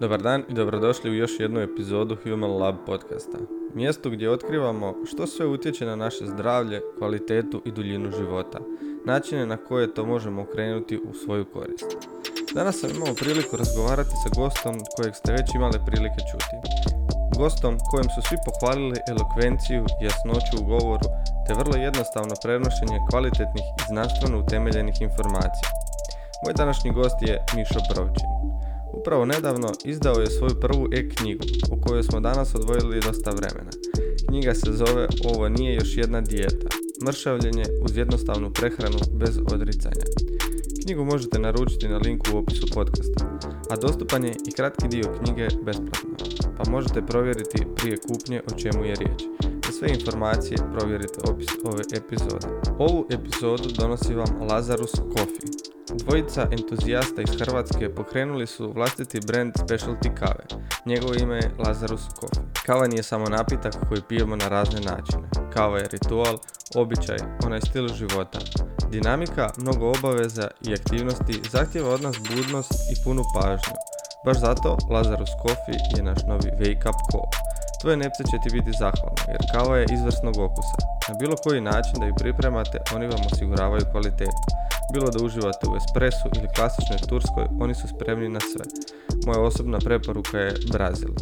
Dobar dan i dobrodošli u još jednu epizodu Human Lab podcasta. Mjestu gdje otkrivamo što sve utječe na naše zdravlje, kvalitetu i duljinu života. Načine na koje to možemo okrenuti u svoju korist. Danas sam imao priliku razgovarati sa gostom kojeg ste već imali prilike čuti. Gostom kojem su svi pohvalili elokvenciju, jasnoću u govoru te vrlo jednostavno prenošenje kvalitetnih i znanstveno utemeljenih informacija. Moj današnji gost je Mišo Provčin. Upravo nedavno izdao je svoju prvu e-knjigu u kojoj smo danas odvojili dosta vremena. Knjiga se zove Ovo nije još jedna dijeta. Mršavljenje uz jednostavnu prehranu bez odricanja. Knjigu možete naručiti na linku u opisu podcasta, a dostupan je i kratki dio knjige besplatno, pa možete provjeriti prije kupnje o čemu je riječ. Sve informacije provjerite opis ove epizode. Ovu epizodu donosi vam Lazarus Coffee, Dvojica entuzijasta iz Hrvatske pokrenuli su vlastiti brand specialty kave. Njegovo ime je Lazarus Coffee. Kava nije samo napitak koji pijemo na razne načine. Kava je ritual, običaj, onaj stil života. Dinamika, mnogo obaveza i aktivnosti zahtjeva od nas budnost i punu pažnju. Baš zato Lazarus Coffee je naš novi wake up call. Tvoje nepce će ti biti zahvalno jer kava je izvrsnog okusa. Na bilo koji način da ju pripremate, oni vam osiguravaju kvalitetu. Bilo da uživate u espresu ili klasičnoj turskoj, oni su spremni na sve. Moja osobna preporuka je Brazil.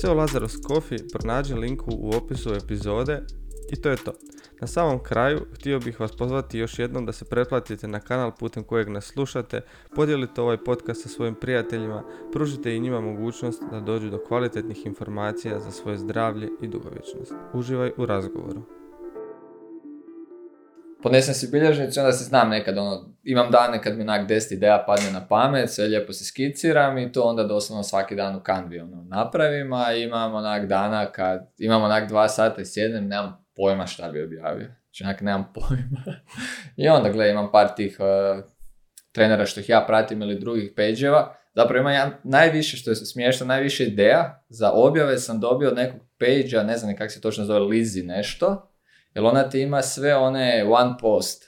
Sve o Lazarus Coffee pronađi linku u opisu epizode i to je to. Na samom kraju htio bih vas pozvati još jednom da se pretplatite na kanal putem kojeg nas slušate, podijelite ovaj podcast sa svojim prijateljima, pružite i njima mogućnost da dođu do kvalitetnih informacija za svoje zdravlje i dugovječnost. Uživaj u razgovoru podnesem si bilježnicu onda se znam nekad, ono, imam dane kad mi onak 10 ideja padne na pamet, sve lijepo se skiciram i to onda doslovno svaki dan u kanvi ono, napravim, a imam onak dana kad imam onak dva sata i sjednem, nemam pojma šta bi objavio. Znači onak nemam pojma. I onda gledaj, imam par tih uh, trenera što ih ja pratim ili drugih peđeva. Zapravo imam ja najviše, što je smiješno, najviše ideja za objave sam dobio od nekog page ne znam kako se točno zove, Lizi nešto jer ona ti ima sve one one post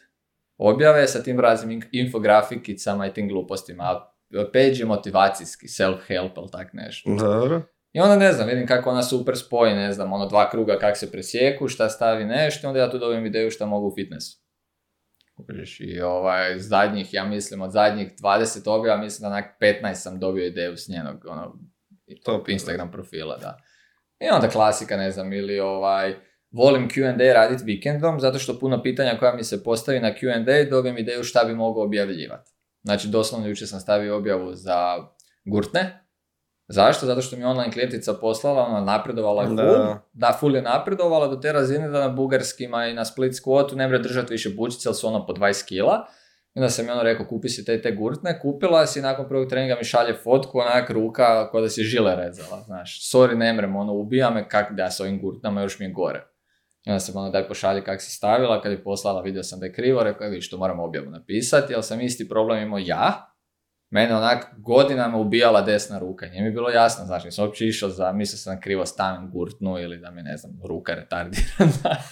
objave sa tim raznim infografikicama i tim glupostima. Page je motivacijski, self-help ili tak nešto. Dobro. I onda ne znam, vidim kako ona super spoji, ne znam, ono dva kruga kak se presjeku, šta stavi nešto, onda ja tu dobijem ideju šta mogu u fitnessu. I ovaj, zadnjih, ja mislim, od zadnjih 20 objava, mislim da onak 15 sam dobio ideju s njenog, ono, top Instagram profila, da. I onda klasika, ne znam, ili ovaj, volim Q&A raditi vikendom, zato što puno pitanja koja mi se postavi na Q&A dobijem ideju šta bi mogao objavljivati. Znači, doslovno jučer sam stavio objavu za gurtne. Zašto? Zato što mi online klijentica poslala, ona napredovala je full, da. full je napredovala do te razine da na bugarskima i na split squatu ne mre držati više bučice, ali su ono po 20 kila. I onda sam mi ono rekao, kupi si te te gurtne, kupila si, nakon prvog treninga mi šalje fotku, onak ruka, kao da si žile rezala, znaš. Sorry, ne mrem, ono, ubija me, kak da s ovim gurtnama, još mi je gore. I onda sam ono daj pošalje kak si stavila, kad je poslala vidio sam da je krivo, rekao je vidiš to moram objavu napisati, ali sam isti problem imao ja, mene onak godinama ubijala desna ruka, nije mi bilo jasno, znači nisam uopće išao za, mislio sam krivo stavim gurtnu ili da mi ne znam, ruka retardirana.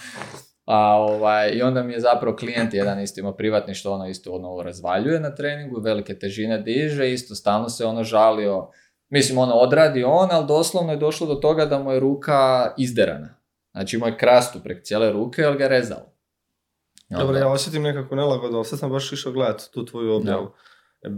A, ovaj, I onda mi je zapravo klijent jedan isto ima privatni što ono isto ono razvaljuje na treningu, velike težine diže, isto stalno se ono žalio, mislim ono odradi on, ali doslovno je došlo do toga da mu je ruka izderana. Znači imao je krastu prek cijele ruke, ali ga rezao. Dobro, ja osjetim nekako nelagodu, sad sam baš išao gledati tu tvoju objavu. E,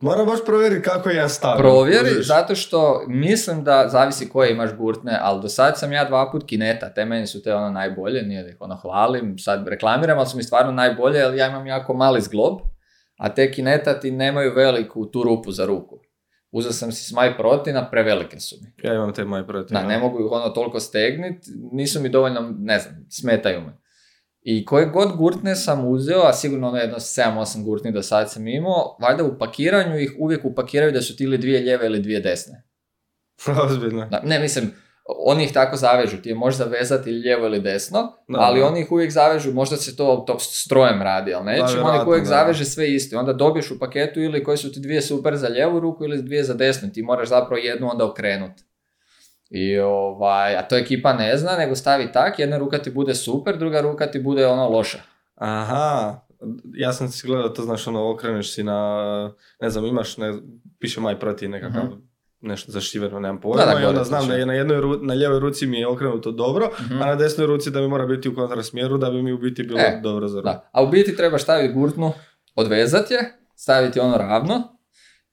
moram baš provjeriti kako ja stavim. Provjeri, zato što mislim da zavisi koje imaš gurtne, ali do sad sam ja dva put kineta, te meni su te ono najbolje, nije da ih ono hvalim, sad reklamiram, ali su mi stvarno najbolje, jer ja imam jako mali zglob, a te kineta ti nemaju veliku tu rupu za ruku. Uzeo sam si smaj proteina, prevelike su mi. Ja imam te maj proteina. Da, ne mogu ih ono toliko stegnit, nisu mi dovoljno, ne znam, smetaju me. I koje god gurtne sam uzeo, a sigurno ono jedno 7-8 gurtni do sad sam imao, valjda u pakiranju ih uvijek upakiraju da su ti ili dvije lijeve ili dvije desne. Ozbiljno. ne, mislim, oni ih tako zavežu, ti je možeš zavezati lijevo ili desno, ali oni ih uvijek zavežu, možda se to, to strojem radi, ali neće, oni ih uvijek zaveže sve isto. Onda dobiješ u paketu ili koji su ti dvije super za lijevu ruku ili dvije za desnu, ti moraš zapravo jednu onda okrenuti. I ovaj, a to ekipa ne zna, nego stavi tak, jedna ruka ti bude super, druga ruka ti bude ono loša. Aha, ja sam si gledao, to znaš ono, okreneš si na, ne znam, imaš, ne, piše maj protiv nekakav, mhm nešto zašiveno, nemam pojma, Da, da, i onda znam da slučaj. je na jednoj ru- na lijevoj ruci mi je okrenuto dobro, Mhm. a na desnoj ruci da mi mora biti u kontrasmjeru da bi mi u biti bilo E, dobro za ruku. Da. A u biti trebaš staviti gurtnu, odvezati je, staviti ono ravno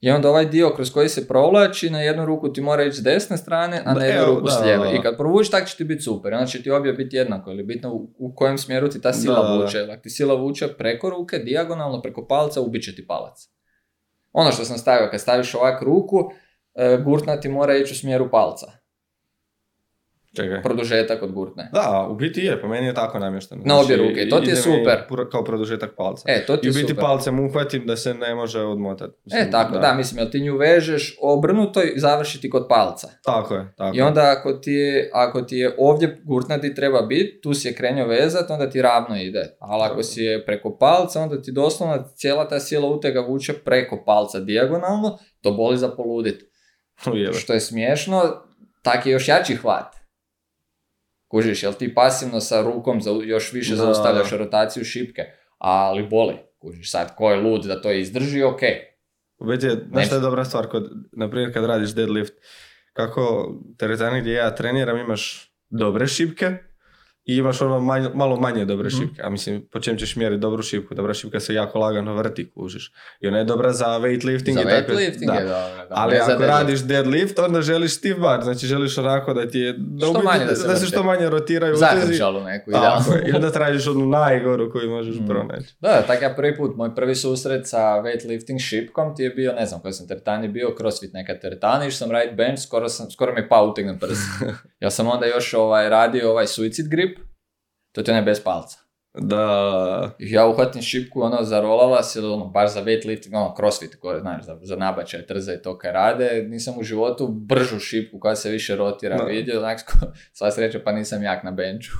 i onda ovaj dio kroz koji se provlači na jednu ruku ti mora ići s desne strane, a na jednu evo, ruku da, s lijeve. I kad provučiš tak će ti biti super. Onda će ti obje biti jednako. Ili bitno u, u kojem smjeru ti ta sila Da, vuče. Ako ti sila vuče preko ruke, dijagonalno, preko palca, ubit će ti palac. Ono što sam stavio, kad staviš ovak ruku, e, gurtna ti mora ići u smjeru palca. Čekaj. Produžetak od gurtne. Da, u biti je, po meni je tako namješteno. Na obje ruke, i to ti je super. kao produžetak palca. E, to ti I je u biti super. palcem uhvatim da se ne može odmotati. E, tako, da. mislim, jel ti nju vežeš obrnuto i završi ti kod palca. Tako je, tako I onda ako ti je, ako ti je ovdje gurtna ti treba biti, tu si je krenio vezat, onda ti ravno ide. Ali ako si je preko palca, onda ti doslovno cijela ta sila utega vuče preko palca dijagonalno, to boli za poludit. Što je smiješno, tak je još jači hvat. Kužiš, jel ti pasivno sa rukom za, još više Da. zaustavljaš rotaciju šipke, ali boli. Kužiš, sad ko je lud da to izdrži, ok. U biti, je, znaš šta je dobra stvar, kod, na primjer kad radiš deadlift, kako teretani gdje ja treniram imaš dobre šipke i imaš ono manj- malo manje dobre Mhm. šipke. A mislim, po čem ćeš mjeriti dobru šipku? Dobra šipka se jako lagano vrti, kužiš. I ona je dobra za weightlifting Za i tako. weightlifting da. je dobro. da, Ali ako deadlift. radiš deadlift, onda želiš stiff bar, znači želiš onako da ti je... Da, Što manje da se da se što manje rotiraju. Zahrčalu neku. Tako je, i onda tražiš onu najgoru koju možeš Mm. pronaći. Da, tak ja prvi put, moj prvi susret sa weightlifting šipkom ti je bio, ne znam koji sam teretani bio, crossfit neka teretani, išao sam radit bench, skoro, sam, skoro mi je pao utegnem prst. ja sam onda još ovaj, radio ovaj suicid grip, to ti je onaj bez palca. Da, ja uhvatim šipku, ono, zarolala se, ono, baš za weightlifting, ono, crossfit, koje, znaš, za, za nabačaj, trza i to kaj rade, nisam u životu bržu šipku koja se više rotira Da. vidio, onak, sva sreća pa nisam jak na benču.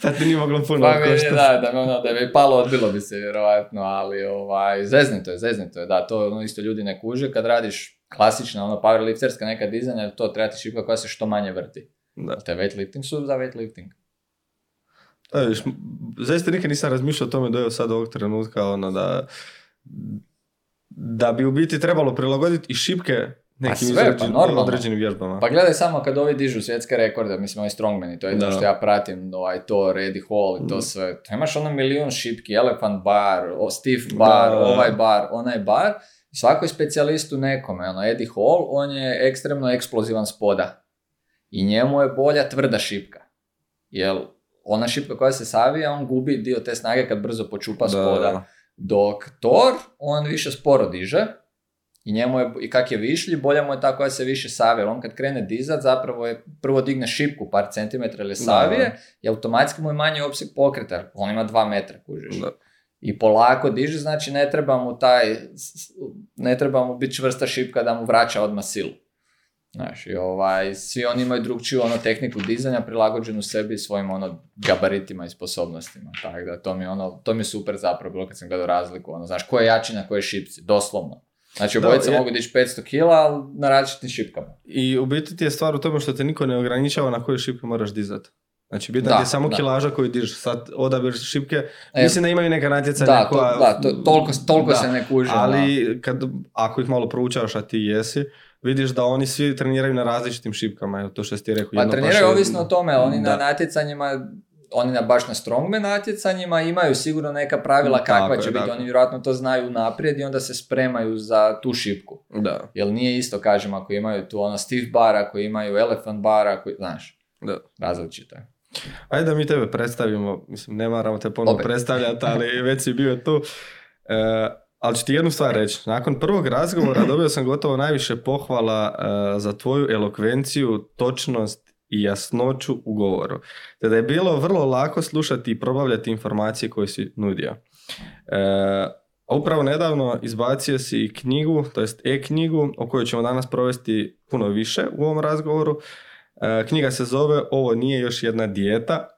sad ti nije moglo puno Pa meni, da, da, me ono, da bi palo, odbilo bi se vjerojatno, ali ovaj, zeznito je, zeznito je, da, to ono, isto ljudi ne kuže, kad radiš klasična, ono, powerlifterska neka dizanja, to treba ti šipka koja se što manje vrti. Da. Te weightlifting su za weightlifting. Da, viš, zaista nikad nisam razmišljao o tome do sad ovog trenutka, ono da, da bi u biti trebalo prilagoditi i šipke nekim sve, pa izrađen- normalno. određenim vježbama. Pa gledaj samo kad ovi dižu svjetske rekorde, mislim ovi strongmani, to je jedno što ja pratim, ovaj, to, Eddie Hall i to Mhm. sve. To imaš ono milijun šipki, elephant bar, o, stiff bar, Da. ovaj bar, onaj bar. Svako je specijalist u nekome. Ono, Eddie Hall, on je ekstremno eksplozivan spoda. I njemu je bolja tvrda šipka. Jer ona šipka koja se savija, on gubi dio te snage kad brzo počupa spoda. Dok Thor, on više sporo diže i njemu je, i kak je višlji, bolja mu je ta koja se više savije. On kad krene dizat, zapravo je prvo digne šipku par centimetra ili savije i automatski mu je manji opseg pokreta. On ima dva metra, kužiš. Da. I polako diže, znači ne treba mu taj, ne treba mu biti čvrsta šipka da mu vraća odmah silu. Znaš, i ovaj, svi oni imaju drugčiju ono tehniku dizanja prilagođenu sebi i svojim ono gabaritima i sposobnostima. Tako da to mi, je ono, to mi je super zapravo bilo kad sam gledao razliku. Ono, znaš, ko je jači na kojoj šipci, doslovno. Znači, obojica je- mogu dići 500 kila, ali na različitim šipkama. I u biti ti je stvar u tome što te niko ne ograničava na koju šipku moraš dizati. Znači, bitna Da, ti je samo da. kilaža koju dižeš. Sad odabir šipke, E, mislim da imaju neka natjecanja Da, to, koja... da to, toliko, toliko Da, se ne kuži. ono. Ali kad, ako ih malo proučavaš, a ti jesi, vidiš da oni svi treniraju na različitim šipkama. Evo, to što si ti rekao. Pa treniraju ovisno o tome, oni na Da. natjecanjima, oni na baš na strongman natjecanjima imaju sigurno neka pravila Tako kakva je, će biti, tako. oni vjerojatno to znaju naprijed i onda se spremaju za tu šipku. Da, Jer nije isto, kažem, ako imaju tu ono stiff bar, ako imaju elephant bar, ako, znaš, da. različito je. Ajde da mi tebe predstavimo, mislim, ne moramo te ponovno predstavljati, ali već si bio tu. E, ali ću ti jednu stvar reći. Nakon prvog razgovora dobio sam gotovo najviše pohvala e, za tvoju elokvenciju, točnost i jasnoću u govoru. Te da je bilo vrlo lako slušati i probavljati informacije koje si nudio. E, a upravo nedavno izbacio si i knjigu, to jest e-knjigu, o kojoj ćemo danas provesti puno više u ovom razgovoru. E, knjiga se zove Ovo nije još jedna dijeta,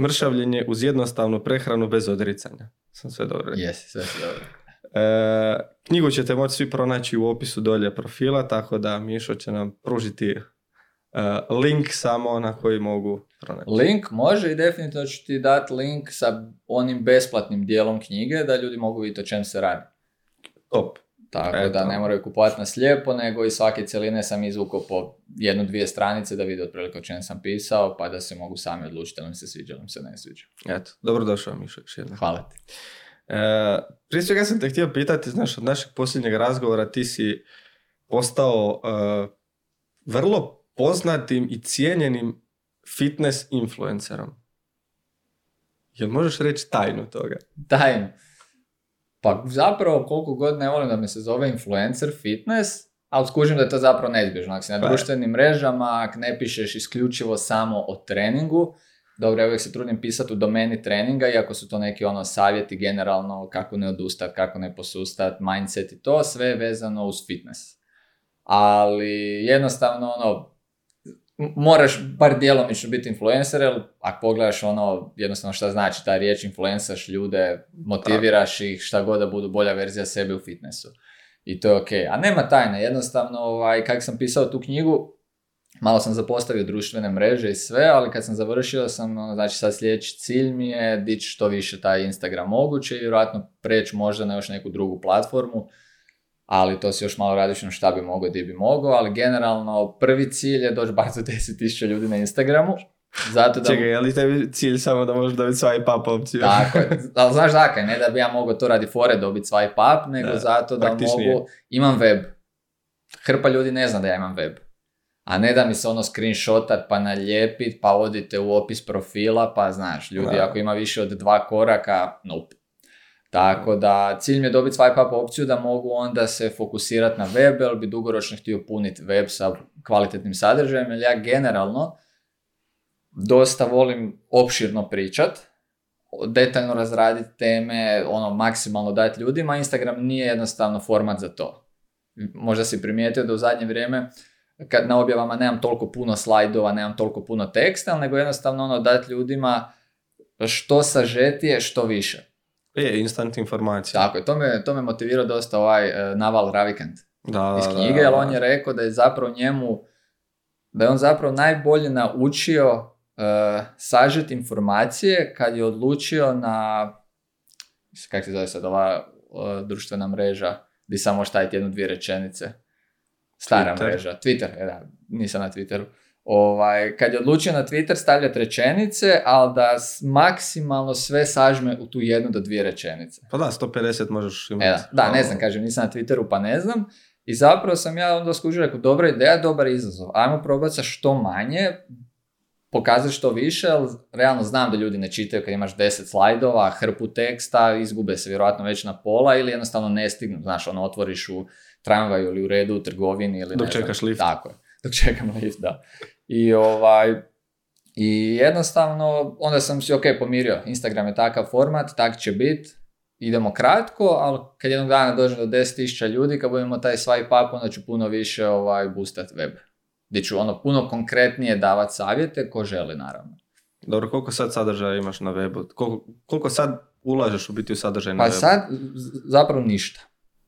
mršavljenje uz jednostavnu prehranu bez odricanja. Sam sve dobro. Jesi, sve dobro. E, knjigu ćete moći svi pronaći u opisu dolje profila, tako da Mišo će nam pružiti e, link samo na koji mogu pronaći. Link može i definitivno ću ti dati link sa onim besplatnim dijelom knjige da ljudi mogu vidjeti o čem se radi. Top. Tako Eto. da ne moraju kupovati na slijepo, nego iz svake cjeline sam izvukao po jednu, dvije stranice da vide otprilike o čem sam pisao, pa da se mogu sami odlučiti da mi se sviđa ili se ne sviđa. Eto, dobrodošao Mišo još jednom. Hvala ti. E, prije svega sam te htio pitati, znaš, od našeg posljednjeg razgovora ti si postao e, vrlo poznatim i cijenjenim fitness influencerom. Jel možeš reći tajnu toga? Tajno. Pa zapravo koliko god ne volim da me se zove influencer fitness, ali skužim da je to zapravo neizbježno. Ako si na Pa društvenim mrežama, ako ne pišeš isključivo samo o treningu, dobro, ja uvijek se trudim pisati u domeni treninga, iako su to neki ono savjeti generalno, kako ne odustati, kako ne posustati, mindset i to, sve je vezano uz fitness. Ali jednostavno ono, moraš bar djelomično biti influencer, jer ako pogledaš ono, jednostavno šta znači ta riječ influencaš ljude, motiviraš ih šta god da budu bolja verzija sebe u fitnessu. I to je ok. A nema tajne, jednostavno, ovaj, kako sam pisao tu knjigu, malo sam zapostavio društvene mreže i sve, ali kad sam završio sam, ono, znači sad sljedeći cilj mi je dići što više taj Instagram moguće i vjerojatno preći možda na još neku drugu platformu, ali to se još malo radiš na šta bi mogao, di bi mogao, ali generalno prvi cilj je doći bar do 10.000 ljudi na Instagramu, zato da... Čekaj, je li tebi cilj samo da možeš dobiti swipe up opciju? Tako je, ali znaš dakle, ne da bi ja mogao to radi fore dobiti swipe up, nego Da, zato da mogu, imam web. Hrpa ljudi ne zna da ja imam web. A ne da mi se ono screenshotat pa nalijepit, pa odite u opis profila, pa znaš, ljudi Da. ako ima više od dva koraka, nope. Tako da cilj mi je dobiti swipe up opciju da mogu onda se fokusirati na web, jer bi dugoročno htio puniti web sa kvalitetnim sadržajem, jer ja generalno dosta volim opširno pričat, detaljno razraditi teme, ono, maksimalno dati ljudima, Instagram nije jednostavno format za to. Možda si primijetio da u zadnje vrijeme kad na objavama nemam toliko puno slajdova, nemam toliko puno teksta, nego jednostavno ono dati ljudima što sažetije, što više. Je, instant informacija. Tako je, to me, to me motivirao dosta ovaj e, Naval Ravikant Da, iz knjige, da, jer on je rekao da je zapravo njemu, da je on zapravo najbolje naučio uh, sažeti informacije kad je odlučio na, kako se zove sad ova uh, društvena mreža, gdje samo možeš jednu, dvije rečenice. Stara Twitter. mreža, Twitter, e, da, nisam na Twitteru. Ovaj, kad je odlučio na Twitter stavljati rečenice, ali da maksimalno sve sažme u tu jednu do dvije rečenice. Pa da, 150 možeš imati. E, da, da, ne znam, kažem, nisam na Twitteru pa ne znam. I zapravo sam ja onda skužio, rekao, dobra ideja, dobar izazov. Ajmo probati sa što manje, pokazati što više, ali realno znam da ljudi ne čitaju kad imaš 10 slajdova, hrpu teksta, izgube se vjerojatno već na pola ili jednostavno ne stignu. Znaš, ono, otvoriš u tramvaju ili u redu u trgovini ili Dok ne znam. čekaš lift. Tako je, dok čekam lift, da. I ovaj, i jednostavno, onda sam si ok pomirio, Instagram je takav format, tak će biti, idemo kratko, ali kad jednog dana dođem do 10.000 ljudi, kad budemo taj swipe up, onda ću puno više ovaj, boostat web. Gdje ću ono puno konkretnije davati savjete, ko želi naravno. Dobro, koliko sad sadržaja imaš na webu? Koliko, koliko sad ulažeš u biti u sadržaj na Pa webu? sad z- zapravo ništa.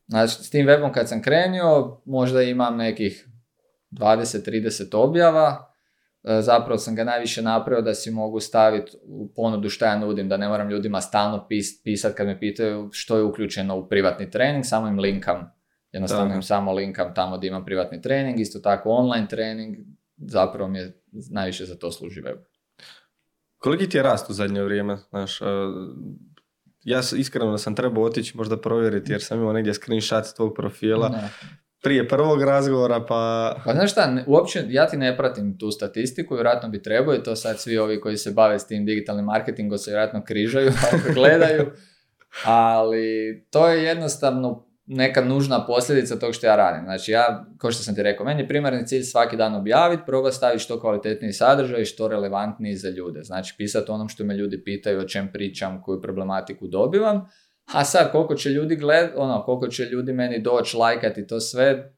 Znači, s tim webom kad sam krenio, možda imam nekih 20-30 objava. E, Zapravo sam ga najviše napravio da si mogu staviti u ponudu šta ja nudim, da ne moram ljudima stalno pis, pisati kad me pitaju što je uključeno u privatni trening, samo im linkam. Jednostavno im samo linkam tamo gdje imam privatni trening, isto tako online trening, zapravo mi je najviše za to služi web. Koliki ti je rast u zadnje vrijeme? Znaš, e, ja iskreno sam trebao otići možda provjeriti jer sam imao negdje screenshot tvog profila Ne. prije prvog razgovora pa... Pa znaš šta, uopće ja ti ne pratim tu statistiku, vjerojatno bi trebao i to sad svi ovi koji se bave s tim digitalnim marketingom se vjerojatno križaju gledaju, ali to je jednostavno neka nužna posljedica tog što ja radim. Znači ja, kao što sam ti rekao, meni je primarni cilj svaki dan objaviti, probati staviti što kvalitetniji sadržaj i što relevantniji za ljude. Znači pisati onom što me ljudi pitaju, o čem pričam, koju problematiku dobivam, a sad koliko će ljudi gled, ono, koliko će ljudi meni doći, lajkati to sve,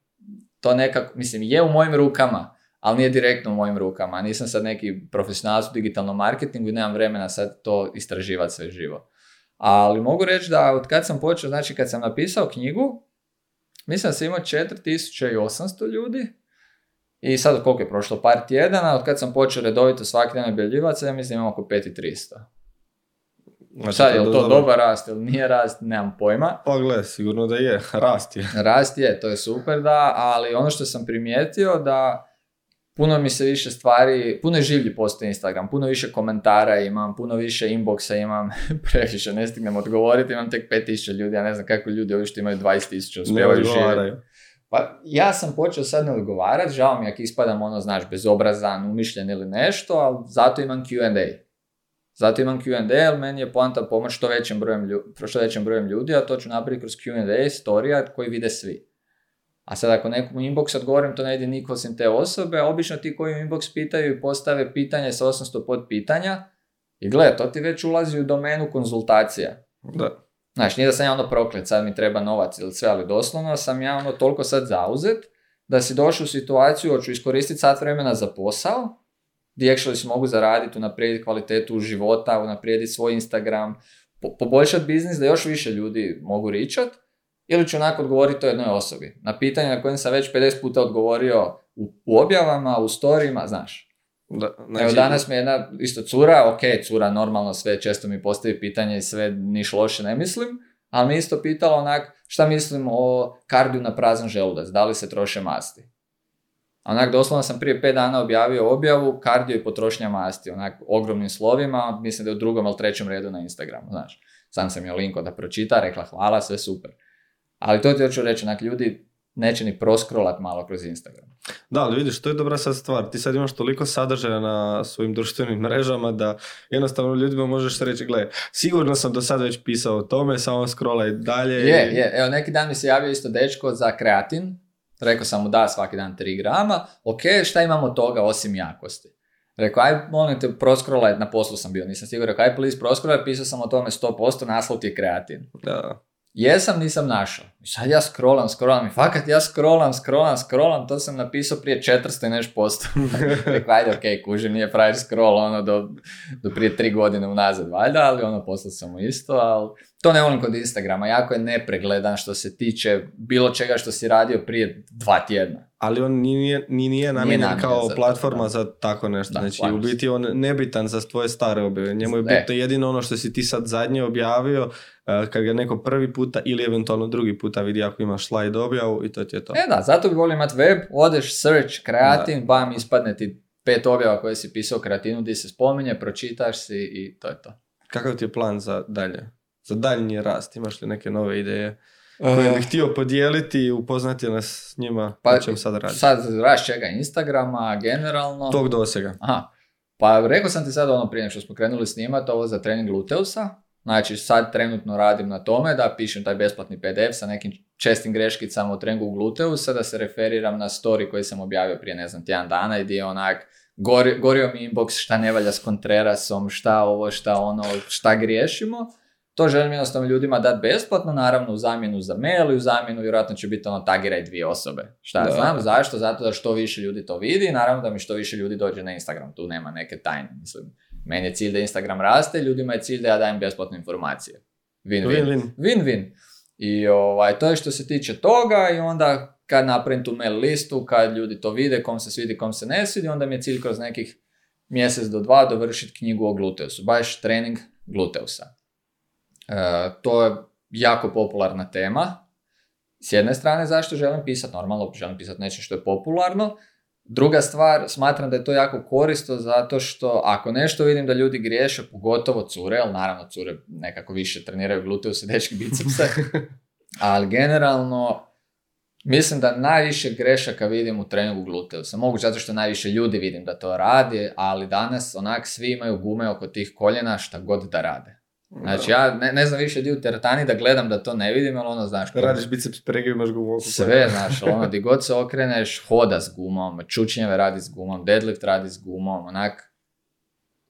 to nekako, mislim, je u mojim rukama, ali nije direktno u mojim rukama. Nisam sad neki profesionalac u digitalnom marketingu i nemam vremena sad to istraživati sve živo. Ali mogu reći da od kad sam počeo, znači kad sam napisao knjigu, mislim da sam imao 4800 ljudi i sad koliko je prošlo par tjedana, od kad sam počeo redovito svaki dan objavljivati, ja mislim imam oko 5300. Znači, Sad, je li to dobar rast ili nije rast, nemam pojma. Pa gle, sigurno da je, rast je. Rast je, to je super da, ali ono što sam primijetio da puno mi se više stvari, puno je življi postoji Instagram, puno više komentara imam, puno više inboxa imam, previše ne stignem odgovoriti, imam tek 5000 ljudi, ja ne znam kako ljudi ovi što imaju 20.000 Ne uspijevaju živjeti. Pa ja sam počeo sad ne odgovarati, žao mi ako ispadam ono, znaš, bezobrazan, umišljen ili nešto, ali zato imam Q&A. Zato imam Q&A, jer meni je poanta pomoć što većem brojem, ljudi, što većem brojem ljudi, a to ću napraviti kroz Q&A, storija koji vide svi. A sad ako nekom u inbox odgovorim, to ne ide niko osim te osobe, obično ti koji u inbox pitaju i postave pitanje sa 800 podpitanja, i gle, to ti već ulazi u domenu konzultacija. Da. Znaš, nije da sam ja ono proklet, sad mi treba novac ili sve, ali doslovno sam ja ono toliko sad zauzet da si došao u situaciju, hoću iskoristiti sat vremena za posao, gdje actually si mogu zaraditi, unaprijediti kvalitetu života, unaprijediti svoj Instagram, po- poboljšati biznis da još više ljudi mogu ričat, ili ću onako odgovoriti o jednoj osobi. Na pitanje na kojem sam već 50 puta odgovorio u, u objavama, u storijima, znaš. Da, Evo danas mi je jedna isto cura, ok, cura normalno sve, često mi postavi pitanje i sve niš loše ne mislim, ali mi je isto pitala onak šta mislim o kardiju na prazan želudac, da li se troše masti. Onak, doslovno sam prije pet dana objavio objavu kardio i potrošnja masti, onak ogromnim slovima, mislim da je u drugom ili trećem redu na Instagramu, znaš. Sam sam joj linko da pročita, rekla hvala, sve super. Ali to ti hoću reći, onak, ljudi neće ni proskrolat malo kroz Instagram. Da, ali vidiš, to je dobra sad stvar. Ti sad imaš toliko sadržaja na svojim društvenim mrežama da jednostavno ljudima možeš reći, gle, sigurno sam do sad već pisao o tome, samo scrollaj dalje. Je, i- je. Evo, neki dan mi se javio isto dečko za kreatin. Rekao sam mu da svaki dan 3 grama. Ok, šta imamo toga osim jakosti? Rekao, aj, molim te, proskrolaj, na poslu sam bio, nisam siguran. Rekao, aj, please, proskrolaj, pisao sam o tome 100%, naslov ti je kreatin. Da. Jesam, nisam našao. I sad ja scrollam, scrollam i fakat ja scrollam, scrollam, scrollam, to sam napisao prije 400 i nešto posto. Rekao, ajde, ok, kužim, nije frajer scroll ono do, do prije tri godine unazad, valjda, ali ono, poslao sam mu isto, ali to ne volim kod Instagrama, jako je nepregledan što se tiče bilo čega što si radio prije dva tjedna. Ali on ni nije, ni nije namijenjen kao za to, platforma da. za tako nešto. Da, znači, u biti on nebitan za tvoje stare objave. Njemu je E. bitno jedino ono što si ti sad zadnje objavio, eh, kad ga neko prvi puta ili eventualno drugi puta vidi ako imaš slide objavu i to ti je to. E da, zato bi volio imati web, odeš, search, kreatin, bam, ispadne ti pet objava koje si pisao kreatinu gdje se spominje, pročitaš si i to je to. Kakav ti je plan za dalje? Za daljnji rast? Imaš li neke nove ideje koje bih htio podijeliti i upoznati nas s njima Pa, pa, čem sad raditi? Sad raš čega Instagrama, generalno. Tog dosega. Aha. Pa rekao sam ti sad ono prije što smo krenuli snimati ovo za trening gluteusa. Znači sad trenutno radim na tome da pišem taj besplatni PDF sa nekim čestim greškicama u treningu gluteusa, da se referiram na story koji sam objavio prije ne znam tjedan dana i gdje je onak gori, gorio mi inbox šta ne valja s Contrerasom, šta ovo, šta ono, šta griješimo. To želim jednostavno ljudima dati besplatno, naravno u zamjenu za mail i u zamjenu vjerojatno će biti ono tagiraj dvije osobe. Šta Da. znam, zašto? Zato da što više ljudi to vidi i naravno da mi što više ljudi dođe na Instagram. Tu nema neke tajne, mislim. Meni je cilj da Instagram raste, ljudima je cilj da ja dajem besplatne informacije. Win-win. Win-win. I ovaj, to je što se tiče toga i onda kad napravim tu mail listu, kad ljudi to vide, kom se svidi, kom se ne svidi, onda mi je cilj kroz nekih mjesec do dva dovršiti knjigu o gluteusu. Baš trening gluteusa. E, to je jako popularna tema. S jedne strane, zašto želim pisati? Normalno, želim pisati nešto što je popularno. Druga stvar, smatram da je to jako koristo zato što ako nešto vidim da ljudi griješe, pogotovo cure, ali naravno cure nekako više treniraju gluteuse, dečki bicepse, ali generalno mislim da najviše grešaka vidim u treningu gluteusa. Moguće zato što najviše ljudi vidim da to radi, ali danas onak svi imaju gume oko tih koljena šta god da rade. Znači ja ne, ne znam više di u teretani da gledam da to ne vidim, ali ono znaš... Kad radiš biceps pregib imaš gumu oko Sve, znaš, ono, di god se okreneš, hoda s gumom, čučnjeve radi s gumom, deadlift radi s gumom, onak,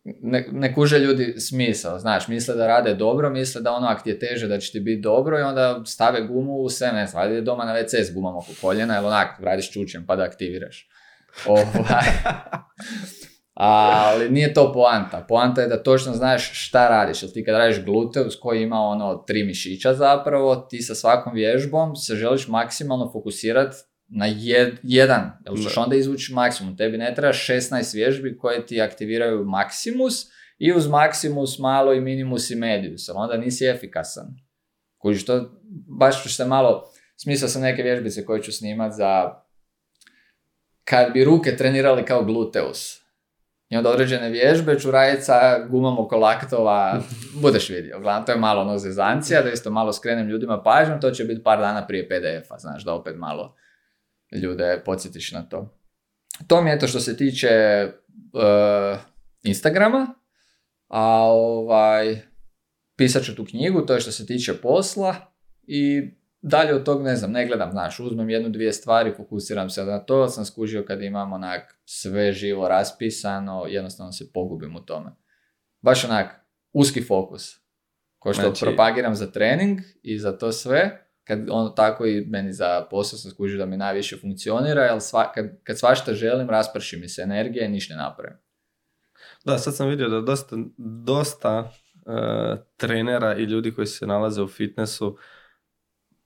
ne, ne kuže ljudi smisao, znaš, misle da rade dobro, misle da ono, ako ti je teže da će ti biti dobro i onda stave gumu u sve, ne znam, doma na WC s gumom oko koljena, ili onak, radiš čučnjem pa da aktiviraš. Ovaj. Ali nije to poanta. Poanta je da točno znaš šta radiš. Jer ti kad radiš gluteus koji ima ono tri mišića zapravo, ti sa svakom vježbom se želiš maksimalno fokusirati na jed- jedan. Jer ćeš Da. onda izvući maksimum. Tebi ne treba 16 vježbi koje ti aktiviraju maksimus i uz maksimus, malo i minimus i medius, onda nisi efikasan. Kužiš, to baš ću se malo, smislio sam neke vježbice koje ću snimat za kad bi ruke trenirali kao gluteus. I onda određene vježbe, čurajica, gumom oko laktova, budeš vidio. Uglavnom, to je malo ono zezancija, da isto malo skrenem ljudima pažnju, to će biti par dana prije PDF-a, znaš, da opet malo ljude podsjetiš na to. To mi je to što se tiče uh, Instagrama, a ovaj, pisat ću tu knjigu, to je što se tiče posla i dalje od tog ne znam, ne gledam, znaš, uzmem jednu, dvije stvari, fokusiram se na to, sam skužio kad imam onak sve živo raspisano, jednostavno se pogubim u tome. Baš onak, uski fokus. Ko što Znači- propagiram za trening i za to sve, kad on tako i meni za posao sam skužio da mi najviše funkcionira, jer sva, kad, kad svašta želim, rasprši mi se energija i ništa ne napravim. Da, sad sam vidio da dosta, dosta e, trenera i ljudi koji se nalaze u fitnessu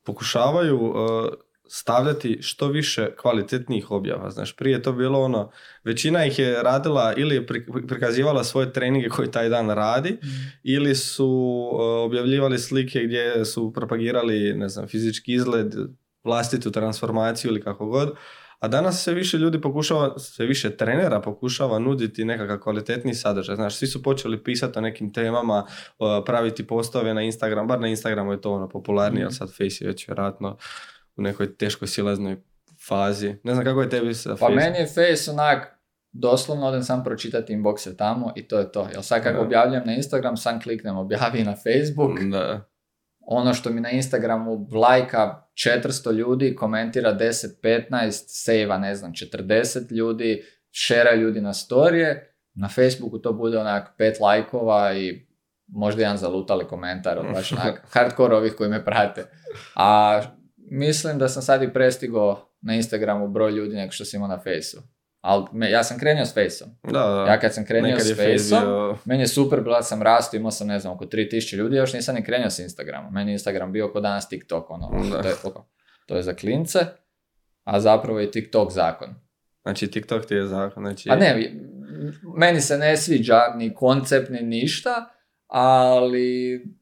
pokušavaju e, stavljati što više kvalitetnijih objava. Znaš, prije je to bilo ono, većina ih je radila ili je prikazivala svoje treninge koji taj dan radi, ili su e, objavljivali slike gdje su propagirali, ne znam, fizički izgled, vlastitu transformaciju ili kako god. A danas se više ljudi pokušava, sve više trenera pokušava nuditi nekakav kvalitetni sadržaj. Znaš, svi su počeli pisati o nekim temama, praviti postove na Instagram, bar na Instagramu je to ono popularnije, ali sad Face je već vjerojatno u nekoj teškoj sileznoj fazi. Ne znam kako je tebi sa Pa Face. meni je Face onak, doslovno odem sam pročitati inboxe tamo i to je to. Jel sad kako Da. objavljam na Instagram, sam kliknem objavi na Facebook. Da. Ono što mi na Instagramu lajka 400 ljudi, komentira 10, 15, sejva ne znam 40 ljudi, šera ljudi na storije. Na Facebooku to bude onak pet lajkova i možda jedan zalutali komentar od baš onak hardcore ovih koji me prate. A mislim da sam sad i prestigao na Instagramu broj ljudi nego što sam imao na Faceu. Ali me- ja sam krenio s Faceom. Da, da. Ja kad sam krenio s Faceom, bio- meni je super, bila sam rastao, imao sam ne znam oko 3000 ljudi, još nisam ni krenuo s Instagramom. Meni je Instagram bio kod danas TikTok, ono, Da. to, je, to je za klince, a zapravo je TikTok zakon. Znači TikTok ti je zakon. Znači, A ne, meni se ne sviđa ni koncept, ni ništa, ali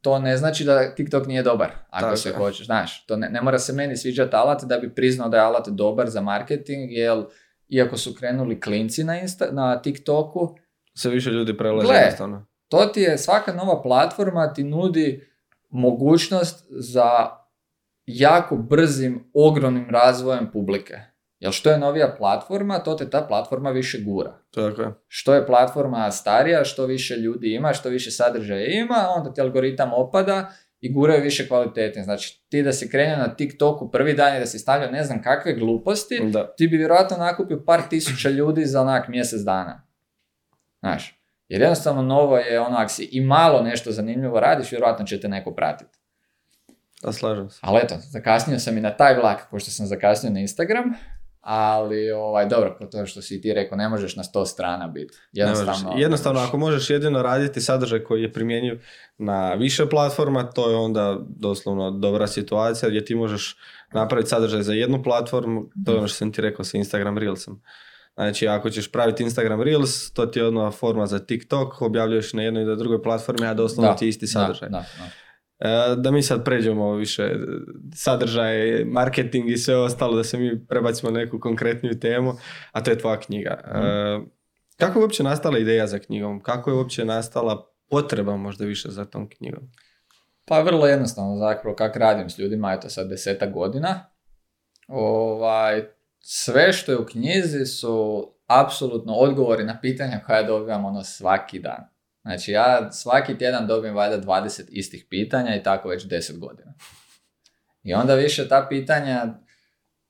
to ne znači da TikTok nije dobar, ako Tako se hoćeš, znaš. To ne, ne mora se meni sviđati alat da bi priznao da je alat dobar za marketing, jer iako su krenuli klinci na, Insta, na TikToku, sve više ljudi prelaze Gle. jednostavno. to ti je, svaka nova platforma ti nudi mogućnost za jako brzim, ogromnim razvojem publike. Jer što je novija platforma, to te ta platforma više gura. Tako je. Što je platforma starija, što više ljudi ima, što više sadržaja ima, onda ti algoritam opada i guraju više kvalitetnije. Znači, ti da si krenio na TikToku prvi dan i da si stavljao ne znam kakve gluposti, Da. ti bi vjerojatno nakupio par tisuća ljudi za onak mjesec dana. Znaš, jer jednostavno novo je ono, ako si i malo nešto zanimljivo radiš, vjerojatno će te neko pratiti. Da, slažem se. Ali eto, zakasnio sam i na taj vlak, pošto sam zakasnio na Instagram, ali ovaj, dobro, kao to što si ti rekao, ne možeš na sto strana biti. Jednostavno, Jednostavno, ne možeš. ako možeš jedino raditi sadržaj koji je primjenjiv na više platforma, to je onda doslovno dobra situacija gdje ti možeš napraviti sadržaj za jednu platformu, to je ono što sam ti rekao sa Instagram Reelsom. Znači, ako ćeš praviti Instagram Reels, to ti je odmah forma za TikTok, objavljuješ na jednoj i na drugoj platformi, a doslovno Da, ti je isti sadržaj. Da, da, da. E, Da mi sad pređemo više sadržaj, marketing i sve ostalo, da se mi prebacimo na neku konkretniju temu, a to je tvoja knjiga. E, Kako je uopće nastala ideja za knjigom? Kako je uopće nastala potreba možda više za tom knjigom? Pa vrlo jednostavno, zapravo kako radim s ljudima, eto sad desetak godina. Ovaj, sve što je u knjizi su apsolutno odgovori na pitanja koja dobivam ono svaki dan. Znači ja svaki tjedan dobijem valjda 20 istih pitanja i tako već 10 godina. I onda više ta pitanja,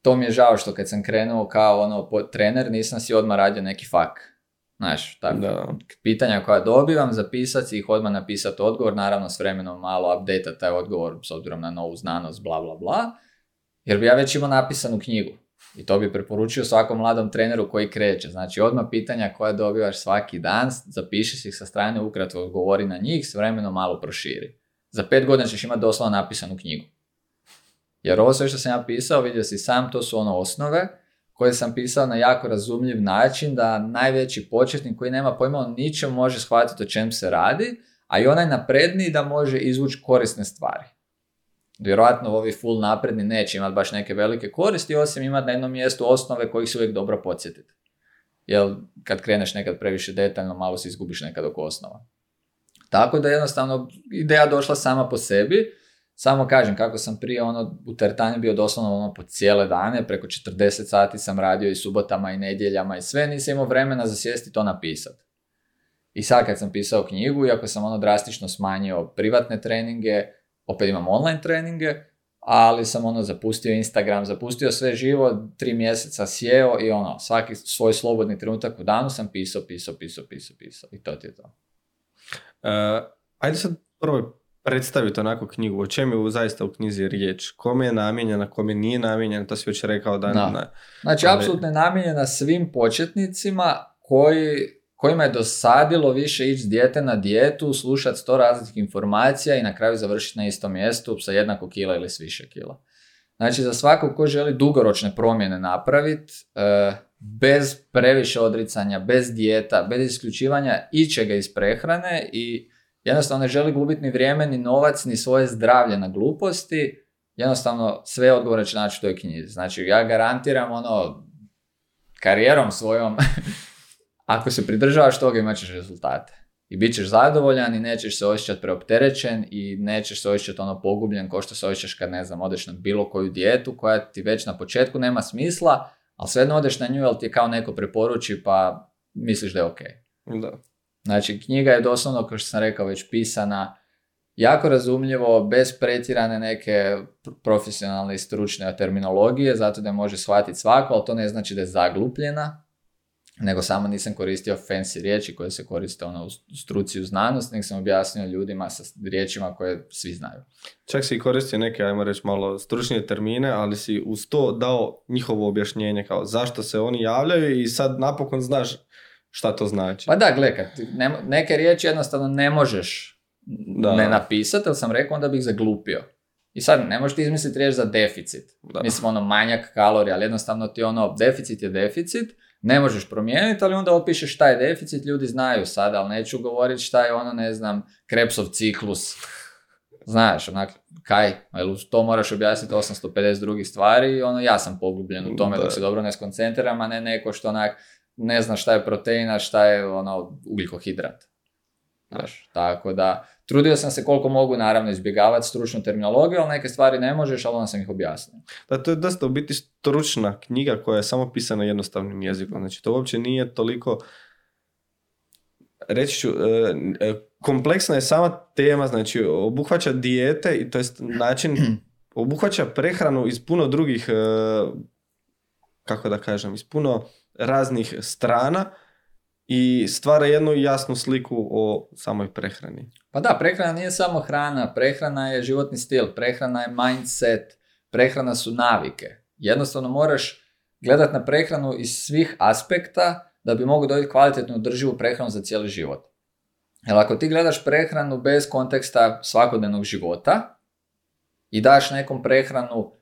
to mi je žao što kad sam krenuo kao ono po- trener nisam si odmah radio neki fak. Znaš, tako Da. pitanja koja dobivam, zapisati ih, odmah napisati odgovor, naravno s vremenom malo update taj odgovor s obzirom na novu znanost, bla bla bla, jer bi ja već imao napisanu knjigu. I to bi preporučio svakom mladom treneru koji kreće. Znači, odmah pitanja koja dobivaš svaki dan, zapiši ih sa strane, ukratko odgovori na njih, s vremenom malo proširi. Za pet godina ćeš imati doslovno napisanu knjigu. Jer ovo sve što sam ja pisao, vidio si sam, to su ono osnove koje sam pisao na jako razumljiv način da najveći početnik koji nema pojma o ničem može shvatiti o čem se radi, a i onaj napredniji da može izvući korisne stvari. Vjerojatno ovi full napredni neće imati baš neke velike koristi, osim imati na jednom mjestu osnove kojih se uvijek dobro podsjetiti. Jer kad kreneš nekad previše detaljno, malo se izgubiš nekad oko osnova. Tako da jednostavno ideja došla sama po sebi, samo kažem kako sam prije ono u teretani bio doslovno ono po cijele dane, preko 40 sati sam radio i subotama i nedjeljama i sve, nisam imao vremena za sjesti to napisati. I sad kad sam pisao knjigu, iako sam ono drastično smanjio privatne treninge, opet imam online treninge, ali sam ono zapustio Instagram, zapustio sve živo, tri mjeseca sjeo i ono, svaki svoj slobodni trenutak u danu sam pisao, pisao, pisao, pisao, pisao i to ti je to. Uh, ajde sad prvo predstaviti onako knjigu, o čem je zaista u knjizi riječ, kome je namijenjena, kome nije namijenjena, to si već rekao da... Na, znači, ali... apsolutno je namijenjena svim početnicima koji kojima je dosadilo više ići dijete na dijetu, slušati sto različitih informacija i na kraju završiti na istom mjestu sa jednako kila ili s više kila. Znači za svakog ko želi dugoročne promjene napraviti, e, bez previše odricanja, bez dijeta, bez isključivanja ičega iz prehrane i jednostavno ne želi gubiti ni vrijeme, ni novac, ni svoje zdravlje na gluposti, jednostavno sve odgovore će naći u toj knjizi. Znači ja garantiram ono, karijerom svojom Ako se pridržavaš toga imat ćeš rezultate. I bit ćeš zadovoljan i nećeš se osjećati preopterećen i nećeš se osjećati ono pogubljen kao što se osjećaš kad ne znam, odeš na bilo koju dijetu koja ti već na početku nema smisla, ali svejedno odeš na nju jer ti je kao neko preporuči pa misliš da je ok. Da. Znači knjiga je doslovno, kao što sam rekao, već pisana jako razumljivo, bez pretjerane neke profesionalne i stručne terminologije, zato da je može shvatiti svako, ali to ne znači da je zaglupljena, nego samo nisam koristio fancy riječi koje se koriste ono, u struci u znanost, nego sam objasnio ljudima sa riječima koje svi znaju. Čak si koristio neke, ajmo reći, malo stručnije termine, ali si uz to dao njihovo objašnjenje kao zašto se oni javljaju i sad napokon znaš šta to znači. Pa da, gledaj, neke riječi jednostavno ne možeš da. ne napisati, ali sam rekao onda bih zaglupio. I sad ne možeš ti izmisliti riječ za deficit. Da. Mislim ono manjak kalorija, ali jednostavno ti ono deficit je deficit, ne možeš promijeniti, ali onda opišeš šta je deficit, ljudi znaju sad, ali neću govoriti šta je ono, ne znam, krepsov ciklus. Znaš, onak, kaj, to moraš objasniti 850 drugih stvari i ono, ja sam pogubljen u tome dok se dobro ne skoncentriram, a ne neko što onak, ne zna šta je proteina, šta je ono, ugljikohidrat. Znaš, tako da, trudio sam se koliko mogu naravno izbjegavati stručnu terminologiju, ali neke stvari ne možeš, ali onda sam ih objasnio. Da, to je dosta u biti stručna knjiga koja je samo pisana jednostavnim jezikom. Znači, to uopće nije toliko reći ću, e, e, kompleksna je sama tema, znači obuhvaća dijete i to je način, obuhvaća prehranu iz puno drugih, e, kako da kažem, iz puno raznih strana i stvara jednu jasnu sliku o samoj prehrani. Pa da, prehrana nije samo hrana, prehrana je životni stil, prehrana je mindset, prehrana su navike. Jednostavno moraš gledati na prehranu iz svih aspekta da bi mogao dobiti kvalitetnu održivu prehranu za cijeli život. Jer ako ti gledaš prehranu bez konteksta svakodnevnog života i daš nekom prehranu,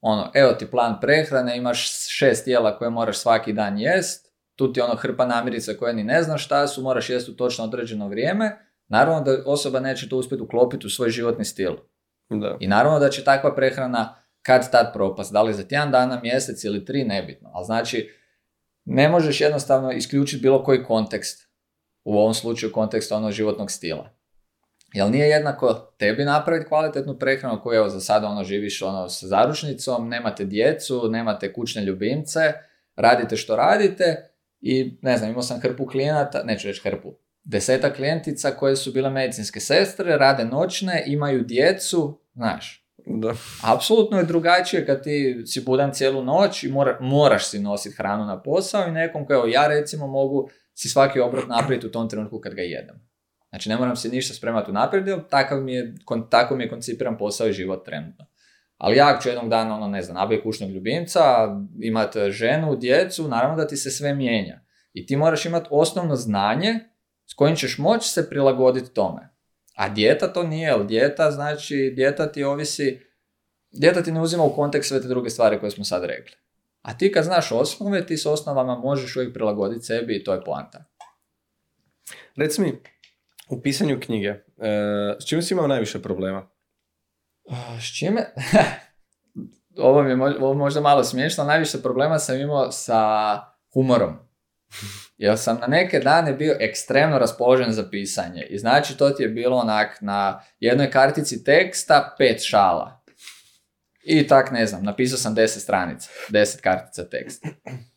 ono, evo ti plan prehrane, imaš šest jela koje moraš svaki dan jest, tu ti ono hrpa namirica koje ni ne znaš šta su, moraš jesti u točno određeno vrijeme, naravno da osoba neće to uspjeti uklopiti u svoj životni stil. Da. I naravno da će takva prehrana kad tad propast, da li za tjedan dana, mjesec ili tri, nebitno. Ali znači, ne možeš jednostavno isključiti bilo koji kontekst, u ovom slučaju kontekst onog životnog stila. Jel nije jednako tebi napraviti kvalitetnu prehranu koju evo za sada ono živiš ono sa zaručnicom, nemate djecu, nemate kućne ljubimce, radite što radite i ne znam, imao sam hrpu klijenata, neću reći hrpu, deseta klijentica koje su bile medicinske sestre, rade noćne, imaju djecu, znaš. Da. Apsolutno je drugačije kad ti si budan cijelu noć i mora, moraš si nositi hranu na posao i nekom kao ja recimo mogu si svaki obrok napraviti u tom trenutku kad ga jedem. Znači ne moram se ništa spremati u naprijed, takav mi je, tako mi je koncipiran posao i život trenutno. Ali ja ću jednog dana, ono, ne znam, nabije kućnog ljubimca, imati ženu, djecu, naravno da ti se sve mijenja. I ti moraš imati osnovno znanje s kojim ćeš moći se prilagoditi tome. A dijeta to nije, ali dijeta znači, dijeta ti ovisi, dijeta ti ne uzima u kontekst sve te druge stvari koje smo sad rekli. A ti kad znaš osnove, ti s osnovama možeš uvijek prilagoditi sebi i to je poanta. Reci mi, u pisanju knjige, e, s čim si imao najviše problema? S čime? ovo mi je možda malo smiješno, najviše problema sam imao sa humorom. Jer sam na neke dane bio ekstremno raspoložen za pisanje. I znači to ti je bilo onak na jednoj kartici teksta pet šala. I tak ne znam, napisao sam deset stranica, deset kartica teksta.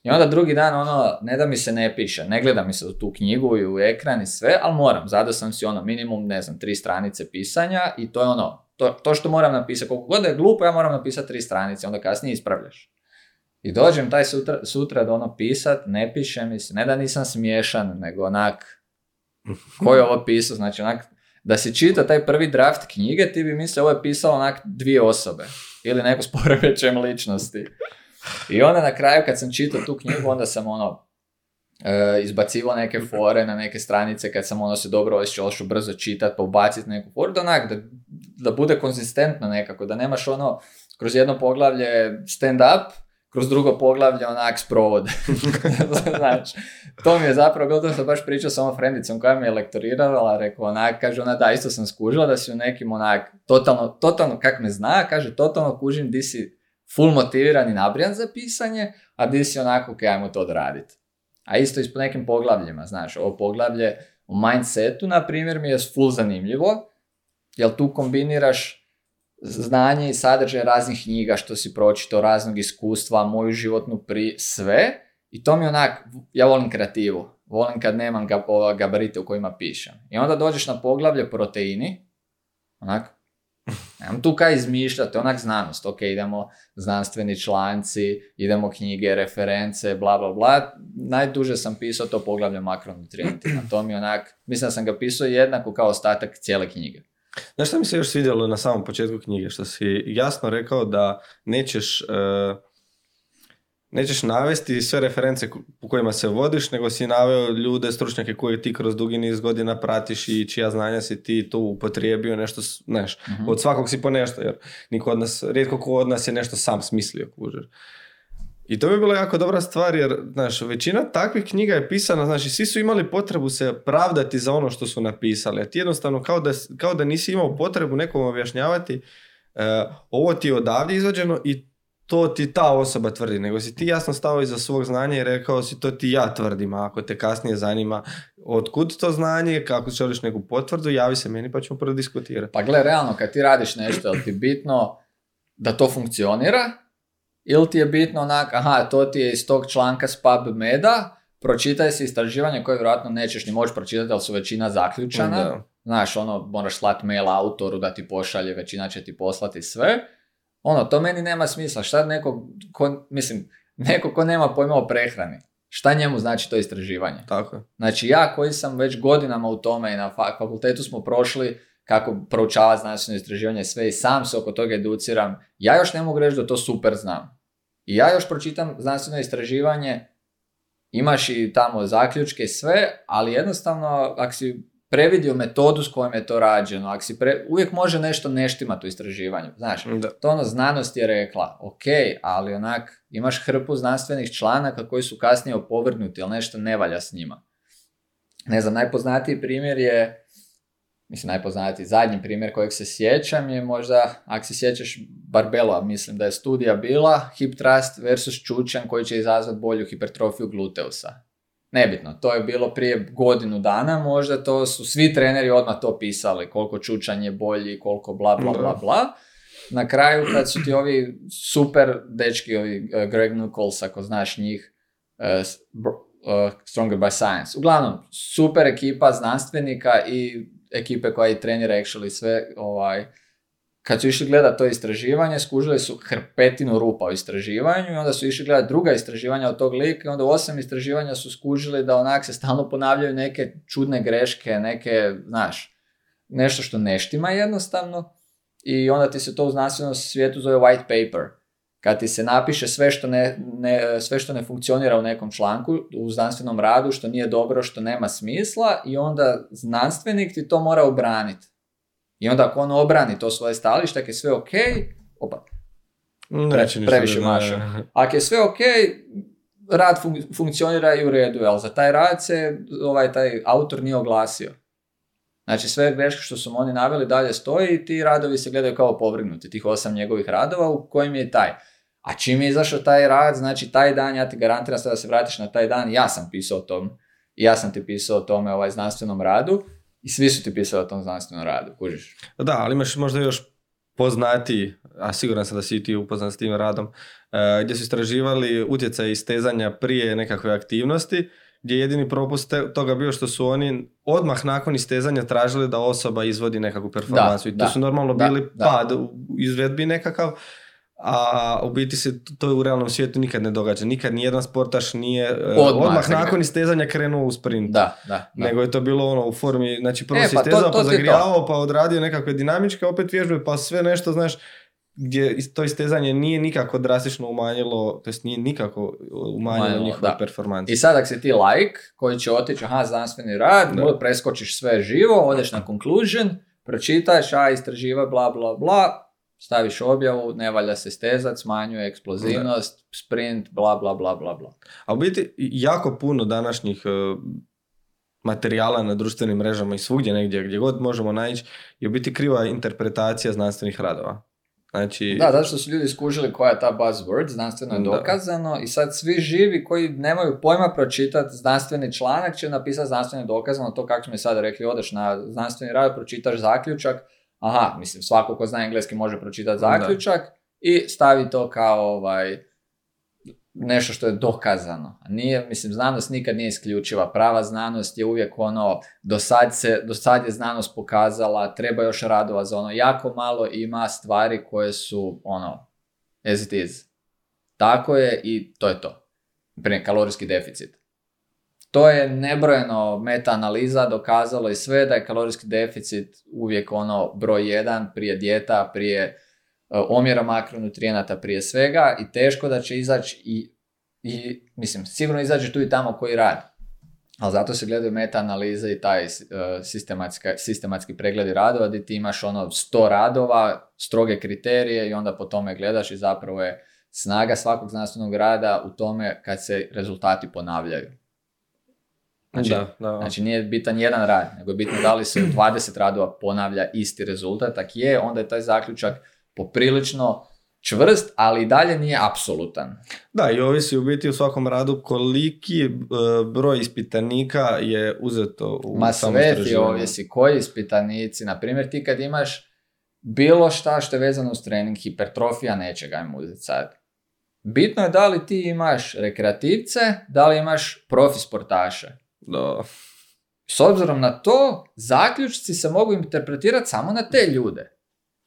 I onda drugi dan ono, ne da mi se ne piše, ne gleda mi se u tu knjigu i u ekran i sve, ali moram, zadao sam si ono minimum, ne znam, tri stranice pisanja i to je ono, to, to što moram napisati, koliko god je glupo, ja moram napisati tri stranice, onda kasnije ispravljaš. I dođem taj sutra, sutra da ono pisat, ne piše mi se, ne da nisam smiješan, nego onak, ko je ovo pisao, znači onak, da si čita taj prvi draft knjige, ti bi mislio ovo je pisalo onak dvije osobe ili neko s poremećajem ličnosti. I onda na kraju kad sam čitao tu knjigu, onda sam ono, e, izbacivao neke fore na neke stranice kad sam ono se dobro osjećao što brzo čitati, pa ubaciti neku foru, da, onak, da, da bude konzistentno nekako, da nemaš ono kroz jedno poglavlje stand up, kroz drugo poglavlje onak sprovod. znači, to mi je zapravo bilo, to sam baš pričao sa ovom frendicom koja mi je lektorirala, rekao onak, kaže ona da, isto sam skužila da si u nekim onak, totalno, totalno, kak me zna, kaže, totalno kužim di si full motiviran i nabrijan za pisanje, a di si onako, ok, ajmo to odraditi. A isto i s nekim poglavljima, znaš, ovo poglavlje u mindsetu, na primjer, mi je full zanimljivo, jer tu kombiniraš znanje i sadržaj raznih knjiga što si pročito, raznog iskustva, moju životnu pri... sve. I to mi onak, ja volim kreativu. Volim kad nemam ga, gabarite u kojima pišem. I onda dođeš na poglavlje proteini, onak, nemam tu kaj izmišljati, onak znanost. Ok, idemo znanstveni članci, idemo knjige, reference, bla, bla, bla. Najduže sam pisao to poglavlje makronutrijentima. To mi onak, mislim da sam ga pisao jednako kao ostatak cijele knjige. Znaš što mi se još svidjelo na samom početku knjige? Što si jasno rekao da nećeš, uh, nećeš navesti sve reference u kojima se vodiš, nego si naveo ljude, stručnjake koje ti kroz dugi niz godina pratiš i čija znanja si ti tu upotrijebio, nešto, znaš, mhm. od svakog si po nešto, jer niko od nas, rijetko ko od nas je nešto sam smislio, kužer. I to bi bila jako dobra stvar jer, znaš, većina takvih knjiga je pisana, znači svi su imali potrebu se pravdati za ono što su napisali, a ti jednostavno kao da, kao da nisi imao potrebu nekom objašnjavati e, ovo ti je odavde izvađeno i to ti ta osoba tvrdi, nego si ti jasno stao iza svog znanja i rekao si to ti ja tvrdim, ako te kasnije zanima otkud to znanje, kako želiš neku potvrdu, javi se meni pa ćemo prodiskutirati. Pa gle, realno, kad ti radiš nešto, je ti bitno da to funkcionira ili ti je bitno onak, aha, to ti je iz tog članka s PubMeda, pročitaj si istraživanje koje vjerojatno nećeš ni moći pročitati, ali su većina zaključana. Znaš, ono, moraš slati mail autoru da ti pošalje, većina će ti poslati sve. Ono, to meni nema smisla. Šta neko, ko, mislim, neko ko nema pojma o prehrani, šta njemu znači to istraživanje? Tako Znači, ja koji sam već godinama u tome i na fakultetu smo prošli kako proučavati znanstveno istraživanje sve i sam se oko toga educiram. Ja još ne mogu reći da to super znam. I ja još pročitam znanstveno istraživanje, imaš i tamo zaključke sve, ali jednostavno ako si previdio metodu s kojom je to rađeno, ako si uvijek može nešto neštima u istraživanju. Znaš, to ono znanost je rekla, ok, ali onak imaš hrpu znanstvenih članaka koji su kasnije opovrnuti, ali nešto ne valja s njima. Ne znam, najpoznatiji primjer je mislim najpoznatiji zadnji primjer kojeg se sjećam je možda, ako se sjećaš Barbela, mislim da je studija bila hip trust versus čučan koji će izazvati bolju hipertrofiju gluteusa. Nebitno, to je bilo prije godinu dana, možda to su svi treneri odmah to pisali, koliko čučan je bolji, koliko bla bla bla bla. Na kraju kad su ti ovi super dečki, ovi uh, Greg Nuckols, ako znaš njih, uh, Stronger by Science. Uglavnom, super ekipa znanstvenika i ekipe koja i trenira actually sve, ovaj, kad su išli gledati to istraživanje, skužili su hrpetinu rupa u istraživanju i onda su išli gledati druga istraživanja od tog lika i onda osam istraživanja su skužili da onak se stalno ponavljaju neke čudne greške, neke, znaš, nešto što neštima jednostavno i onda ti se to u znanstvenom svijetu zove white paper kad ti se napiše sve što ne, ne, sve što ne funkcionira u nekom članku, u znanstvenom radu, što nije dobro, što nema smisla i onda znanstvenik ti to mora obraniti. I onda ako on obrani to svoje stalište, je sve ok, opa, ništa previše maša. Ako je sve ok, rad fun- funkcionira i u redu, ali za taj rad se ovaj, taj autor nije oglasio. Znači sve greške što su mu oni naveli dalje stoji i ti radovi se gledaju kao povrgnuti, tih osam njegovih radova u kojim je taj. A čim je izašao taj rad, znači taj dan, ja ti garantiram sada da se vratiš na taj dan, ja sam pisao o tom, ja sam ti pisao o tome ovaj znanstvenom radu i svi su ti pisali o tom znanstvenom radu, kužiš. Da, ali imaš možda još poznati, a siguran sam da si i ti upoznat s tim radom, e, gdje su istraživali utjecaj istezanja prije nekakve aktivnosti, gdje je jedini propust toga bio što su oni odmah nakon istezanja tražili da osoba izvodi nekakvu performansu. I to da, su normalno da, bili da. pad u izvedbi nekakav, a u biti se to u realnom svijetu nikad ne događa. Nikad nijedan sportaš nije e, Odmah odmah, nakon istezanja krenuo u sprint. Da, da, da. Nego je to bilo ono u formi, znači prvo E, si pa to- istezao, to pa to. zagrijavao, pa odradio nekakve dinamičke opet vježbe, pa sve nešto, znaš, gdje to istezanje nije nikako drastično umanjilo, to jest nije nikako umanjilo Umanjilo, njihove performanse. I sad ako si ti like, koji će otići, aha, znanstveni rad, da. preskočiš sve živo, odeš na conclusion, pročitaš, a istraživa, bla, bla, bla, staviš objavu, ne valja se stezat, smanjuje eksplozivnost, sprint, bla, bla, bla, bla, bla. A u biti jako puno današnjih e, materijala na društvenim mrežama i svugdje negdje gdje god možemo naići je u biti kriva interpretacija znanstvenih radova. Znači, Da, zato što su ljudi skužili koja je ta buzzword, znanstveno je Da. dokazano i sad svi živi koji nemaju pojma pročitati znanstveni članak će napisati znanstveno dokazano, to kako smo i sada rekli, odeš na znanstveni rad, pročitaš zaključak, aha, mislim svako ko zna engleski može pročitati zaključak i stavi to kao ovaj, nešto što je dokazano. Nije, mislim, znanost nikad nije isključiva. Prava znanost je uvijek ono, do sad, se, do sad je znanost pokazala, treba još radova za ono. Jako malo ima stvari koje su ono, as it is. Tako je i to je to. Primjer, kalorijski deficit. To je nebrojeno meta-analiza dokazalo i sve da je kalorijski deficit uvijek ono broj jedan prije dijeta, prije e, omjera makronutrijenata prije svega i teško da će izaći i, i mislim, sigurno izađe tu i tamo koji radi. Ali zato se gledaju meta-analize i taj e, sistematski pregledi radova gdje ti imaš ono 100 radova, stroge kriterije i onda po tome gledaš i zapravo je snaga svakog znanstvenog rada u tome kad se rezultati ponavljaju. Znači, da, da. Znači nije bitan jedan rad, nego je bitno da li se u 20 radova ponavlja isti rezultat, tak je, onda je taj zaključak poprilično čvrst, ali i dalje nije apsolutan. Da, i ovisi u biti u svakom radu koliki e, broj ispitanika je uzeto u Ma sve ti ovisi, koji ispitanici, na primjer ti kad imaš bilo šta što je vezano uz trening, hipertrofija nečega, ajmo uzeti sad. Bitno je da li ti imaš rekreativce, da li imaš profi sportaše. Da. S obzirom na to, zaključci se mogu interpretirati samo na te ljude.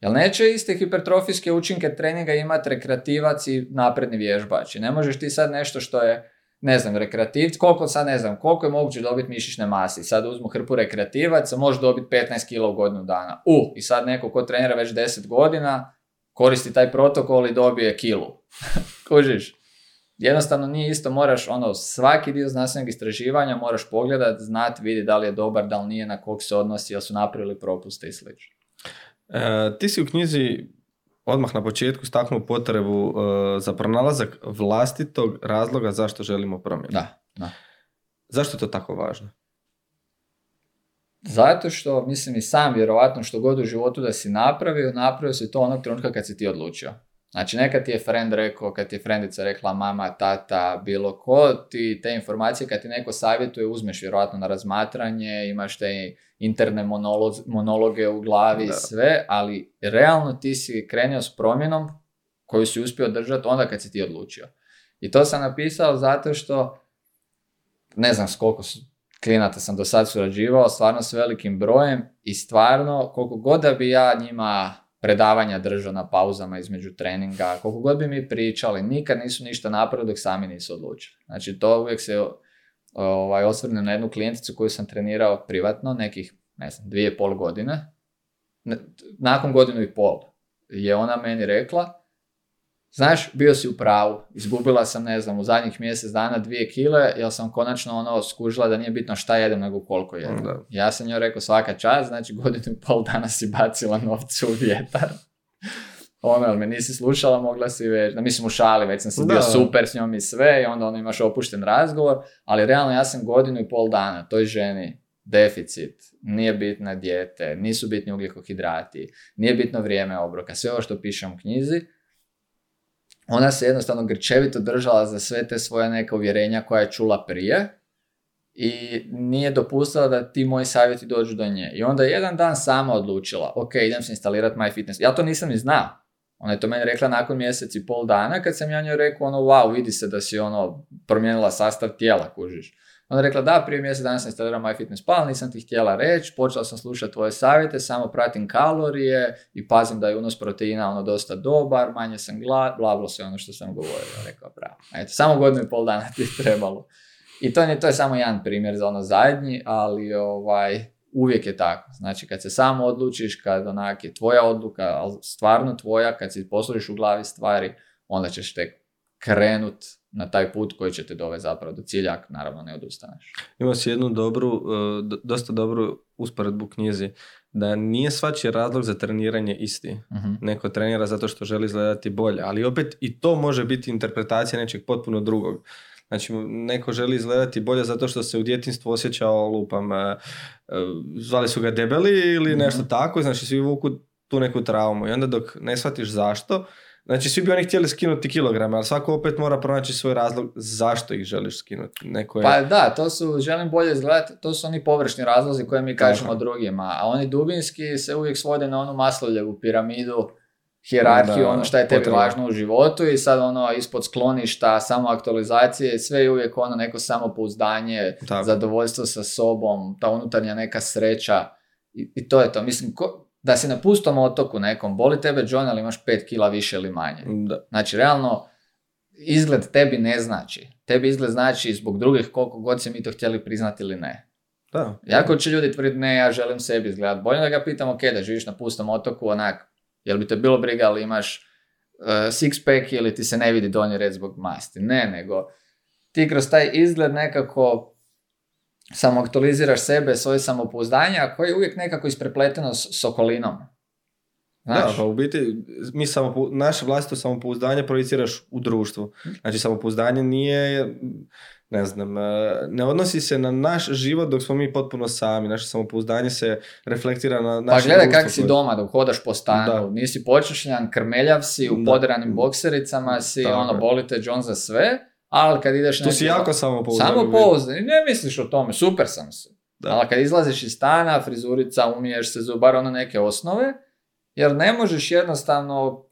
Jel neće iste hipertrofijske učinke treninga imati rekreativac i napredni vježbač. Ne možeš ti sad nešto što je, ne znam, rekreativc, koliko sad ne znam, koliko je moguće dobiti mišićne mase. I sad uzmu hrpu rekreativaca, može dobiti 15 kg u godinu dana. U, i sad neko ko trenira već 10 godina, koristi taj protokol i dobije kilu. Kužiš? Jednostavno nije isto, moraš ono, svaki dio znanstvenog istraživanja moraš pogledat, znati, vidi da li je dobar, da li nije, na kog se odnosi, jel su napravili propuste i slično. E, ti si u knjizi odmah na početku staknuo potrebu e, za pronalazak vlastitog razloga zašto želimo promjenu. Da, da. Zašto je to tako važno? Zato što, mislim i sam vjerovatno što god u životu da si napravio, napravio si to onog trenutka kad si ti odlučio. Znači nekad ti je friend rekao, kad ti je frendica rekla mama, tata, bilo ko, ti te informacije kad ti neko savjetuje uzmeš vjerojatno na razmatranje, imaš te interne monolo- monologe u glavi i sve, ali realno ti si krenio s promjenom koju si uspio držati onda kad si ti odlučio. I to sam napisao zato što ne znam s koliko klijenata sam do sad surađivao, stvarno s velikim brojem i stvarno koliko god da bi ja njima predavanja držao na pauzama između treninga, koliko god bi mi pričali, nikad nisu ništa napravili dok sami nisu odlučili. Znači to uvijek se ovaj, osvrnem na jednu klijenticu koju sam trenirao privatno, nekih, ne znam, dvije i pol godine. Ne- Nakon godinu i pol je ona meni rekla, Znaš, bio si u pravu. Izgubila sam, ne znam, u zadnjih mjesec dana dvije kile, jer sam konačno ono skužila da nije bitno šta jedem, nego koliko jedem. Da. Ja sam njoj rekao svaka čast, znači godinu i pol dana si bacila novce u vjetar. ono, jel me nisi slušala, mogla si već, da mislim u šali, već sam si bio super s njom i sve, i onda ono imaš opušten razgovor, ali realno ja sam godinu i pol dana toj ženi deficit, nije bitna dijete, nisu bitni ugljikohidrati, nije bitno vrijeme obroka, sve ovo što pišem u knjizi, ona se jednostavno grčevito držala za sve te svoje neke uvjerenja koja je čula prije i nije dopustila da ti moji savjeti dođu do nje. I onda je jedan dan sama odlučila, ok, idem se instalirati MyFitness. Ja to nisam ni znao. Ona je to meni rekla nakon mjesec i pol dana kad sam ja njoj rekao ono, wow, vidi se da si ono promijenila sastav tijela, kužiš. Ona rekla, da, prije mjesec dana sam instalirala MyFitnessPal, nisam ti htjela reći, počela sam slušati tvoje savjete, samo pratim kalorije i pazim da je unos proteina ono dosta dobar, manje sam glad, bla, bla, sve ono što sam govorio. Rekao, bravo. Eto, samo godinu i pol dana ti je trebalo. I to, je, to je samo jedan primjer za ono zadnji, ali ovaj, uvijek je tako. Znači, kad se samo odlučiš, kad onak je tvoja odluka, ali stvarno tvoja, kad si poslužiš u glavi stvari, onda ćeš tek krenut na taj put koji će te dovesti zapravo do cilja, ako naravno ne odustaneš. Imao si jednu dobru, e, dosta dobru usporedbu knjizi, da nije svačiji razlog za treniranje isti. Mhm. Neko trenira zato što želi izgledati bolje, ali opet i to može biti interpretacija nečeg potpuno drugog. Znači, neko želi izgledati bolje zato što se u djetinstvu osjećao, lupam, e, zvali su ga debeli ili Mhm. nešto tako, znači svi vuku tu neku traumu i onda dok ne shvatiš zašto, znači svi bi oni htjeli skinuti kilograme, ali svako opet mora pronaći svoj razlog zašto ih želiš skinuti. Neko je... Pa da, to su, želim bolje izgledati, to su oni površni razlozi koje mi kažemo Tako. drugima, a oni dubinski se uvijek svode na onu maslovljevu piramidu, hijerarhiju, Da, ono šta je tebi potreba. važno u životu i sad ono ispod skloništa, samo aktualizacije, sve je uvijek ono neko samopouzdanje, Tako. zadovoljstvo sa sobom, ta unutarnja neka sreća i, i to je to. Mislim, ko, da si na pustom otoku nekom, boli tebe John, ali imaš 5 kila više ili manje. Da. Znači, realno, izgled tebi ne znači. Tebi izgled znači zbog drugih koliko god se mi to htjeli priznati ili ne. Da. Jako će ljudi tvrditi, ne, ja želim sebi izgledat. Bolje da ga pitam, ok, da živiš na pustom otoku, onak, jel bi te bilo briga, ali imaš uh, six pack ili ti se ne vidi donji red zbog masti. Ne, nego ti kroz taj izgled nekako samo aktualiziraš sebe, svoje samopouzdanje, a koje je uvijek nekako isprepleteno s, s okolinom. Da, Znaš, pa u biti mi samo, naše vlastito samopouzdanje projiciraš u društvu. Znači samopouzdanje nije, ne znam, e, ne odnosi se na naš život dok smo mi potpuno sami. Naše samopouzdanje se reflektira na Pa naše gledaj društvo kak si koje- doma dok hodaš po stanu, Da. nisi počešljan, krmeljav si, u Da. poderanim boksericama si, Tako ono, bolite John za sve, ali kad ideš Tu si jako samopouzdan. Samo pouzdan, i ne misliš o tome, super sam se. Da. Ali kad izlaziš iz stana, frizurica, umiješ se zub, bar ono neke osnove, jer ne možeš jednostavno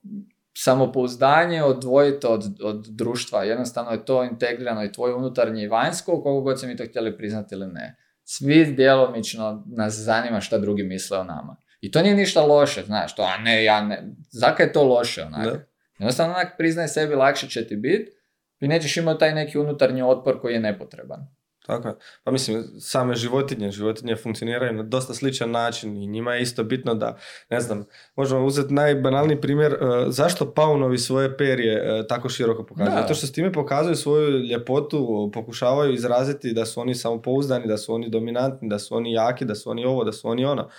samopouzdanje odvojiti od, od društva. Jednostavno je to integrirano i tvoje unutarnje i vanjsko, koliko god se mi to htjeli priznati ili ne. Svi djelomično nas zanima šta drugi misle o nama. I to nije ništa loše, znaš, to, a ne, ja ne, zakaj je to loše, onak? Da. Jednostavno, onak, priznaj sebi, lakše će ti biti i nećeš imati taj neki unutarnji otpor koji je nepotreban. Tako je. Pa mislim, same životinje, životinje funkcioniraju na dosta sličan način i njima je isto bitno da, ne znam, možemo uzeti najbanalniji primjer, e, zašto paunovi svoje perje e, tako široko pokazuju? Da. Zato što s time pokazuju svoju ljepotu, pokušavaju izraziti da su oni samopouzdani, da su oni dominantni, da su oni jaki, da su oni ovo, da su oni ono.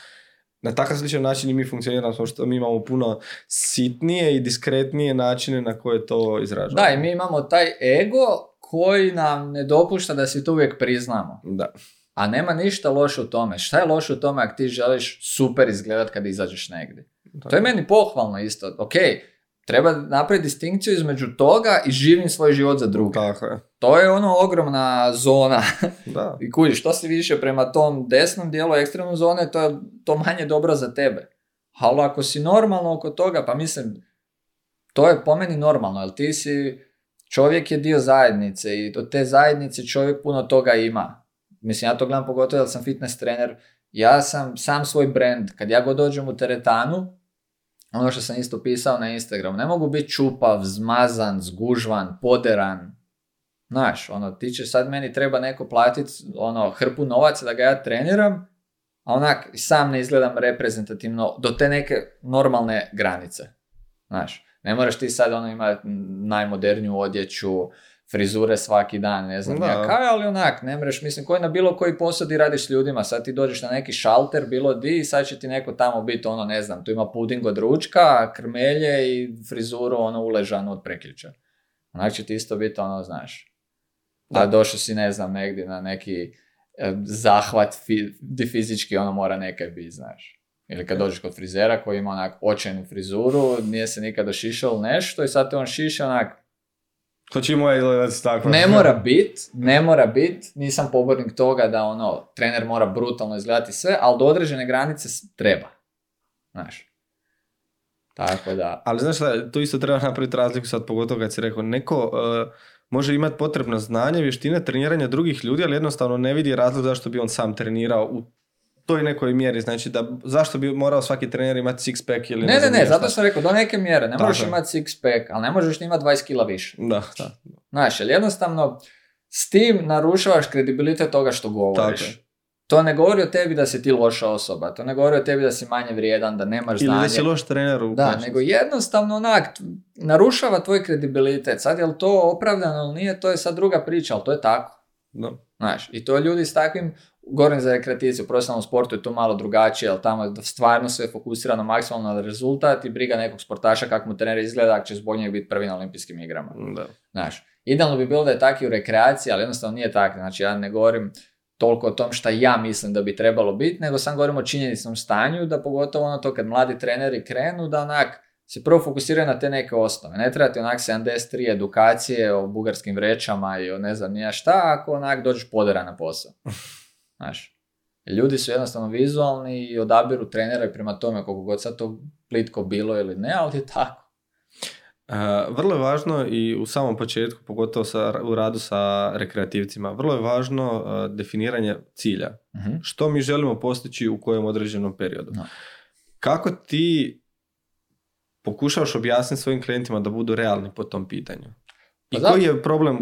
Na takav sličan način i mi funkcioniramo, samo što mi imamo puno sitnije i diskretnije načine na koje to izražavamo. Da, i mi imamo taj ego koji nam ne dopušta da si to uvijek priznamo. Da. A nema ništa loše u tome. Šta je loše u tome ako ti želiš super izgledat kad izađeš negdje? To je meni pohvalno isto. Ok, treba napraviti distinkciju između toga i živim svoj život za druge. Tako je. To je ono ogromna zona. Da. I kužiš, što si više prema tom desnom dijelu ekstremne zone, to je to manje dobro za tebe. Ali ako si normalno oko toga, pa mislim, to je po meni normalno, jer ti si, čovjek je dio zajednice i od te zajednice čovjek puno toga ima. Mislim, ja to gledam pogotovo jer sam fitness trener, ja sam sam svoj brand, kad ja god dođem u teretanu, ono što sam isto pisao na Instagram, ne mogu biti čupav, zmazan, zgužvan, poderan, Znaš, ono, ti će sad meni treba neko platiti ono, hrpu novaca da ga ja treniram, a onak sam ne izgledam reprezentativno do te neke normalne granice. Znaš, ne moraš ti sad ono imati najmoderniju odjeću, frizure svaki dan, ne znam Da. ja kaj, ali onak, ne mreš, mislim, koji na bilo koji posao di radiš s ljudima, sad ti dođeš na neki šalter, bilo di, i sad će ti neko tamo biti, ono, ne znam, tu ima puding od ručka, krmelje i frizuru, ono, uležanu od prekjučer. Onak će ti isto biti, ono, znaš, a Da. došao si, ne znam, negdje na neki e, zahvat fi, di fizički ono mora nekaj biti, znaš. Ili kad dođeš kod frizera koji ima onak očajnu frizuru, nije se nikad ošišao ili nešto i sad te on šiša onak, Hoće i moja izgledati tako. ne mora bit, ne mora bit, nisam pobornik toga da ono, trener mora brutalno izgledati sve, ali do određene granice treba. Znaš. Tako da, Ali znaš šta, tu isto treba napraviti razliku sad, pogotovo kad si rekao, neko uh, može imati potrebno znanje, vještine, treniranja drugih ljudi, ali jednostavno ne vidi razlog zašto bi on sam trenirao u toj nekoj mjeri. Znači, da, zašto bi morao svaki trener imati six pack ili ne, ne, ne, ja zato sam rekao, do neke mjere, ne Tako možeš imati six pack, ali ne možeš ni imati 20 kila više. Da, da. Znaš, jer jednostavno s tim narušavaš kredibilitet toga što govoriš. Tako je. To ne govori o tebi da si ti loša osoba, to ne govori o tebi da si manje vrijedan, da nemaš Ili znanje. da si loš trener u Da, nego jednostavno onak, narušava tvoj kredibilitet. Sad je li to opravdano ili nije, to je sad druga priča, ali to je tako. Da. Znaš, i to ljudi s takvim, govorim za rekreativce, u profesionalnom sportu je to malo drugačije, ali tamo je stvarno sve fokusirano maksimalno na rezultat i briga nekog sportaša kako mu trener izgleda, ako će zbog njega biti prvi na olimpijskim igrama. da. Znaš, idealno bi bilo da je tako i u rekreaciji, ali jednostavno nije tako. Znači, ja ne govorim toliko o tom šta ja mislim da bi trebalo biti, nego sam govorim o činjenicnom stanju, da pogotovo ono to kad mladi treneri krenu, da onak se prvo fokusiraju na te neke osnove. Ne treba ti onak 73 edukacije o bugarskim vrećama i o ne znam nija šta, ako onak dođeš podera na posao. Znaš, ljudi su jednostavno vizualni i odabiru trenera i prema tome koliko god sad to plitko bilo ili ne, ali je tako. Uh, vrlo je važno i u samom početku, pogotovo sa, u radu sa rekreativcima, vrlo je važno uh, definiranje cilja. Mhm. Što mi želimo postići u kojem određenom periodu. Kako ti pokušavaš objasniti svojim klijentima da budu realni po tom pitanju? I Pa da. koji je problem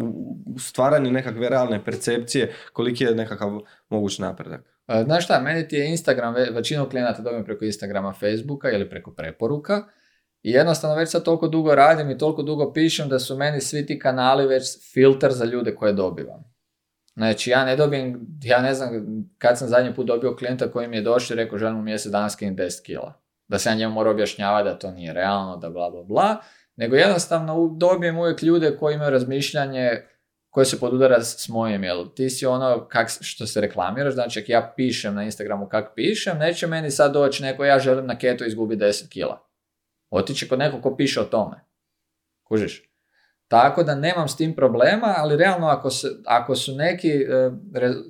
u stvaranju nekakve realne percepcije, koliki je nekakav moguć napredak? E, Znaš šta, meni ti je Instagram, ve- većinu klijenata dobijem preko Instagrama, Facebooka ili preko preporuka i jednostavno već sad toliko dugo radim i toliko dugo pišem da su meni svi ti kanali već filter za ljude koje dobivam. Znači ja ne dobijem, ja ne znam kad sam zadnji put dobio klijenta koji mi je došao i rekao želim u mjesec dana skinuti 10 kila. Da se ja njemu mora objašnjavati da to nije realno, da bla bla bla, nego jednostavno dobijem uvijek ljude koji imaju razmišljanje koje se podudara s mojim, jel ti si ono kak, što se reklamiraš, znači ako ja pišem na Instagramu kak pišem, neće meni sad doći neko ja želim na keto izgubiti 10 kila. Otići kod nekog ko piše o tome. Kužiš? Tako da nemam s tim problema, ali realno ako, se, ako su neki e,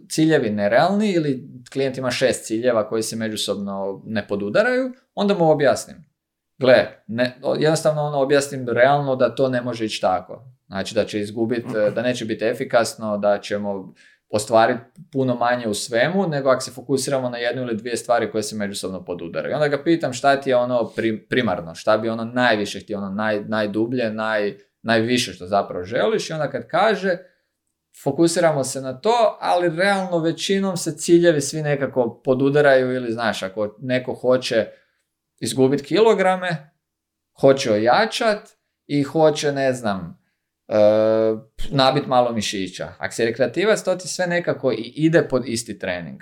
ciljevi nerealni ili klijent ima šest ciljeva koji se međusobno ne podudaraju, onda mu objasnim. Gle, ne, jednostavno ono objasnim realno da to ne može ići tako. Znači da će izgubiti, da neće biti efikasno, da ćemo ostvariti puno manje u svemu, nego ako se fokusiramo na jednu ili dvije stvari koje se međusobno podudaraju. I onda ga pitam šta ti je ono pri- primarno, šta bi ono najviše htio, ono naj, najdublje, naj, najviše što zapravo želiš i onda kad kaže fokusiramo se na to, ali realno većinom se ciljevi svi nekako podudaraju ili znaš, ako neko hoće izgubiti kilograme, hoće ojačat i hoće, ne znam, e, nabit malo mišića. Ako si rekreativac, to ti sve nekako i ide pod isti trening.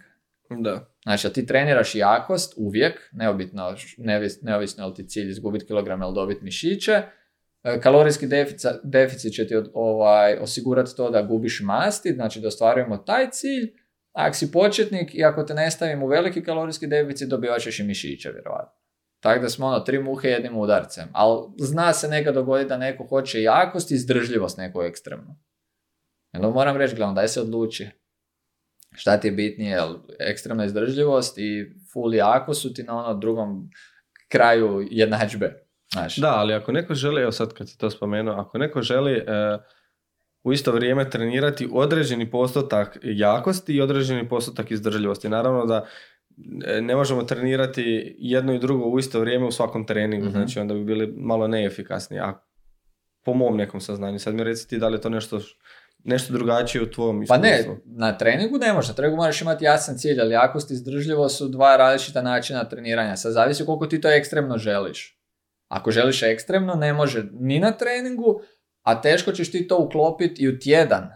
Da. Znači, da ti treniraš jakost uvijek, neobitno, nevis- neovisno je li ti cilj izgubiti kilograme ili dobiti mišiće, E, Kalorijski deficit, deficit će ti od- ovaj, osigurati to da gubiš masti, znači da ostvarujemo taj cilj. A ako si početnik i ako te ne stavimo u veliki kalorijski deficit, dobivat ćeš i mišiće, vjerovatno. Tako da smo ono, tri muhe jednim udarcem. Ali zna se nekad dogoditi da neko hoće jakost i izdržljivost neku ekstremnu. Onda moram reći, gledam, daj se odluči. Šta ti je bitnije, jel ekstremna izdržljivost i full jako su ti na ono drugom kraju jednadžbe. Znaš, Da, ali ako neko želi, evo sad kad si to spomenuo, ako neko želi e, u isto vrijeme trenirati određeni postotak jakosti i određeni postotak izdržljivosti. Naravno da ne možemo trenirati jedno i drugo u isto vrijeme u svakom treningu, Mhm. znači onda bi bili malo neefikasni, a po mom nekom saznanju. Sad mi reci ti da li je to nešto, nešto drugačije u tvom Pa iskustvu. ne, na treningu ne može. Na treningu moraš imati jasan cilj, ali jakost i izdržljivost su dva različita načina treniranja. Sad zavisi koliko ti to ekstremno želiš. Ako želiš ekstremno, ne može ni na treningu, a teško ćeš ti to uklopiti i u tjedan.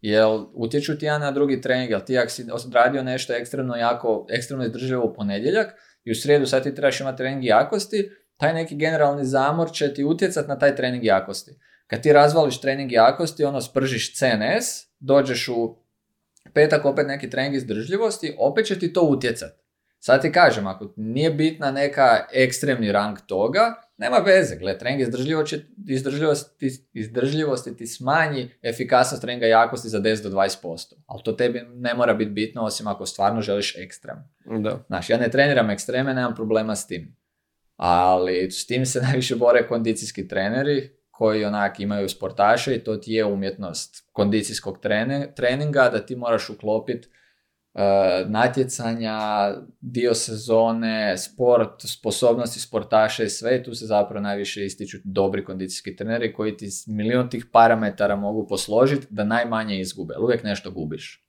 Jel utječu ti jedan na drugi trening, jel ti ako si odradio nešto ekstremno jako, ekstremno izdrživo u ponedjeljak i u srijedu sad ti trebaš imati trening jakosti, taj neki generalni zamor će ti utjecat na taj trening jakosti. Kad ti razvališ trening jakosti, ono spržiš CNS, dođeš u petak opet neki trening izdržljivosti, opet će ti to utjecat. Sad ti kažem, ako nije bitna neka ekstremni rang toga, nema veze. Gle, trening izdržljivosti, izdržljivosti, izdržljivosti ti smanji efikasnost treninga jakosti za 10 do 20%. Ali to tebi ne mora biti bitno, osim ako stvarno želiš ekstrem. Da. Znaš, ja ne treniram ekstreme, nemam problema s tim. Ali s tim se najviše bore kondicijski treneri, koji onak imaju sportaše i to ti je umjetnost kondicijskog treninga, da ti moraš uklopiti natjecanja, dio sezone, sport, sposobnosti sportaša i sve, tu se zapravo najviše ističu dobri kondicijski treneri koji ti milijun tih parametara mogu posložiti da najmanje izgube, ali uvijek nešto gubiš.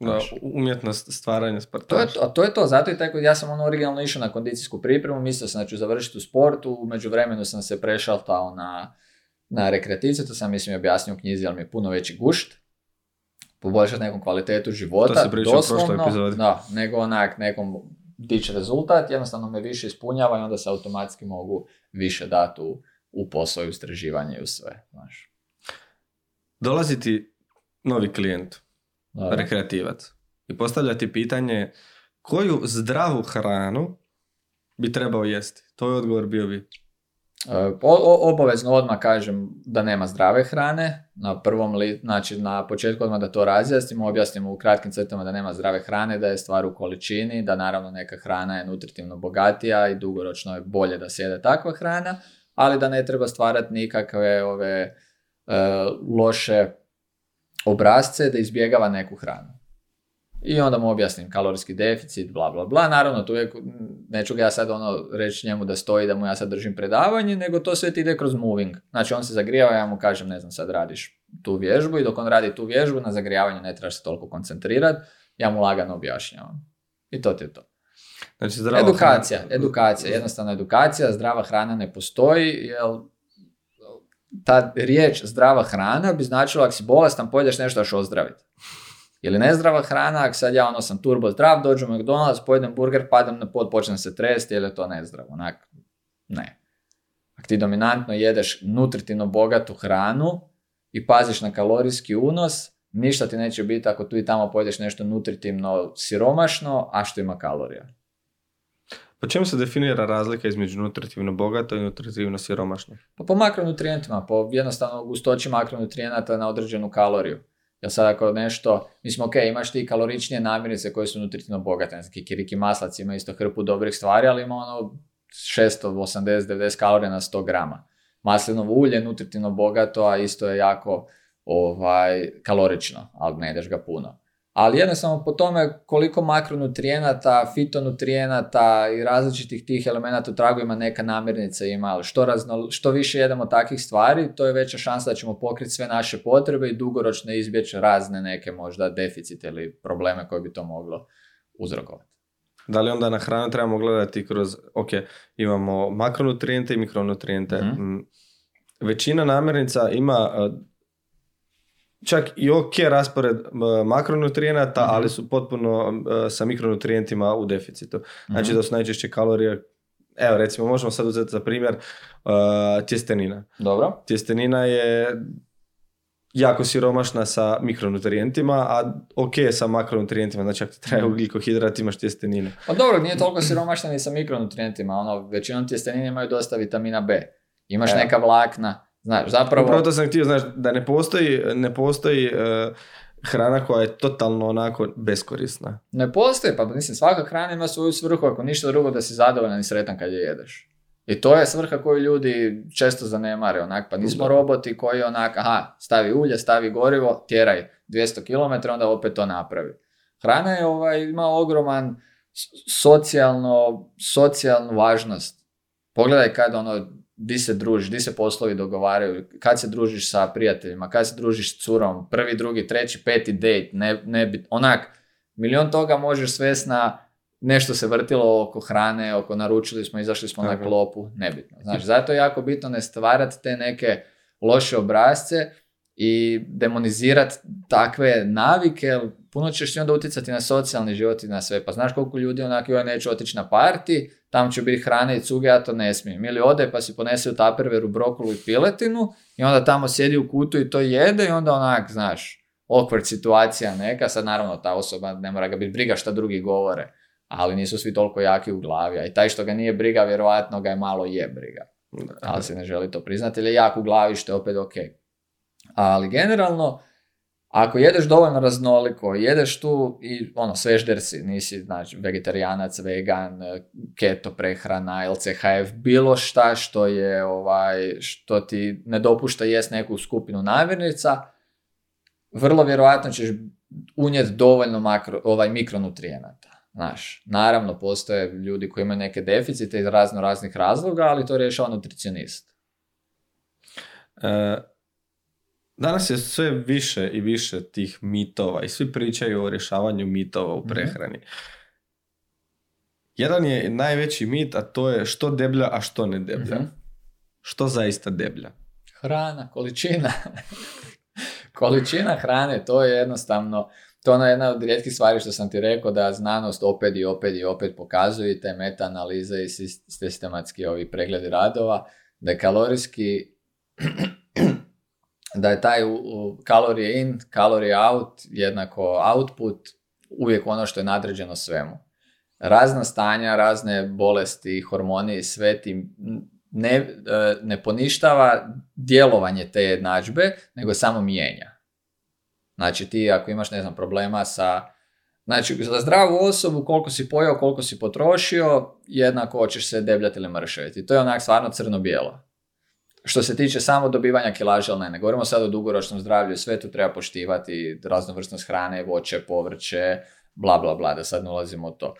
Da, umjetnost stvaranja sportaša. To je to, to je to, zato je tako, ja sam ono originalno išao na kondicijsku pripremu, mislio sam da ću završiti u sportu, u međuvremenu sam se prešaltao na, na rekreativce, to sam mislim objasnio u knjizi, ali mi je puno veći gušt poboljšati nekom kvalitetu života, to se doslovno, da, nego onak nekom dići rezultat, jednostavno me više ispunjava i onda se automatski mogu više dati u, u posao i istraživanje i u sve. Znaš. Dolazi ti novi klijent, rekreativac, i postavlja ti pitanje koju zdravu hranu bi trebao jesti? To je odgovor bio bi. O, obavezno odmah kažem da nema zdrave hrane, na prvom li, znači na početku odmah da to razjasnimo, objasnimo u kratkim crtama da nema zdrave hrane, da je stvar u količini, da naravno neka hrana je nutritivno bogatija i dugoročno je bolje da sjede takva hrana, ali da ne treba stvarati nikakve ove e, loše obrazce da izbjegava neku hranu. I onda mu objasnim kalorijski deficit, bla, bla, bla. Naravno, tu je, neću ga ja sad ono reći njemu da stoji da mu ja sad držim predavanje, nego to sve ti ide kroz moving. Znači, on se zagrijava, ja mu kažem, ne znam, sad radiš tu vježbu i dok on radi tu vježbu, na zagrijavanju ne trebaš se toliko koncentrirati, ja mu lagano objašnjavam. I to ti je to. Znači, edukacija, edukacija, jednostavno edukacija, zdrava hrana ne postoji, jer ta riječ zdrava hrana bi značilo ako si bolestan, pojedeš nešto još ozdraviti. Ili nezdrava hrana, ako sad ja ono sam turbo zdrav, dođem u McDonald's, pojedem burger, padem na pod, počnem se tresti, ili je to nezdravo? Onak, ne. Ako ti dominantno jedeš nutritivno bogatu hranu i paziš na kalorijski unos, ništa ti neće biti ako tu i tamo pojedeš nešto nutritivno siromašno, a što ima kalorija. Po čemu se definira razlika između nutritivno bogato i nutritivno siromašno? Pa po makronutrijentima, po jednostavno gustoći makronutrijenata na određenu kaloriju. Jel sad ako nešto, mislim, ok, imaš ti kaloričnije namirnice koje su nutritivno bogate, znači kikiriki maslac ima isto hrpu dobrih stvari, ali ima ono 680-90 kalorija na 100 grama. Maslinovo ulje nutritivno bogato, a isto je jako ovaj, kalorično, ali ne ideš ga puno ali jednostavno po tome koliko makronutrijenata, fitonutrijenata i različitih tih elemenata u tragovima neka namirnica ima, ali što, razno, što više jedemo takvih stvari, to je veća šansa da ćemo pokriti sve naše potrebe i dugoročno izbjeći razne neke možda deficite ili probleme koje bi to moglo uzrokovati. Da li onda na hranu trebamo gledati kroz, ok, imamo makronutrijente i mikronutrijente. mm Većina namirnica ima čak i ok raspored makronutrijenata, mm ali su potpuno sa mikronutrijentima u deficitu. Znači mhm. da su najčešće kalorije Evo recimo možemo sad uzeti za primjer uh, tjestenina. Dobro. Tjestenina je jako siromašna sa mikronutrijentima, a ok sa makronutrijentima, znači ako ti treba mhm. ugljikohidrat imaš tjestenine. Pa dobro, nije toliko siromašna ni sa mikronutrijentima, ono, većinom tjestenine imaju dosta vitamina B. Imaš neka vlakna, Znaš, zapravo... Upravo to sam htio, znaš, da ne postoji, ne postoji e, hrana koja je totalno onako beskorisna. Ne postoji, pa mislim, svaka hrana ima svoju svrhu, ako ništa drugo da si zadovoljan i sretan kad je jedeš. I to je svrha koju ljudi često zanemare, onak, pa nismo roboti koji onak, aha, stavi ulje, stavi gorivo, tjeraj 200 km, onda opet to napravi. Hrana je, ovaj, ima ogroman socijalno, socijalnu važnost. Pogledaj kad ono, di se družiš, di se poslovi dogovaraju, kad se družiš sa prijateljima, kad se družiš s curom, prvi, drugi, treći, peti date, ne, ne onak, milion toga možeš svest na nešto se vrtilo oko hrane, oko naručili smo, izašli smo na klopu, nebitno. Znači, zato je jako bitno ne stvarati te neke loše obrazce i demonizirati takve navike, jer puno ćeš ti onda utjecati na socijalni život i na sve. Pa znaš koliko ljudi onako, joj neću otići na parti, tamo će biti hrane i cuge, ja to ne smijem. Ili ode pa si ponese u taperveru brokulu i piletinu i onda tamo sjedi u kutu i to jede i onda onak, znaš, awkward situacija neka, sad naravno ta osoba ne mora ga biti briga šta drugi govore, ali nisu svi toliko jaki u glavi, a i taj što ga nije briga, vjerojatno ga je malo je briga. Ali se ne želi to priznati, ili je jak u glavi, što je opet ok. Ali generalno, ako jedeš dovoljno raznoliko, jedeš tu i ono, svežder si, nisi znači, vegetarijanac, vegan, keto prehrana, LCHF, bilo šta što je ovaj, što ti ne dopušta jest neku skupinu namirnica, vrlo vjerojatno ćeš unijeti dovoljno makro, ovaj, mikronutrijenata. Znaš, naravno postoje ljudi koji imaju neke deficite iz razno raznih razloga, ali to rješava nutricionist. E, danas je sve više i više tih mitova i svi pričaju o rješavanju mitova u Mhm. prehrani. Jedan je najveći mit, a to je što deblja, a što ne deblja. Mhm. Što zaista deblja? Hrana, količina. količina hrane, to je jednostavno, to je ona jedna od rijetkih stvari što sam ti rekao da znanost opet i opet i opet pokazuje i te meta-analize i sis- sistematski ovi pregledi radova, da je kalorijski da je taj kalorije in, kalorije out jednako output uvijek ono što je nadređeno svemu. Razna stanja, razne bolesti, hormoni, sve ti ne, e, ne poništava djelovanje te jednadžbe, nego samo mijenja. Znači ti ako imaš, ne znam, problema sa Znači, za zdravu osobu, koliko si pojeo, koliko si potrošio, jednako hoćeš se debljati ili mršaviti. To je onak stvarno crno-bijelo. Što se tiče samo dobivanja kilaže, ne, ne govorimo sad o dugoročnom zdravlju, sve tu treba poštivati, raznovrsnost hrane, voće, povrće, bla, bla, bla, da sad ne ulazimo u to.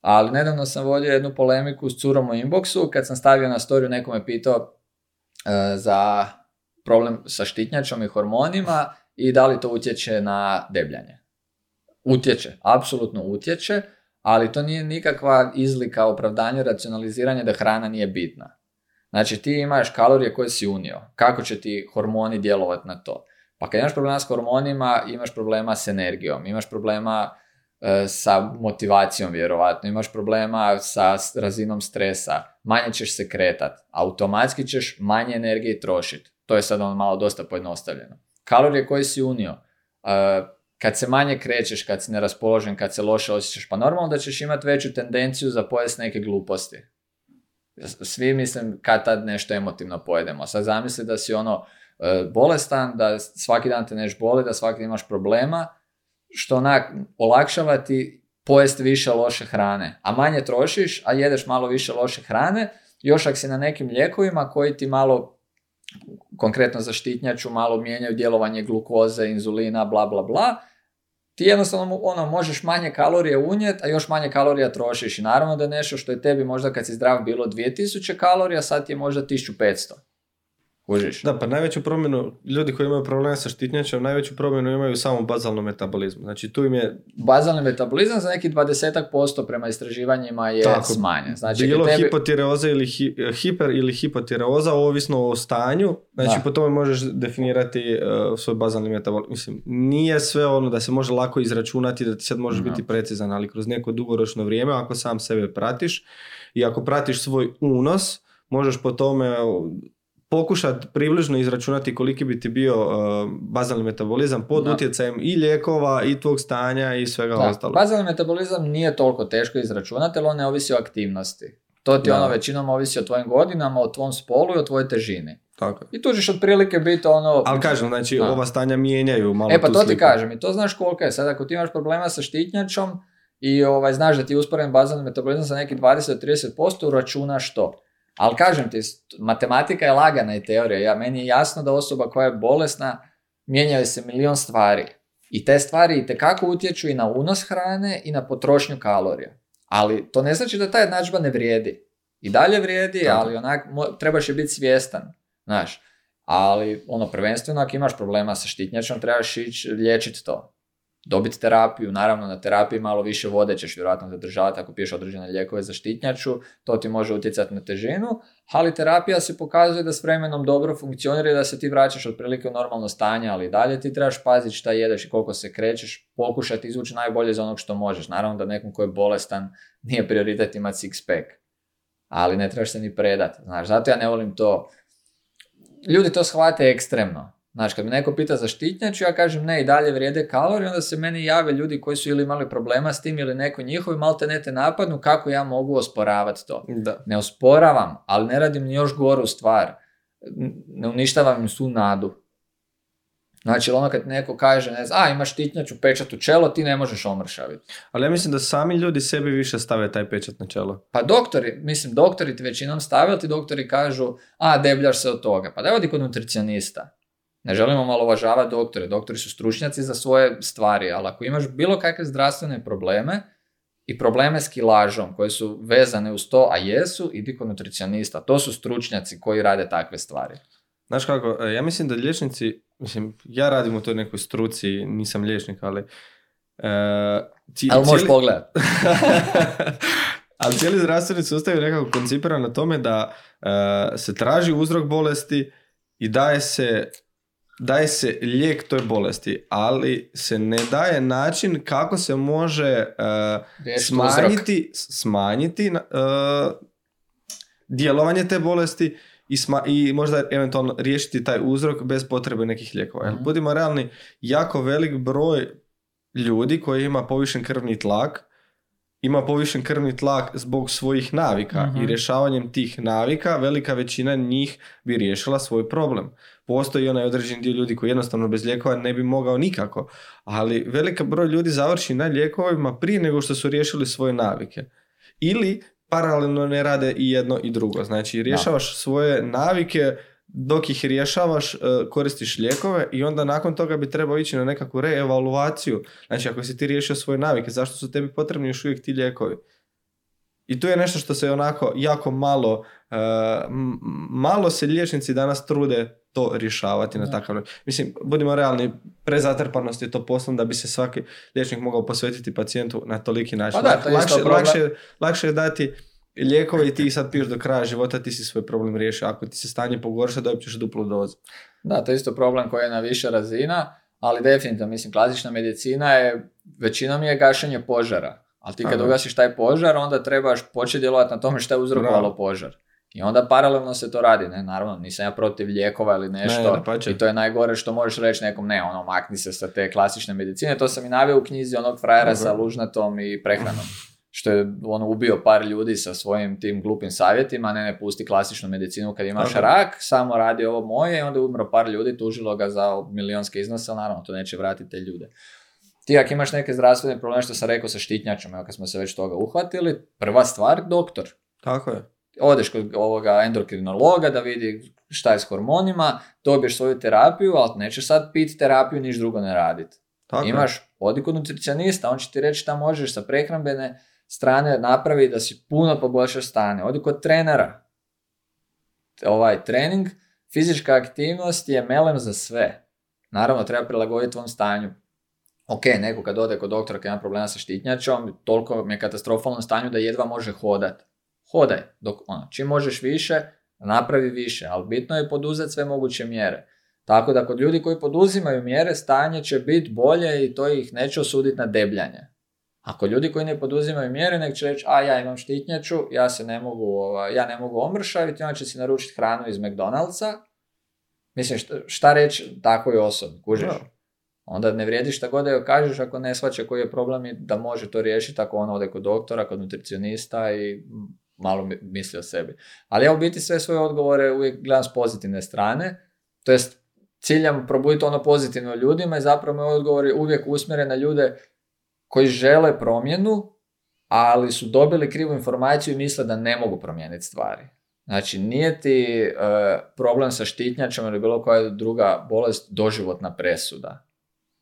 Ali nedavno sam vodio jednu polemiku s curom u inboxu, kad sam stavio na storiju, neko me pitao e, za problem sa štitnjačom i hormonima i da li to utječe na debljanje. Utječe, apsolutno utječe, ali to nije nikakva izlika, opravdanje, racionaliziranje da hrana nije bitna. Znači ti imaš kalorije koje si unio, kako će ti hormoni djelovati na to? Pa kad imaš problema s hormonima, imaš problema s energijom, imaš problema e, sa motivacijom vjerovatno, imaš problema sa razinom stresa, manje ćeš se kretat, automatski ćeš manje energije trošiti. To je sad ono malo dosta pojednostavljeno. Kalorije koje si unio, e, kad se manje krećeš, kad si neraspoložen, kad se loše osjećaš, pa normalno da ćeš imati veću tendenciju za pojest neke gluposti. Svi mislim kad tad nešto emotivno pojedemo. Sad zamisli da si ono e, bolestan, da svaki dan te neš boli, da svaki dan imaš problema, što onak olakšava ti pojesti više loše hrane. A manje trošiš, a jedeš malo više loše hrane, još ako si na nekim lijekovima koji ti malo konkretno za štitnjaču malo mijenjaju djelovanje glukoze, inzulina, bla bla bla, ti jednostavno ono, možeš manje kalorije unijeti, a još manje kalorija trošiš. I naravno da je nešto što je tebi možda kad si zdrav bilo 2000 kalorija, sad ti je možda 1500. Kužiš? Da, pa najveću promjenu, ljudi koji imaju probleme sa štitnjačom, najveću promjenu imaju u samom bazalnom metabolizmu. Znači tu im je Bazalni metabolizam za neki 20% prema istraživanjima je Tako, smanjen. Znači, bilo tebi... hipotireoza ili hi, hiper ili hipotireoza, ovisno o stanju, znači Da. po tome možeš definirati uh, svoj bazalni metabolizam. Mislim, nije sve ono da se može lako izračunati, da ti sad možeš Mhm. biti precizan, ali kroz neko dugoročno vrijeme, ako sam sebe pratiš i ako pratiš svoj unos, možeš po tome pokušati približno izračunati koliki bi ti bio uh, bazalni metabolizam pod Da. utjecajem i lijekova i tvog stanja i svega Da, ostalog. bazalni metabolizam nije toliko teško izračunati, ali on ne ovisi o aktivnosti. To ti Da. ono većinom ovisi o tvojim godinama, o tvom spolu i o tvojoj težini. Tako. I tu ćeš otprilike biti ono... Ali kažem, znači Da. ova stanja mijenjaju malo E pa tu to ti sliku. kažem i to znaš koliko je. Sad ako ti imaš problema sa štitnjačom i ovaj, znaš da ti je usporen bazalni metabolizam sa neki 20-30%, uračunaš to. Ali kažem ti, matematika je lagana i teorija. Ja, meni je jasno da osoba koja je bolesna, mijenjaju se milion stvari. I te stvari itekako utječu i na unos hrane i na potrošnju kalorija. Ali to ne znači da ta jednadžba ne vrijedi. I dalje vrijedi, Tako. ali onak mo- trebaš je biti svjestan. Znaš, ali ono prvenstveno ako imaš problema sa štitnjačom trebaš ići liječiti to. Dobiti terapiju, naravno na terapiji malo više vode ćeš vjerojatno zadržavati ako piješ određene lijekove za štitnjaču, to ti može utjecati na težinu, ali terapija se pokazuje da s vremenom dobro funkcionira i da se ti vraćaš otprilike u normalno stanje, ali dalje ti trebaš paziti šta jedeš i koliko se krećeš, pokušati izvući najbolje za onog što možeš. Naravno da nekom ko je bolestan nije prioritet imati six pack, ali ne trebaš se ni predati. Znaš, zato ja ne volim to. Ljudi to shvate ekstremno Znači, kad me neko pita za štitnjaču, ja kažem ne, i dalje vrijede kalorije, onda se meni jave ljudi koji su ili imali problema s tim ili neko njihovi malte ne te napadnu, kako ja mogu osporavati to. Da. Ne osporavam, ali ne radim ni još goru stvar. Ne uništavam im su nadu. Znači, ono kad neko kaže, ne znam, a imaš štitnjaču, pečat u čelo, ti ne možeš omršaviti. Ali ja mislim da sami ljudi sebi više stave taj pečat na čelo. Pa doktori, mislim, doktori ti većinom stave, ti doktori kažu, a debljaš se od toga. Pa da odi kod nutricionista. Ne želimo malo uvažavati doktore, doktori su stručnjaci za svoje stvari, ali ako imaš bilo kakve zdravstvene probleme i probleme s kilažom koje su vezane uz to, a jesu, idi kod nutricionista. To su stručnjaci koji rade takve stvari. Znaš kako, e, ja mislim da liječnici, mislim, ja radim u toj nekoj struci, nisam liječnik, ali... Uh, ali možeš pogledat. ali cijeli zdravstveni sustav je nekako koncipiran na tome da e, se traži uzrok bolesti i daje se daje se lijek toj bolesti, ali se ne daje način kako se može uh, smanjiti, smanjiti uh, djelovanje te bolesti i, sma- i možda eventualno riješiti taj uzrok bez potrebe nekih lijekova. mm Budimo realni, jako velik broj ljudi koji ima povišen krvni tlak, ima povišen krvni tlak zbog svojih navika i mhm. rješavanjem tih navika velika većina njih bi riješila svoj problem postoji onaj određeni dio ljudi koji jednostavno bez lijekova ne bi mogao nikako, ali velika broj ljudi završi na lijekovima prije nego što su riješili svoje navike. Ili paralelno ne rade i jedno i drugo. Znači rješavaš svoje navike dok ih rješavaš e, koristiš lijekove i onda nakon toga bi trebao ići na nekakvu reevaluaciju. Znači ako si ti riješio svoje navike, zašto su tebi potrebni još uvijek ti lijekovi? I tu je nešto što se onako jako malo, e, malo se liječnici danas trude to rješavati na takav način. Mislim, budimo realni, prezatrpanost je to poslom da bi se svaki liječnik mogao posvetiti pacijentu na toliki način. Pa da, lakše, lakše, lakše je dati lijekove i ti ih sad piješ do kraja života, ti si svoj problem riješio. Ako ti se stanje pogorša, dobit ćeš duplu dozu. Da, to je isto problem koji je na više razina, ali definitivno, mislim, klasična medicina je, većinom je gašenje požara. Ali ti kad ugasiš taj požar, onda trebaš početi djelovati na tome što je uzrokovalo požar. I onda paralelno se to radi, ne, naravno, nisam ja protiv lijekova ili nešto, ne, i to je najgore što možeš reći nekom, ne, ono, makni se sa te klasične medicine, to sam i naveo u knjizi onog frajera sa lužnatom i prehranom, što je ono ubio par ljudi sa svojim tim glupim savjetima, ne, ne, pusti klasičnu medicinu kad imaš rak, samo radi ovo moje i onda je umro par ljudi, tužilo ga za milionske iznose, ali naravno, to neće vratiti te ljude. Ti ako imaš neke zdravstvene probleme, što sam rekao sa štitnjačom, evo kad smo se već toga uhvatili, prva stvar, doktor. Tako je odeš kod ovoga endokrinologa da vidi šta je s hormonima, dobiješ svoju terapiju, ali nećeš sad piti terapiju, niš drugo ne raditi. Imaš, odi kod nutricionista, on će ti reći šta možeš sa prehrambene strane napraviti da si puno poboljšaš stane. Odi kod trenera. Ovaj trening, fizička aktivnost je melem za sve. Naravno, treba prilagoditi tvom stanju. Ok, neko kad ode kod doktora kad ima problema sa štitnjačom, toliko mi je katastrofalnom stanju da jedva može hodati hodaj. Dok, ono, čim možeš više, napravi više, ali bitno je poduzeti sve moguće mjere. Tako da kod ljudi koji poduzimaju mjere, stanje će biti bolje i to ih neće osuditi na debljanje. Ako ljudi koji ne poduzimaju mjere, nek će reći, a ja imam štitnjaču, ja se ne mogu, ova, ja ne mogu omršaviti, on će si naručiti hranu iz McDonald'sa. Mislim, šta, šta reći takvoj osobi, kužiš? Onda ne vrijedi šta god da joj kažeš ako ne shvaća koji je problem i da može to riješiti ako on ode kod doktora, kod nutricionista i malo misli o sebi. Ali ja u biti sve svoje odgovore uvijek gledam s pozitivne strane, to jest ciljam probuditi ono pozitivno ljudima i zapravo moj odgovor je uvijek usmjeren na ljude koji žele promjenu, ali su dobili krivu informaciju i misle da ne mogu promijeniti stvari. Znači, nije ti e, problem sa štitnjačom ili bilo koja druga bolest doživotna presuda.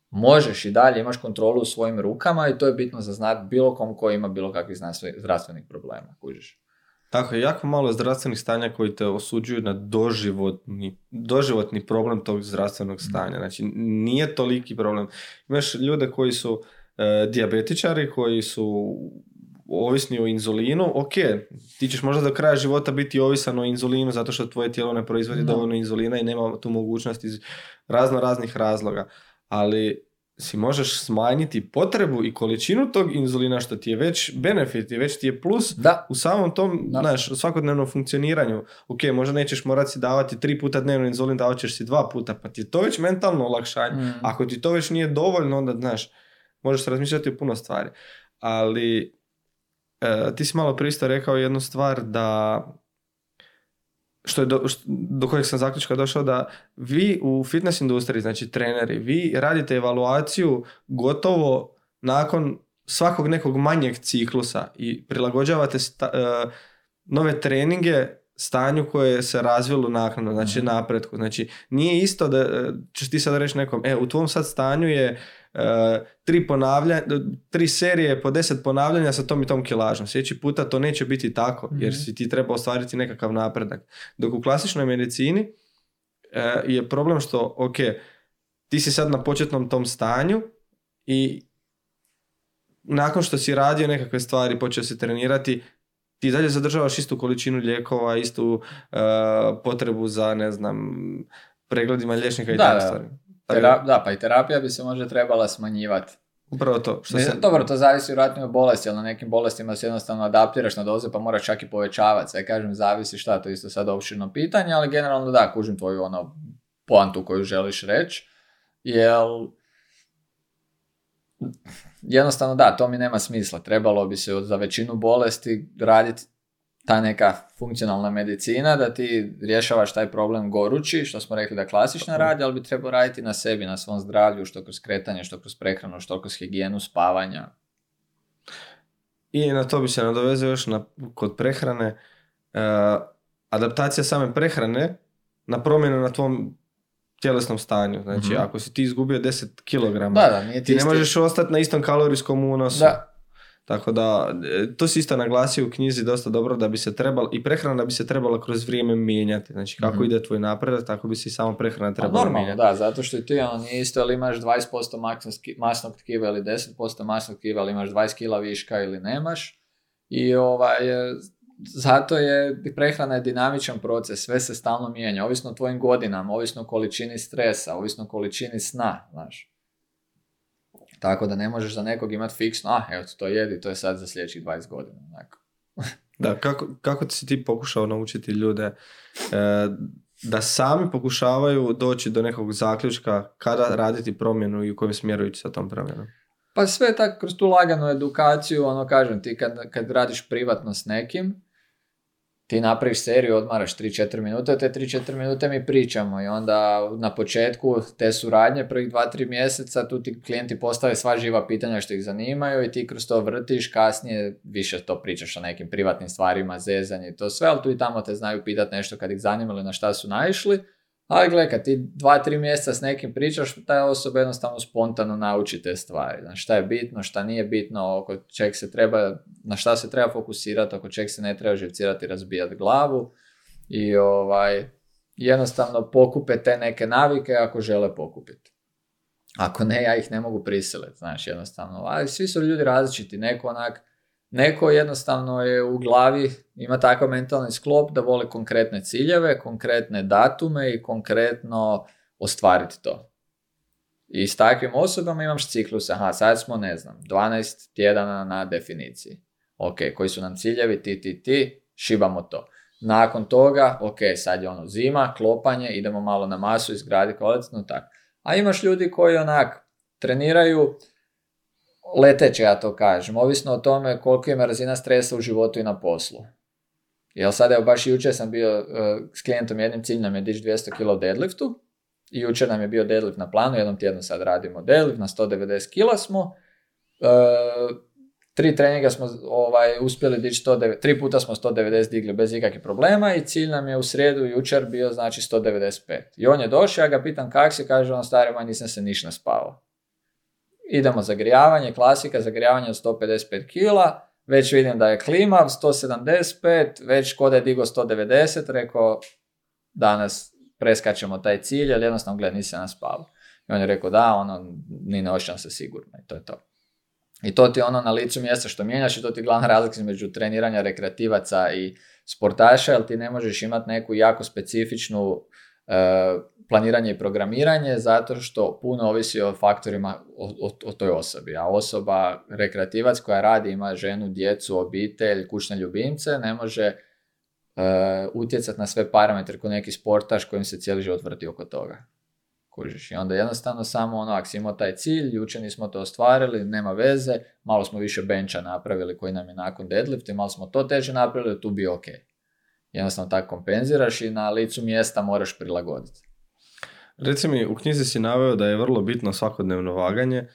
Možeš i dalje, imaš kontrolu u svojim rukama i to je bitno za znati bilo kom koji ima bilo kakvih zdravstvenih problema. Kužiš. Tako je, jako malo zdravstvenih stanja koji te osuđuju na doživotni, doživotni problem tog zdravstvenog stanja. Znači, nije toliki problem. Imaš ljude koji su e, dijabetičari, koji su ovisni o inzulinu, ok, ti ćeš možda do kraja života biti ovisan o inzulinu zato što tvoje tijelo ne proizvodi dovoljno inzulina i nema tu mogućnost iz razno raznih razloga. Ali si možeš smanjiti potrebu i količinu tog inzulina što ti je već benefit i već ti je plus Da. u samom tom znaš, svakodnevnom funkcioniranju. Ok, možda nećeš morati si davati tri puta dnevno inzulin, davat ćeš si dva puta, pa ti je to već mentalno olakšanje. Mm. Ako ti to već nije dovoljno, onda znaš, možeš razmišljati o puno stvari. Ali e, ti si malo prije isto rekao jednu stvar da što je do, što- do kojeg sam zaključka došao da vi u fitness industriji, znači treneri, vi radite evaluaciju gotovo nakon svakog nekog manjeg ciklusa i prilagođavate sta- e, nove treninge stanju koje se razvilo naknadno, znači napretku. Znači, nije isto da e, ćeš ti sad reći nekom, e, u tvom sad stanju je tri ponavlja, tri serije po deset ponavljanja sa tom i tom kilažom. Sljedeći puta to neće biti tako, jer Mhm. si ti treba ostvariti nekakav napredak. Dok u klasičnoj medicini e, je problem što, ok, ti si sad na početnom tom stanju i nakon što si radio nekakve stvari, počeo si trenirati, ti dalje zadržavaš istu količinu lijekova, istu e, potrebu za, ne znam, pregledima liječnika i tako stvari. Da, Tera- da, pa i terapija bi se možda trebala smanjivati. upravo to. Što se, Dobro, to zavisi vjerojatno od bolesti, ali na nekim bolestima se jednostavno adaptiraš na doze pa moraš čak i povećavati. Sve kažem, zavisi šta, to je isto sad opširno pitanje, ali generalno da, kužim tvoju ono poantu koju želiš reći, jel jednostavno da, to mi nema smisla. Trebalo bi se za većinu bolesti raditi ta neka funkcionalna medicina, da ti rješavaš taj problem gorući, što smo rekli da klasična radi, ali bi trebao raditi na sebi, na svom zdravlju, što kroz kretanje, što kroz prehranu, što kroz higijenu spavanja. I na to bi se nadovezao još na, kod prehrane. e, adaptacija same prehrane na promjenu na tvom tjelesnom stanju. Znači, Mhm. ako si ti izgubio 10 kg, Da, da, nije ti ne možeš ostati na istom kalorijskom unosu. Da, Tako da, e, to si isto naglasio u knjizi dosta dobro da bi se trebala, i prehrana bi se trebala kroz vrijeme mijenjati. Znači, kako Mhm. ide tvoj napredak, tako bi se i sama prehrana Pa trebala normalno, mijenjati. da, zato što i ti ono nije isto ili imaš 20% masnog tkiva ili 10% masnog tkiva, ili imaš 20 kila viška ili nemaš. I ovaj, e, zato je prehrana je dinamičan proces, sve se stalno mijenja, ovisno o tvojim godinama, ovisno o količini stresa, ovisno o količini sna, znaš. Tako da ne možeš za nekog imati fiksno, ah, evo to jedi, to je sad za sljedećih 20 godina. Da, kako, kako si ti pokušao naučiti ljude e, da sami pokušavaju doći do nekog zaključka kada raditi promjenu i u kojem smjeru ići sa tom promjenom? Pa sve tako kroz tu laganu edukaciju, ono kažem ti kad, kad radiš privatno s nekim, ti napraviš seriju, odmaraš 3-4 minute, te 3-4 minute mi pričamo i onda na početku te suradnje prvih 2-3 mjeseca tu ti klijenti postave sva živa pitanja što ih zanimaju i ti kroz to vrtiš, kasnije više to pričaš o nekim privatnim stvarima, zezanje i to sve, ali tu i tamo te znaju pitati nešto kad ih zanima ili na šta su naišli. Ali gle, kad ti dva, tri mjeseca s nekim pričaš, ta osoba jednostavno spontano nauči te stvari. Znači, šta je bitno, šta nije bitno, oko čeg se treba, na šta se treba fokusirati, oko čeg se ne treba živcirati i razbijati glavu. I ovaj, jednostavno pokupe te neke navike ako žele pokupiti. Ako ne, ja ih ne mogu prisiliti, znaš, jednostavno. Ali svi su ljudi različiti, neko onak, neko jednostavno je u glavi, ima takav mentalni sklop da voli konkretne ciljeve, konkretne datume i konkretno ostvariti to. I s takvim osobama imaš ciklus, aha, sad smo, ne znam, 12 tjedana na definiciji. Ok, koji su nam ciljevi, ti, ti, ti, šibamo to. Nakon toga, ok, sad je ono zima, klopanje, idemo malo na masu, izgradi kvalitetno, tako. A imaš ljudi koji onak treniraju leteće, ja to kažem, ovisno o tome koliko ima razina stresa u životu i na poslu. Jel sad, evo, baš jučer sam bio uh, s klijentom, jednim cilj nam je dići 200 kg deadliftu, i jučer nam je bio deadlift na planu, jednom tjednu sad radimo deadlift, na 190 kg smo, uh, tri treninga smo ovaj, uspjeli dići 109, tri puta smo 190 digli bez ikakvih problema i cilj nam je u srijedu jučer bio znači 195. I on je došao, ja ga pitam kak si, kaže on starima nisam se niš ne spavao. Idemo zagrijavanje, klasika, zagrijavanje od 155 kila, već vidim da je klimav, 175, već kod je digo 190, rekao danas preskačemo taj cilj, ali jednostavno gled, nisi nas spavao. I on je rekao da, ono, ni ne osjećam se sigurno i to je to. I to ti ono na licu mjesta što mijenjaš i to ti je glavna razlika između treniranja rekreativaca i sportaša, jer ti ne možeš imati neku jako specifičnu e, planiranje i programiranje zato što puno ovisi o faktorima o, o, toj osobi. A osoba, rekreativac koja radi, ima ženu, djecu, obitelj, kućne ljubimce, ne može uh, utjecati na sve parametre kao neki sportaš kojim se cijeli život vrti oko toga. Kužiš. I onda jednostavno samo ono, ako si taj cilj, jučer nismo to ostvarili, nema veze, malo smo više bencha napravili koji nam je nakon deadlift i malo smo to teže napravili, tu bi ok. Jednostavno tako kompenziraš i na licu mjesta moraš prilagoditi. Reci mi, u knjizi si naveo da je vrlo bitno svakodnevno vaganje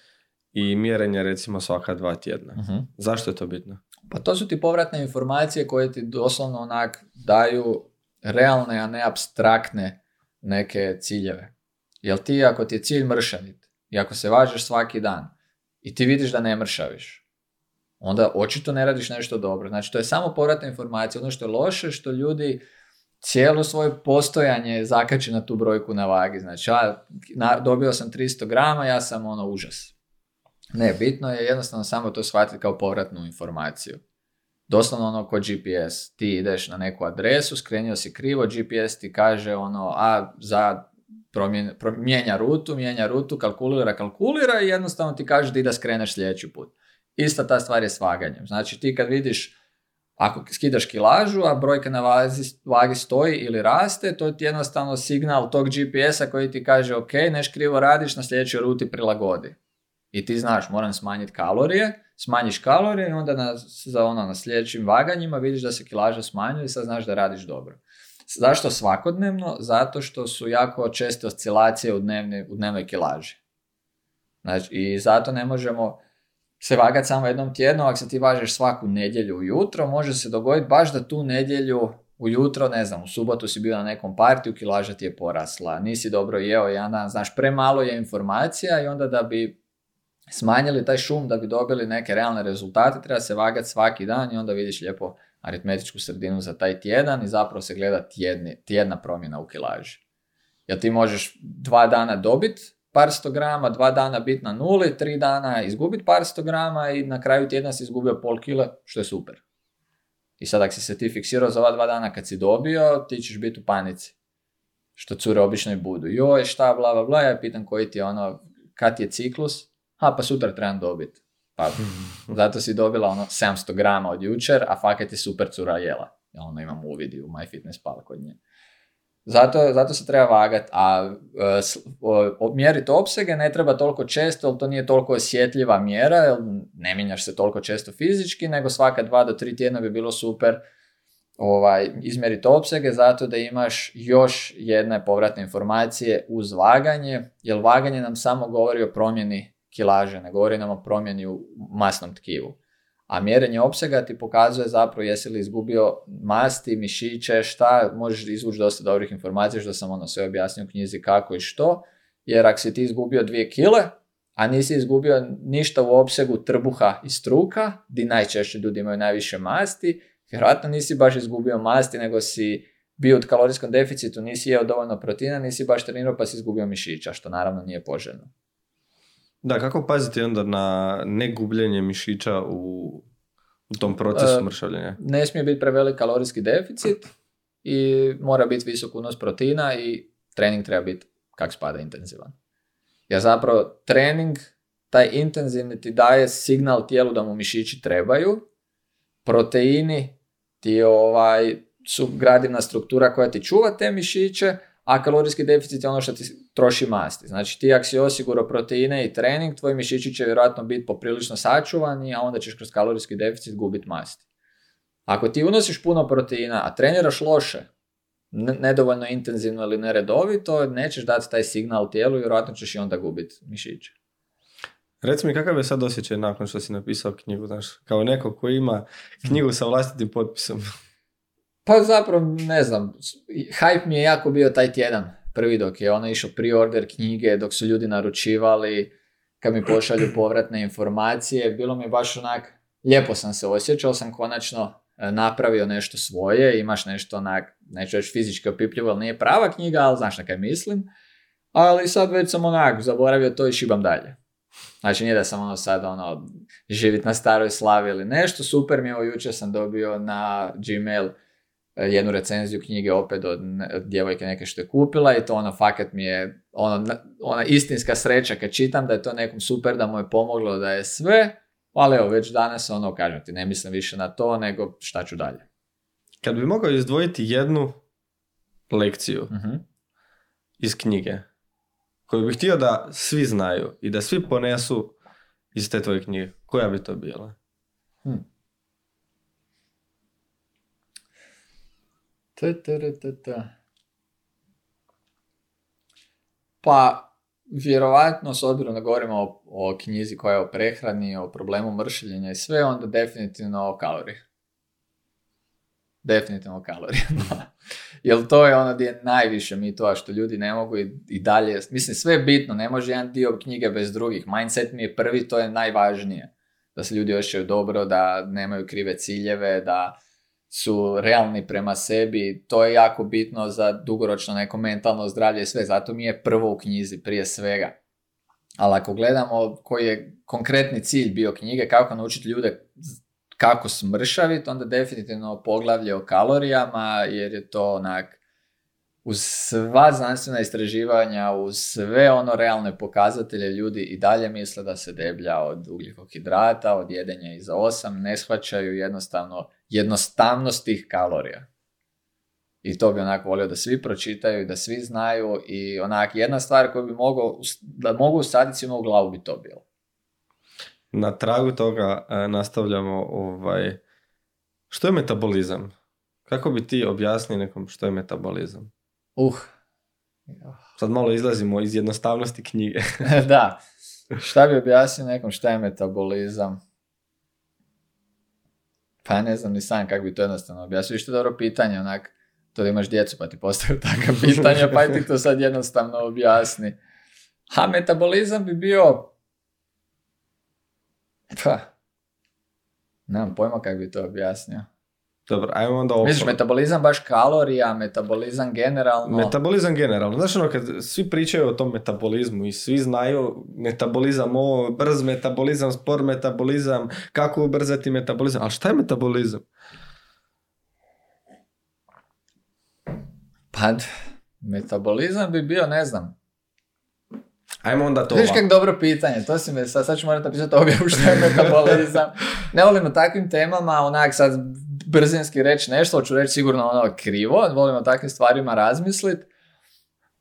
i mjerenje recimo svaka dva tjedna. uh Zašto je to bitno? Pa to su ti povratne informacije koje ti doslovno onak daju realne, a ne abstraktne neke ciljeve. Jel ti ako ti je cilj mršavit i ako se važeš svaki dan i ti vidiš da ne mršaviš, onda očito ne radiš nešto dobro. Znači to je samo povratna informacija. Ono što je loše, što ljudi cijelo svoje postojanje zakači na tu brojku na vagi. Znači, ja dobio sam 300 grama, ja sam ono užas. Ne, bitno je jednostavno samo to shvatiti kao povratnu informaciju. Doslovno ono kod GPS. Ti ideš na neku adresu, skrenio si krivo, GPS ti kaže ono, a za mijenja rutu, mijenja rutu, kalkulira, kalkulira i jednostavno ti kaže da da skreneš sljedeći put. Ista ta stvar je s vaganjem. Znači ti kad vidiš ako skidaš kilažu, a brojka na vagi, vagi stoji ili raste, to je jednostavno signal tog GPS-a koji ti kaže ok, neš krivo radiš, na sljedećoj ruti prilagodi. I ti znaš, moram smanjiti kalorije, smanjiš kalorije i onda na, za ono, na sljedećim vaganjima vidiš da se kilaža smanjuje i sad znaš da radiš dobro. Zašto svakodnevno? Zato što su jako česte oscilacije u, dnevni, u dnevnoj kilaži. Znači, I zato ne možemo se vagati samo jednom tjednom, ako se ti važeš svaku nedjelju ujutro, može se dogoditi baš da tu nedjelju ujutro, ne znam, u subotu si bio na nekom partiju, kilaža ti je porasla, nisi dobro jeo jedan dan, znaš, premalo je informacija i onda da bi smanjili taj šum, da bi dobili neke realne rezultate, treba se vagati svaki dan i onda vidiš lijepo aritmetičku sredinu za taj tjedan i zapravo se gleda tjedni, tjedna promjena u kilaži. Jer ti možeš dva dana dobiti par sto grama, dva dana biti na nuli, tri dana izgubiti par sto grama i na kraju tjedna si izgubio pol kile, što je super. I sad ako si se ti fiksirao za ova dva dana kad si dobio, ti ćeš biti u panici. Što cure obično i budu. Joj, šta, bla, bla, bla, ja pitam koji ti je ono, kad je ciklus, a pa sutra trebam dobiti. Pa zato si dobila ono 700 grama od jučer, a fakat je super cura jela. Ja ono imam uvidi u MyFitnessPal kod nje. Zato, zato se treba vagati, a e, mjeriti opsege ne treba toliko često, jer to nije toliko osjetljiva mjera, jer ne mijenjaš se toliko često fizički, nego svaka dva do tri tjedna bi bilo super ovaj, izmjeriti opsege zato da imaš još jedne povratne informacije uz vaganje, jer vaganje nam samo govori o promjeni kilaže, ne govori nam o promjeni u masnom tkivu. A mjerenje opsega ti pokazuje zapravo jesi li izgubio masti, mišiće, šta, možeš izvući dosta dobrih informacija što sam ono sve objasnio u knjizi kako i što. Jer ako si ti izgubio dvije kile, a nisi izgubio ništa u opsegu trbuha i struka, di najčešće ljudi imaju najviše masti, vjerojatno nisi baš izgubio masti, nego si bio u kalorijskom deficitu, nisi jeo dovoljno proteina, nisi baš trenirao pa si izgubio mišića, što naravno nije poželjno. Da, kako paziti onda na negubljenje mišića u, u tom procesu uh, mršavljenja? Ne smije biti prevelik kalorijski deficit i mora biti visok unos proteina i trening treba biti kak spada intenzivan. Jer zapravo trening, taj intenzivni ti daje signal tijelu da mu mišići trebaju, proteini ti ovaj, su gradivna struktura koja ti čuva te mišiće, a kalorijski deficit je ono što ti troši masti. Znači ti ako si osigurao proteine i trening, tvoji mišići će vjerojatno biti poprilično sačuvani, a onda ćeš kroz kalorijski deficit gubiti masti. Ako ti unosiš puno proteina, a treniraš loše, nedovoljno intenzivno ili neredovito, nećeš dati taj signal tijelu i vjerojatno ćeš i onda gubiti mišiće. Reci mi kakav je sad osjećaj nakon što si napisao knjigu, znaš, kao neko koji ima knjigu sa vlastitim potpisom. Pa zapravo, ne znam, hype mi je jako bio taj tjedan, prvi dok je ono išao pre-order knjige, dok su ljudi naručivali, kad mi pošalju povratne informacije, bilo mi baš onak, lijepo sam se osjećao, sam konačno e, napravio nešto svoje, imaš nešto onak, neću reći fizički opipljivo, ali nije prava knjiga, ali znaš na kaj mislim. Ali sad već sam onak, zaboravio to i šibam dalje. Znači nije da sam ono sad ono živit na staroj slavi ili nešto, super mi je, ovo jučer sam dobio na Gmail jednu recenziju knjige opet od, od djevojke neke što je kupila i to ono fakat mi je ono, ona istinska sreća kad čitam da je to nekom super, da mu je pomoglo, da je sve, ali evo već danas ono kažem ti ne mislim više na to nego šta ću dalje. Kad bi mogao izdvojiti jednu lekciju Mhm. iz knjige koju bih htio da svi znaju i da svi ponesu iz te tvoje knjige, koja bi to bila? T, Pa, vjerovatno, s obzirom da govorimo o, o knjizi koja je o prehrani, o problemu mršljenja i sve, onda definitivno o kaloriji. Definitivno o kaloriji. Jer to je ono gdje je najviše mitova što ljudi ne mogu i, i dalje, mislim sve je bitno, ne može jedan dio knjige bez drugih. Mindset mi je prvi, to je najvažnije. Da se ljudi osjećaju dobro, da nemaju krive ciljeve, da su realni prema sebi, to je jako bitno za dugoročno neko mentalno zdravlje i sve, zato mi je prvo u knjizi prije svega. Ali ako gledamo koji je konkretni cilj bio knjige, kako naučiti ljude kako smršaviti, onda definitivno poglavlje o kalorijama, jer je to onak, uz sva znanstvena istraživanja, uz sve ono realne pokazatelje, ljudi i dalje misle da se deblja od ugljikog hidrata, od jedenja iza osam, ne shvaćaju jednostavno jednostavnost tih kalorija. I to bi onako volio da svi pročitaju da svi znaju i onak jedna stvar koju bi mogao, da mogu usaditi svima u glavu bi to bilo. Na tragu toga e, nastavljamo ovaj, što je metabolizam? Kako bi ti objasnio nekom što je metabolizam? Uh. Sad malo izlazimo iz jednostavnosti knjige. da. Šta bi objasnio nekom šta je metabolizam? Pa ne znam ni sam kako bi to jednostavno objasnio. Što je dobro pitanje, onak, to da imaš djecu pa ti postavio takva pitanja, pa ti to sad jednostavno objasni. A metabolizam bi bio... Pa, nemam pojma kako bi to objasnio. Dobro, ajmo onda ovo. Misliš metabolizam baš kalorija, metabolizam generalno? Metabolizam generalno. Znaš ono, kad svi pričaju o tom metabolizmu i svi znaju metabolizam, ovo, brz metabolizam, spor metabolizam, kako ubrzati metabolizam. Ali šta je metabolizam? Pa, metabolizam bi bio, ne znam, Ajmo onda to ovako. kak dobro pitanje, to si me, sad, sad ću morati napisati objavu što je metabolizam. ne volim o takvim temama, onak sad brzinski reći nešto, hoću reći sigurno ono krivo, volim o takvim stvarima razmisliti.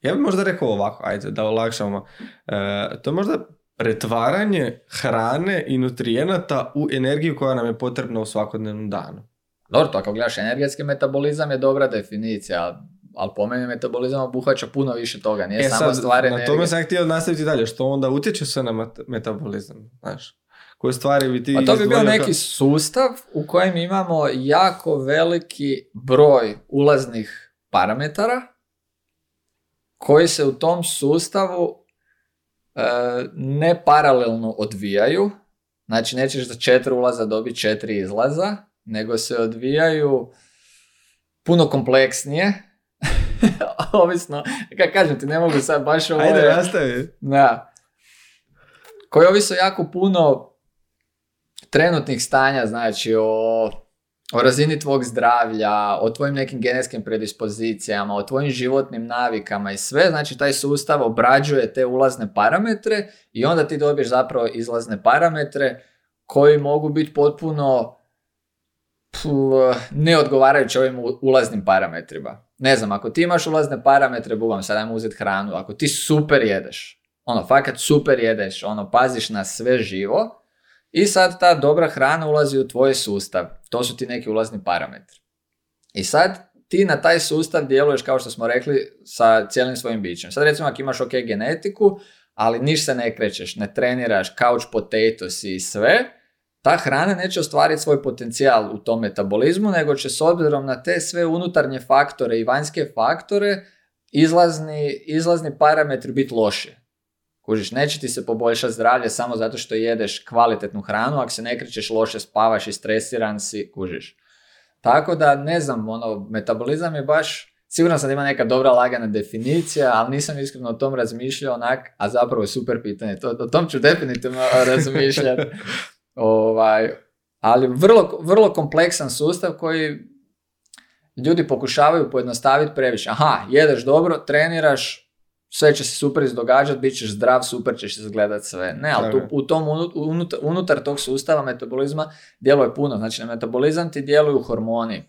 Ja bih možda rekao ovako, ajde da olakšamo. E, to je možda pretvaranje hrane i nutrijenata u energiju koja nam je potrebna u svakodnevnom danu. Dobro, to ako gledaš energetski metabolizam je dobra definicija, ali, po meni metabolizam obuhvaća puno više toga, nije E samo sad, stvar na energije. tome sam htio nastaviti dalje, što onda utječe sve na met- metabolizam, znaš? Koje stvari bi ti Pa to bi bio neki sustav u kojem imamo jako veliki broj ulaznih parametara koji se u tom sustavu e, ne paralelno odvijaju. Znači nećeš za četiri ulaza dobiti četiri izlaza, nego se odvijaju puno kompleksnije. Ovisno, kako kažem ti, ne mogu sad baš ovo... Ajde, nastavi. da. Koji ovise jako puno trenutnih stanja, znači o, o razini tvog zdravlja, o tvojim nekim genetskim predispozicijama, o tvojim životnim navikama i sve, znači taj sustav obrađuje te ulazne parametre i onda ti dobiješ zapravo izlazne parametre koji mogu biti potpuno pu- ne odgovarajući ovim ulaznim parametrima. Ne znam, ako ti imaš ulazne parametre, bubam, sad ajmo uzeti hranu, ako ti super jedeš, ono, fakat super jedeš, ono, paziš na sve živo i sad ta dobra hrana ulazi u tvoj sustav. To su ti neki ulazni parametri. I sad ti na taj sustav djeluješ, kao što smo rekli, sa cijelim svojim bićem. Sad recimo ako imaš ok genetiku, ali niš se ne krećeš, ne treniraš, couch potatoes i sve, ta hrana neće ostvariti svoj potencijal u tom metabolizmu, nego će s obzirom na te sve unutarnje faktore i vanjske faktore izlazni, izlazni parametri biti loši. Kužiš, neće ti se poboljšati zdravlje samo zato što jedeš kvalitetnu hranu, ako se ne krećeš, loše spavaš i stresiran si, kužiš. Tako da, ne znam, ono, metabolizam je baš, sigurno sam da ima neka dobra lagana definicija, ali nisam iskreno o tom razmišljao onak, a zapravo je super pitanje, to, o tom ću definitivno razmišljati. ovaj, ali vrlo, vrlo kompleksan sustav koji ljudi pokušavaju pojednostaviti previše. Aha, jedeš dobro, treniraš, sve će se super izdogađati, bit ćeš zdrav, super ćeš izgledat sve. Ne, ali tu, u tom unutar, unutar tog sustava metabolizma djeluje puno. Znači na metabolizam ti djeluju hormoni,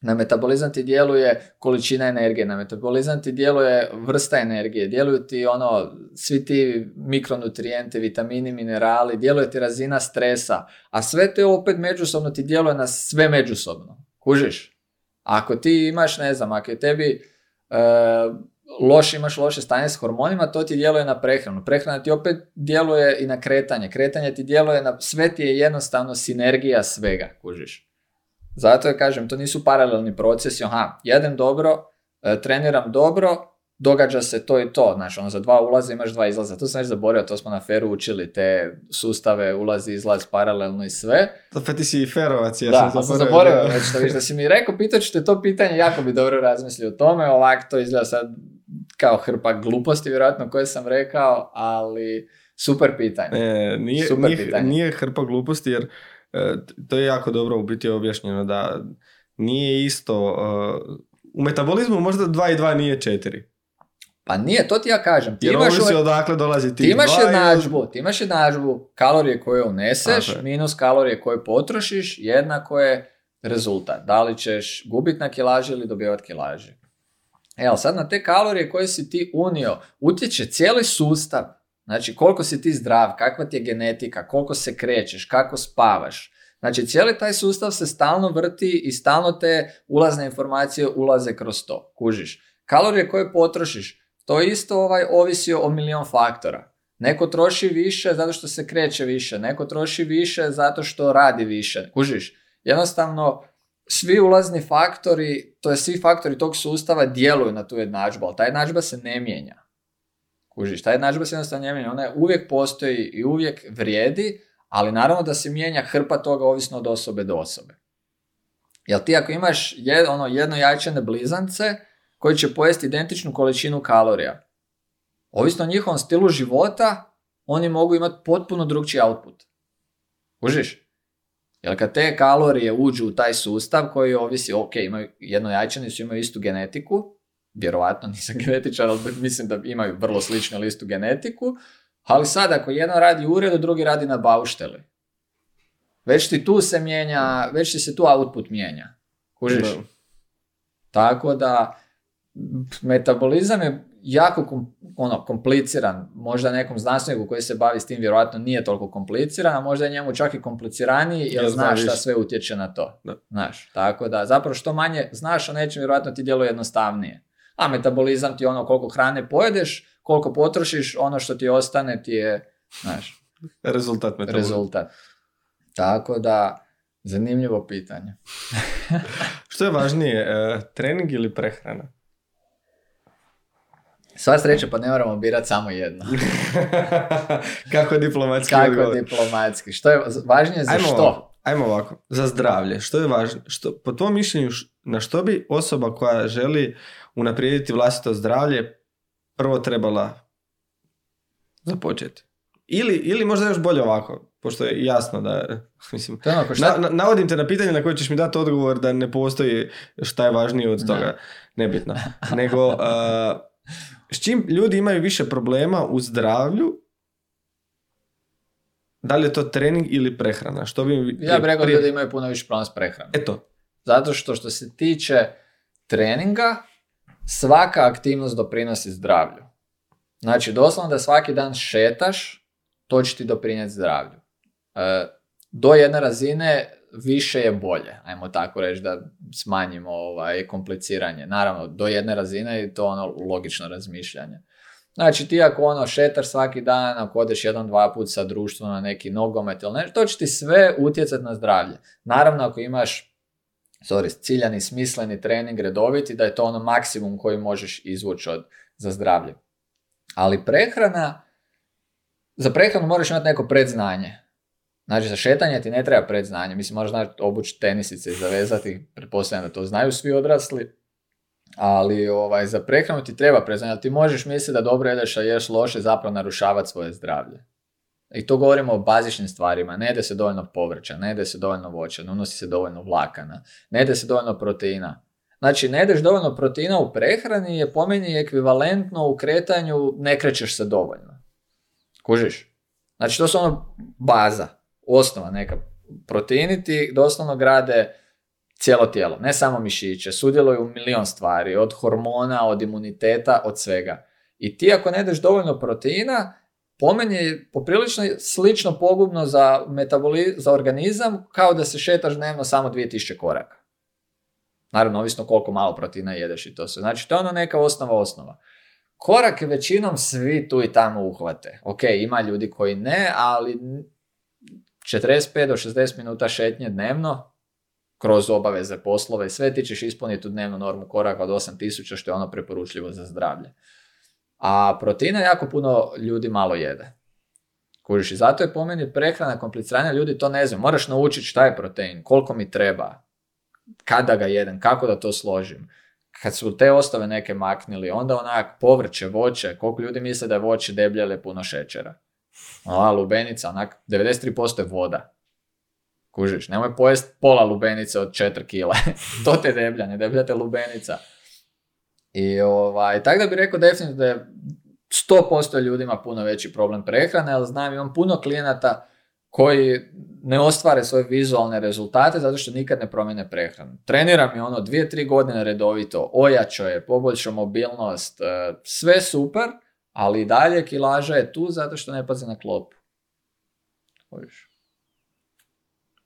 na metabolizam ti djeluje količina energije, na metabolizam ti djeluje vrsta energije, djeluju ti ono, svi ti mikronutrijenti, vitamini, minerali, djeluje ti razina stresa, a sve to opet međusobno ti djeluje na sve međusobno. Kužiš? Ako ti imaš, ne znam, ako je tebi e, loš, imaš loše stanje s hormonima, to ti djeluje na prehranu. Prehrana ti opet djeluje i na kretanje. Kretanje ti djeluje na, sve ti je jednostavno sinergija svega, kužiš. Zato je, kažem, to nisu paralelni procesi, aha, jedem dobro, e, treniram dobro, događa se to i to, znači ono za dva ulaza imaš dva izlaza, to sam već zaboravio, to smo na feru učili, te sustave, ulazi, izlaz paralelno i sve. To pa ti si ferovac, ja da, sam zaboravio. Da, sam zaboravio, da si mi rekao, pitat ću te to pitanje, jako bi dobro razmislio o tome, ovak to izgleda sad kao hrpa gluposti, vjerojatno koje sam rekao, ali super pitanje. E, nije, super nije, pitanje. nije hrpa gluposti, jer e, to je jako dobro u biti objašnjeno da nije isto, e, u metabolizmu možda 2 i 2 nije 4. Pa nije, to ti ja kažem. Ti Jer imaš ovisi odakle dolazi ti Ti imaš jednadžbu, ti imaš jednadžbu kalorije koje uneseš, minus kalorije koje potrošiš, jednako je rezultat. Da li ćeš gubiti na kilaži ili dobivati kilaži. Evo, sad na te kalorije koje si ti unio utječe cijeli sustav. Znači, koliko si ti zdrav, kakva ti je genetika, koliko se krećeš, kako spavaš. Znači, cijeli taj sustav se stalno vrti i stalno te ulazne informacije ulaze kroz to. Kužiš. Kalorije koje potrošiš, to isto ovaj, ovisi o milion faktora. Neko troši više zato što se kreće više, neko troši više zato što radi više. Kužiš, jednostavno svi ulazni faktori, to je svi faktori tog sustava djeluju na tu jednadžbu, ali ta jednadžba se ne mijenja. Kužiš, ta jednadžba se jednostavno ne mijenja, ona uvijek postoji i uvijek vrijedi, ali naravno da se mijenja hrpa toga ovisno od osobe do osobe. Jel ti ako imaš jed, ono, jedno jajčane blizance, koji će pojesti identičnu količinu kalorija. Ovisno o njihovom stilu života, oni mogu imati potpuno drugčiji output. Užiš? Jer kad te kalorije uđu u taj sustav koji ovisi, ok, imaju jedno jajčanicu, imaju istu genetiku, vjerovatno nisam genetičar, ali mislim da imaju vrlo sličnu listu genetiku, ali sad ako jedan radi u uredu, drugi radi na baušteli. Već ti tu se mijenja, već ti se tu output mijenja. Kužiš? Tako da, metabolizam je jako kom, ono, kompliciran. Možda nekom znanstveniku koji se bavi s tim vjerojatno nije toliko kompliciran, a možda je njemu čak i kompliciraniji jer ja znaš šta sve utječe na to. Da. Znaš, tako da zapravo što manje znaš o nečem vjerojatno ti djeluje jednostavnije. A metabolizam ti ono koliko hrane pojedeš, koliko potrošiš, ono što ti ostane ti je, znaš, rezultat Rezultat. Tako da, zanimljivo pitanje. što je važnije, e, trening ili prehrana? Sva sreća, pa ne moramo birati samo jedno. Kako diplomatski Kako diplomatski. Što je važnije za ajmo, što? Ajmo ovako, za zdravlje. Što je važno? Što, po tvom mišljenju, na što bi osoba koja želi unaprijediti vlastito zdravlje prvo trebala započeti? Ili, ili možda još bolje ovako, pošto je jasno da, mislim, na, navodim te na pitanje na koje ćeš mi dati odgovor da ne postoji šta je važnije od toga, nebitno. Nego, uh, s čim ljudi imaju više problema u zdravlju, da li je to trening ili prehrana? Što bi, ja bih rekao da imaju puno više problema s prehranom. Eto. Zato što što se tiče treninga, svaka aktivnost doprinosi zdravlju. Znači, doslovno da svaki dan šetaš, to će ti doprinijeti zdravlju. E, do jedne razine više je bolje, ajmo tako reći da smanjimo ovaj, kompliciranje. Naravno, do jedne razine je to ono logično razmišljanje. Znači ti ako ono šetar svaki dan, ako odeš jedan, dva put sa društvom na neki nogomet ili nešto, to će ti sve utjecati na zdravlje. Naravno ako imaš sorry, ciljani, smisleni trening redoviti, da je to ono maksimum koji možeš izvući od, za zdravlje. Ali prehrana za prehranu moraš imati neko predznanje. Znači, za šetanje ti ne treba predznanje. Mislim, moraš znati obući tenisice i zavezati. Pretpostavljam da to znaju svi odrasli. Ali ovaj, za prehranu ti treba predznanje. Ti možeš misliti da dobro jedeš, a ješ loše, zapravo narušavati svoje zdravlje. I to govorimo o bazičnim stvarima. Ne jede se dovoljno povrća, ne jede se dovoljno voća, ne unosi se dovoljno vlakana, ne jede se dovoljno proteina. Znači, ne jedeš dovoljno proteina u prehrani je po meni ekvivalentno u kretanju ne krećeš se dovoljno. Kužiš? Znači, to su ono baza, osnova neka. Proteini ti doslovno grade cijelo tijelo, ne samo mišiće, sudjeluju u milion stvari, od hormona, od imuniteta, od svega. I ti ako ne jedeš dovoljno proteina, po meni je poprilično slično pogubno za, metaboli, za organizam kao da se šetaš dnevno samo 2000 koraka. Naravno, ovisno koliko malo proteina jedeš i to se. Znači, to je ono neka osnova osnova. Korake većinom svi tu i tamo uhvate. Ok, ima ljudi koji ne, ali 45 do 60 minuta šetnje dnevno, kroz obaveze, poslove, sve ti ćeš ispuniti u dnevnu normu koraka od 8000, što je ono preporučljivo za zdravlje. A proteina jako puno ljudi malo jede. Kužiš, i zato je po meni prehrana kompliciranja, ljudi to ne znaju. Moraš naučiti šta je protein, koliko mi treba, kada ga jedem, kako da to složim. Kad su te ostave neke maknili, onda onak povrće, voće, koliko ljudi misle da je voće deblje ili puno šećera. A lubenica, onak 93% je voda. Kužiš, nemoj pojest pola lubenice od 4 kila. to te deblja, ne deblja te lubenica. I ovaj, tako da bih rekao definitivno da je 100% ljudima puno veći problem prehrane, ali znam imam puno klijenata koji ne ostvare svoje vizualne rezultate zato što nikad ne promjene prehranu. Treniram je ono dvije, tri godine redovito, ojačao je, poboljšao mobilnost, e, sve super, ali i dalje kilaža je tu zato što ne pazi na klopu.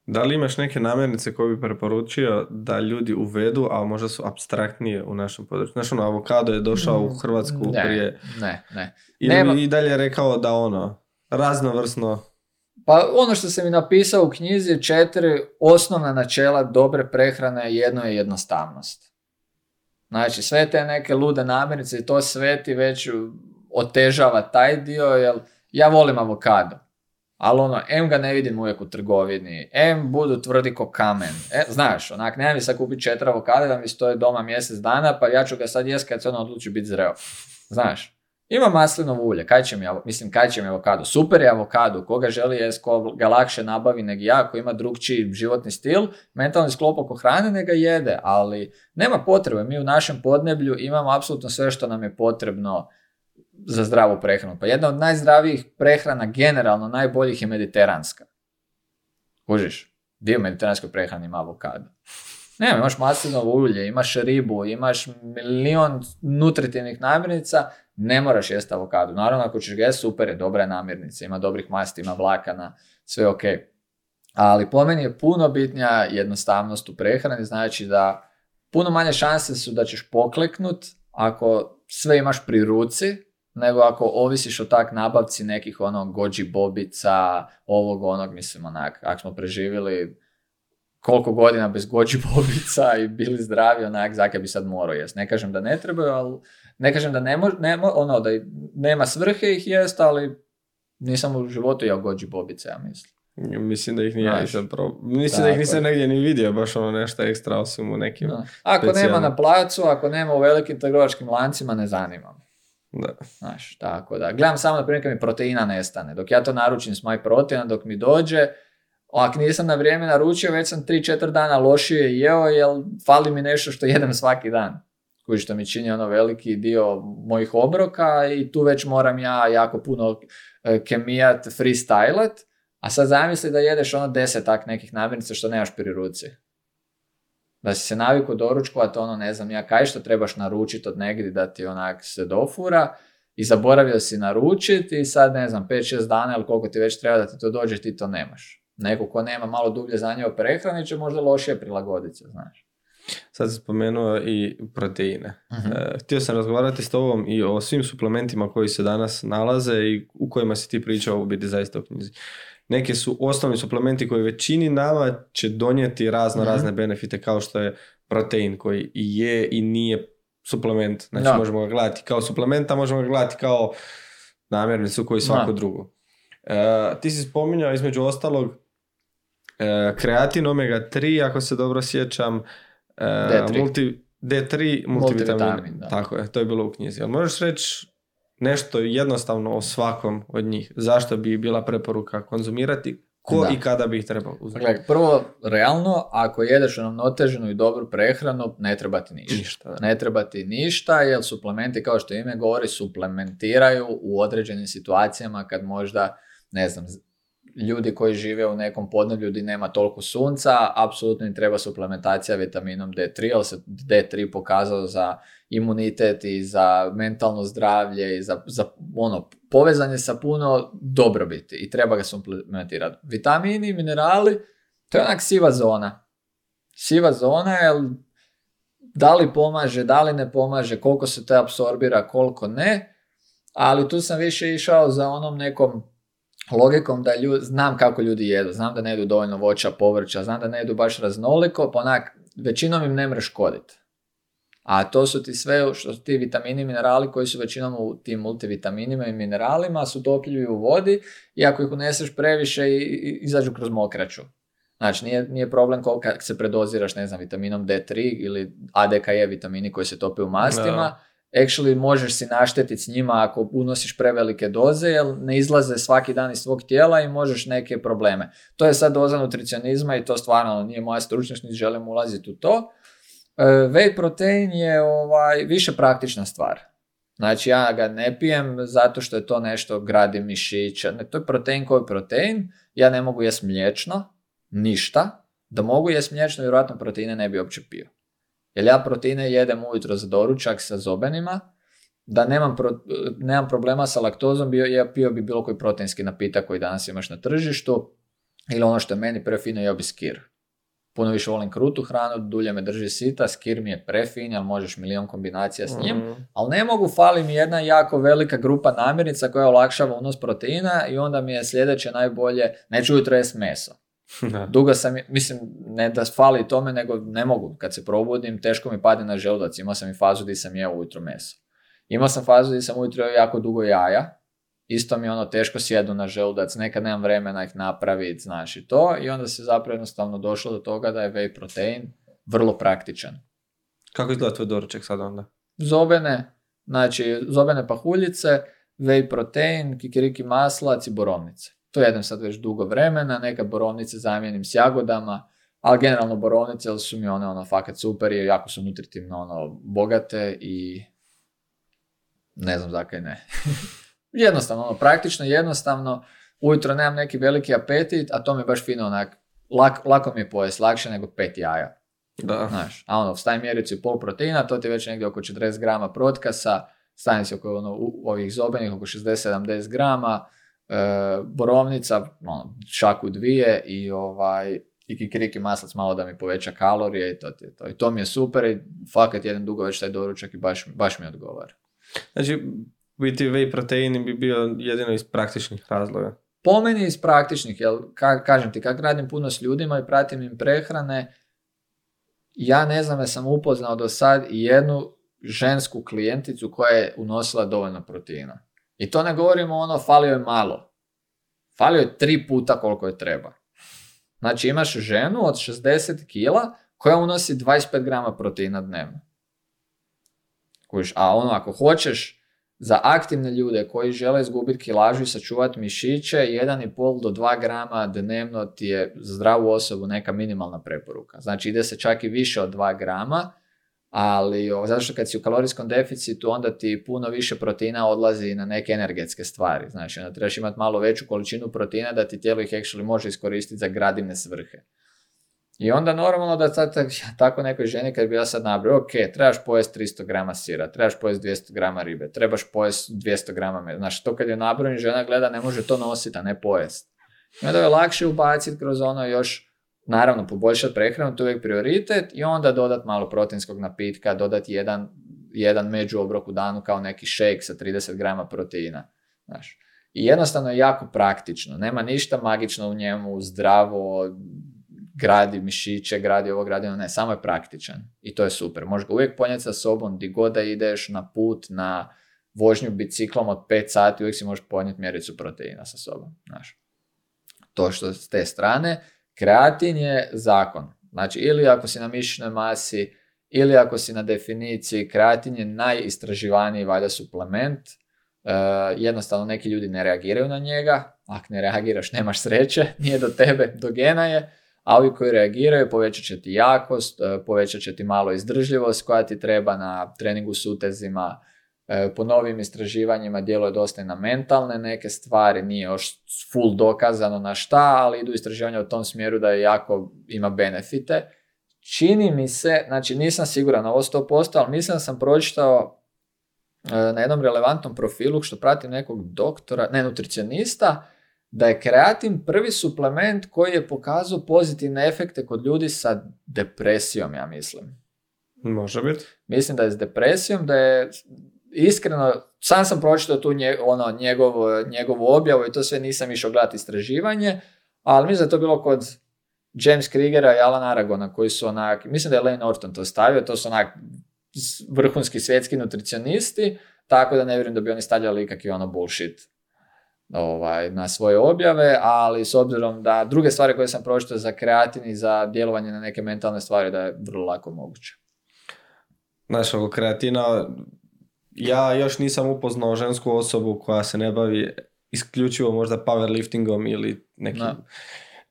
Da li imaš neke namirnice koje bi preporučio da ljudi uvedu, a možda su abstraktnije u našem području? Znaš, ono, avokado je došao u mm, Hrvatsku ne, prije... Ne, ne. Ili i dalje rekao da ono, raznovrsno... Pa ono što sam mi napisao u knjizi je četiri osnovna načela dobre prehrane, jedno je jednostavnost. Znači, sve te neke lude namirnice i to sve ti već otežava taj dio, jer ja volim avokado ali ono, M ga ne vidim uvijek u trgovini, M budu tvrdi ko kamen. E, znaš, onak, nema mi sad kupiti četiri avokade da mi stoje doma mjesec dana, pa ja ću ga sad jest kad se ono odluči biti zreo. Znaš, ima maslinovo ulje, kaj će mi, mislim, kaj će mi avokado? Super je avokado, koga želi jest, ko ga lakše nabavi nego ja, ko ima drugčiji životni stil, mentalni sklop oko hrane, neka jede, ali nema potrebe, mi u našem podneblju imamo apsolutno sve što nam je potrebno za zdravu prehranu. Pa jedna od najzdravijih prehrana generalno najboljih je mediteranska. Kužiš? Dio mediteranskoj prehrane ima avokado. Ne, imaš maslinovo ulje, imaš ribu, imaš milion nutritivnih namirnica, ne moraš jesti avokado. Naravno, ako ćeš ga super je, dobra je namirnica, ima dobrih masti, ima vlakana, sve ok. Ali po meni je puno bitnija jednostavnost u prehrani, znači da puno manje šanse su da ćeš pokleknut ako sve imaš pri ruci, nego ako ovisiš o tak nabavci nekih onog gođi bobica, ovog onog, mislim onak, ako smo preživjeli koliko godina bez gođi bobica i bili zdravi, onak, zake bi sad morao jest. Ne kažem da ne trebaju, ali ne kažem da ne, mo, ne ono, da nema svrhe ih jest, ali nisam u životu jeo gođi bobice, ja mislim. Mislim da ih nije nisam Mislim da ih nisam negdje ni vidio, baš ono nešto ekstra osim u nekim Ako nema na placu, ako nema u velikim trgovačkim lancima, ne zanima da. Znaš, tako da. Gledam samo na primjer kad mi proteina nestane. Dok ja to naručim s moj proteina, dok mi dođe, ako nisam na vrijeme naručio, već sam 3-4 dana lošije jeo, jer fali mi nešto što jedem svaki dan. Koji što mi čini ono veliki dio mojih obroka i tu već moram ja jako puno e, kemijat, freestylat, a sad zamisli da jedeš ono deset tak nekih namirnica što nemaš pri ruci da si se naviku doručkovati ono ne znam ja kaj što trebaš naručiti od negdje da ti onak se dofura i zaboravio si naručiti i sad ne znam 5-6 dana ili koliko ti već treba da ti to dođe ti to nemaš. Neko ko nema malo dublje znanje o prehrani će možda lošije prilagoditi se, znaš. Sad si spomenuo i proteine. uh htio sam razgovarati s tobom i o svim suplementima koji se danas nalaze i u kojima si ti pričao u biti zaista u knjizi neke su osnovni suplementi koji većini nama će donijeti razno razne mhm. benefite kao što je protein koji i je i nije suplement. Znači možemo ga gledati kao suplementa, možemo ga gledati kao namirnicu koji svako drugo. E, ti si spominjao između ostalog e, kreatin omega 3, ako se dobro sjećam, e, D3. multi, D3 multivitamin. Multivitamin, da. Tako je, to je bilo u knjizi. Ali možeš reći nešto jednostavno o svakom od njih? Zašto bi bila preporuka konzumirati? Ko Da. i kada bi ih trebao uzeti? Dakle, prvo, realno, ako jedeš uravnoteženu i dobru prehranu, ne treba ti ništa. Ništa. Ne treba ti ništa, jer suplementi, kao što ime govori, suplementiraju u određenim situacijama kad možda, ne znam, ljudi koji žive u nekom podneblju gdje nema toliko sunca, apsolutno im treba suplementacija vitaminom D3, ali se D3 pokazao za imunitet i za mentalno zdravlje i za, za ono, povezanje sa puno dobrobiti i treba ga suplementirati. Vitamini, minerali, to je onak siva zona. Siva zona je da li pomaže, da li ne pomaže, koliko se to apsorbira, koliko ne, ali tu sam više išao za onom nekom logikom da ljudi, znam kako ljudi jedu, znam da ne jedu dovoljno voća, povrća, znam da ne jedu baš raznoliko, pa onak, većinom im ne mre škoditi. A to su ti sve, što su ti vitamini i minerali koji su većinom u tim multivitaminima i mineralima, su topljivi u vodi i ako ih uneseš previše i, izađu kroz mokraću. Znači, nije, nije problem koliko se predoziraš, ne znam, vitaminom D3 ili ADKE vitamini koji se tope u mastima. Actually, možeš si naštetiti s njima ako unosiš prevelike doze, jer ne izlaze svaki dan iz svog tijela i možeš neke probleme. To je sad doza nutricionizma i to stvarno nije moja stručnost, niti želim ulaziti u to. E, Whey protein je ovaj, više praktična stvar. Znači ja ga ne pijem zato što je to nešto gradi mišića. Ne, to je protein koji je protein. Ja ne mogu jest mliječno, ništa. Da mogu jest mliječno, vjerojatno proteine ne bi uopće pio. Jer ja proteine jedem ujutro za doručak sa zobenima, da nemam, pro- nemam problema sa laktozom, bio, ja pio bi bilo koji proteinski napitak koji danas imaš na tržištu, ili ono što je meni prefino, jeo bi skir. Puno više volim krutu hranu, dulje me drži sita, skir mi je prefin, ali možeš milion kombinacija s njim, Mhm. ali ne mogu, fali mi jedna jako velika grupa namirnica koja olakšava unos proteina i onda mi je sljedeće najbolje, neću ujutro jest meso. Da. Dugo sam, mislim, ne da fali tome, nego ne mogu. Kad se probudim, teško mi padne na želudac. Imao sam i fazu gdje sam jeo ujutro meso. Imao sam fazu gdje sam ujutro jako dugo jaja. Isto mi ono teško sjedu na želudac, nekad nemam vremena ih napraviti, znaš i to. I onda se zapravo jednostavno došlo do toga da je whey protein vrlo praktičan. Kako izgleda tvoj doručak sad onda? Zobene, znači zobene pahuljice, whey protein, kikiriki maslac i borovnice. To jedem sad već dugo vremena, neka borovnice zamijenim s jagodama, ali generalno borovnice jer su mi one ono fakat super i jako su nutritivno ono bogate i ne znam zakaj ne. jednostavno, ono, praktično, jednostavno, ujutro nemam neki veliki apetit, a to mi je baš fino onak, lak, lako mi je pojest, lakše nego pet jaja. Da. Znaš, a ono, stavim mjericu i pol proteina, to ti je već negdje oko 40 grama protkasa, stavim si oko ono, u- ovih zobenih oko 60-70 grama, e, borovnica, ono, šaku dvije i ovaj, i kikiriki maslac malo da mi poveća kalorije i to ti je to. I to mi je super i fakat jedan dugo već taj doručak i baš, baš mi odgovara. Znači, biti whey protein bi bio jedino iz praktičnih razloga. Po meni iz praktičnih, jer ka, kažem ti, kak radim puno s ljudima i pratim im prehrane, ja ne znam da sam upoznao do sad jednu žensku klijenticu koja je unosila dovoljno proteina. I to ne govorimo ono, falio je malo. Falio je tri puta koliko je treba. Znači imaš ženu od 60 kila koja unosi 25 grama proteina dnevno. A ono ako hoćeš za aktivne ljude koji žele izgubiti kilažu i sačuvati mišiće, 1,5 do 2 grama dnevno ti je za zdravu osobu neka minimalna preporuka. Znači ide se čak i više od 2 grama, ali zato što kad si u kalorijskom deficitu, onda ti puno više proteina odlazi na neke energetske stvari. Znači onda trebaš imati malo veću količinu proteina da ti tijelo ih actually može iskoristiti za gradivne svrhe. I onda normalno da sad tak- tako nekoj ženi kad bi ja sad nabrao, ok, trebaš pojesti 300 grama sira, trebaš pojesti 200 grama ribe, trebaš pojesti 200 grama. Znači to kad je nabrojim, žena gleda ne može to nositi, a ne pojesti. I onda je lakše ubaciti kroz ono još, naravno poboljšati prehranu, to je uvijek prioritet i onda dodat malo proteinskog napitka, dodati jedan, jedan međuobrok u danu kao neki shake sa 30 grama proteina. Znaš. I jednostavno je jako praktično, nema ništa magično u njemu, zdravo, gradi mišiće, gradi ovo, gradi ono, ne, samo je praktičan i to je super. Možeš ga uvijek ponijeti sa sobom di god da ideš, na put, na vožnju biciklom od 5 sati, uvijek si možeš ponijeti mjericu proteina sa sobom. Znaš. To što s te strane, kreatin je zakon. Znači, ili ako si na mišićnoj masi, ili ako si na definiciji, kreatin je najistraživaniji valjda suplement. E, jednostavno neki ljudi ne reagiraju na njega, ako ne reagiraš nemaš sreće, nije do tebe, do gena je, a ovi koji reagiraju povećat će ti jakost, e, povećat će ti malo izdržljivost koja ti treba na treningu s utezima, e, po novim istraživanjima djeluje dosta i na mentalne neke stvari, nije još full dokazano na šta, ali idu istraživanja u tom smjeru da je jako ima benefite. Čini mi se, znači nisam siguran ovo 100%, ali mislim da sam pročitao e, na jednom relevantnom profilu što pratim nekog doktora, ne nutricionista, da je kreatin prvi suplement koji je pokazao pozitivne efekte kod ljudi sa depresijom, ja mislim. Može biti. Mislim da je s depresijom, da je iskreno, sam sam pročitao tu nje, ono, njegov, njegovu objavu i to sve nisam išao gledati istraživanje, ali mislim da je to bilo kod James Kriegera i Alan Aragona koji su onak, mislim da je Lane Norton to stavio, to su onak vrhunski svjetski nutricionisti, tako da ne vjerujem da bi oni stavljali ikakvi ono bullshit ovaj, na svoje objave, ali s obzirom da druge stvari koje sam pročitao za kreatin i za djelovanje na neke mentalne stvari da je vrlo lako moguće. Znaš, oko kreatina, ja još nisam upoznao žensku osobu koja se ne bavi isključivo možda powerliftingom ili nekim Da.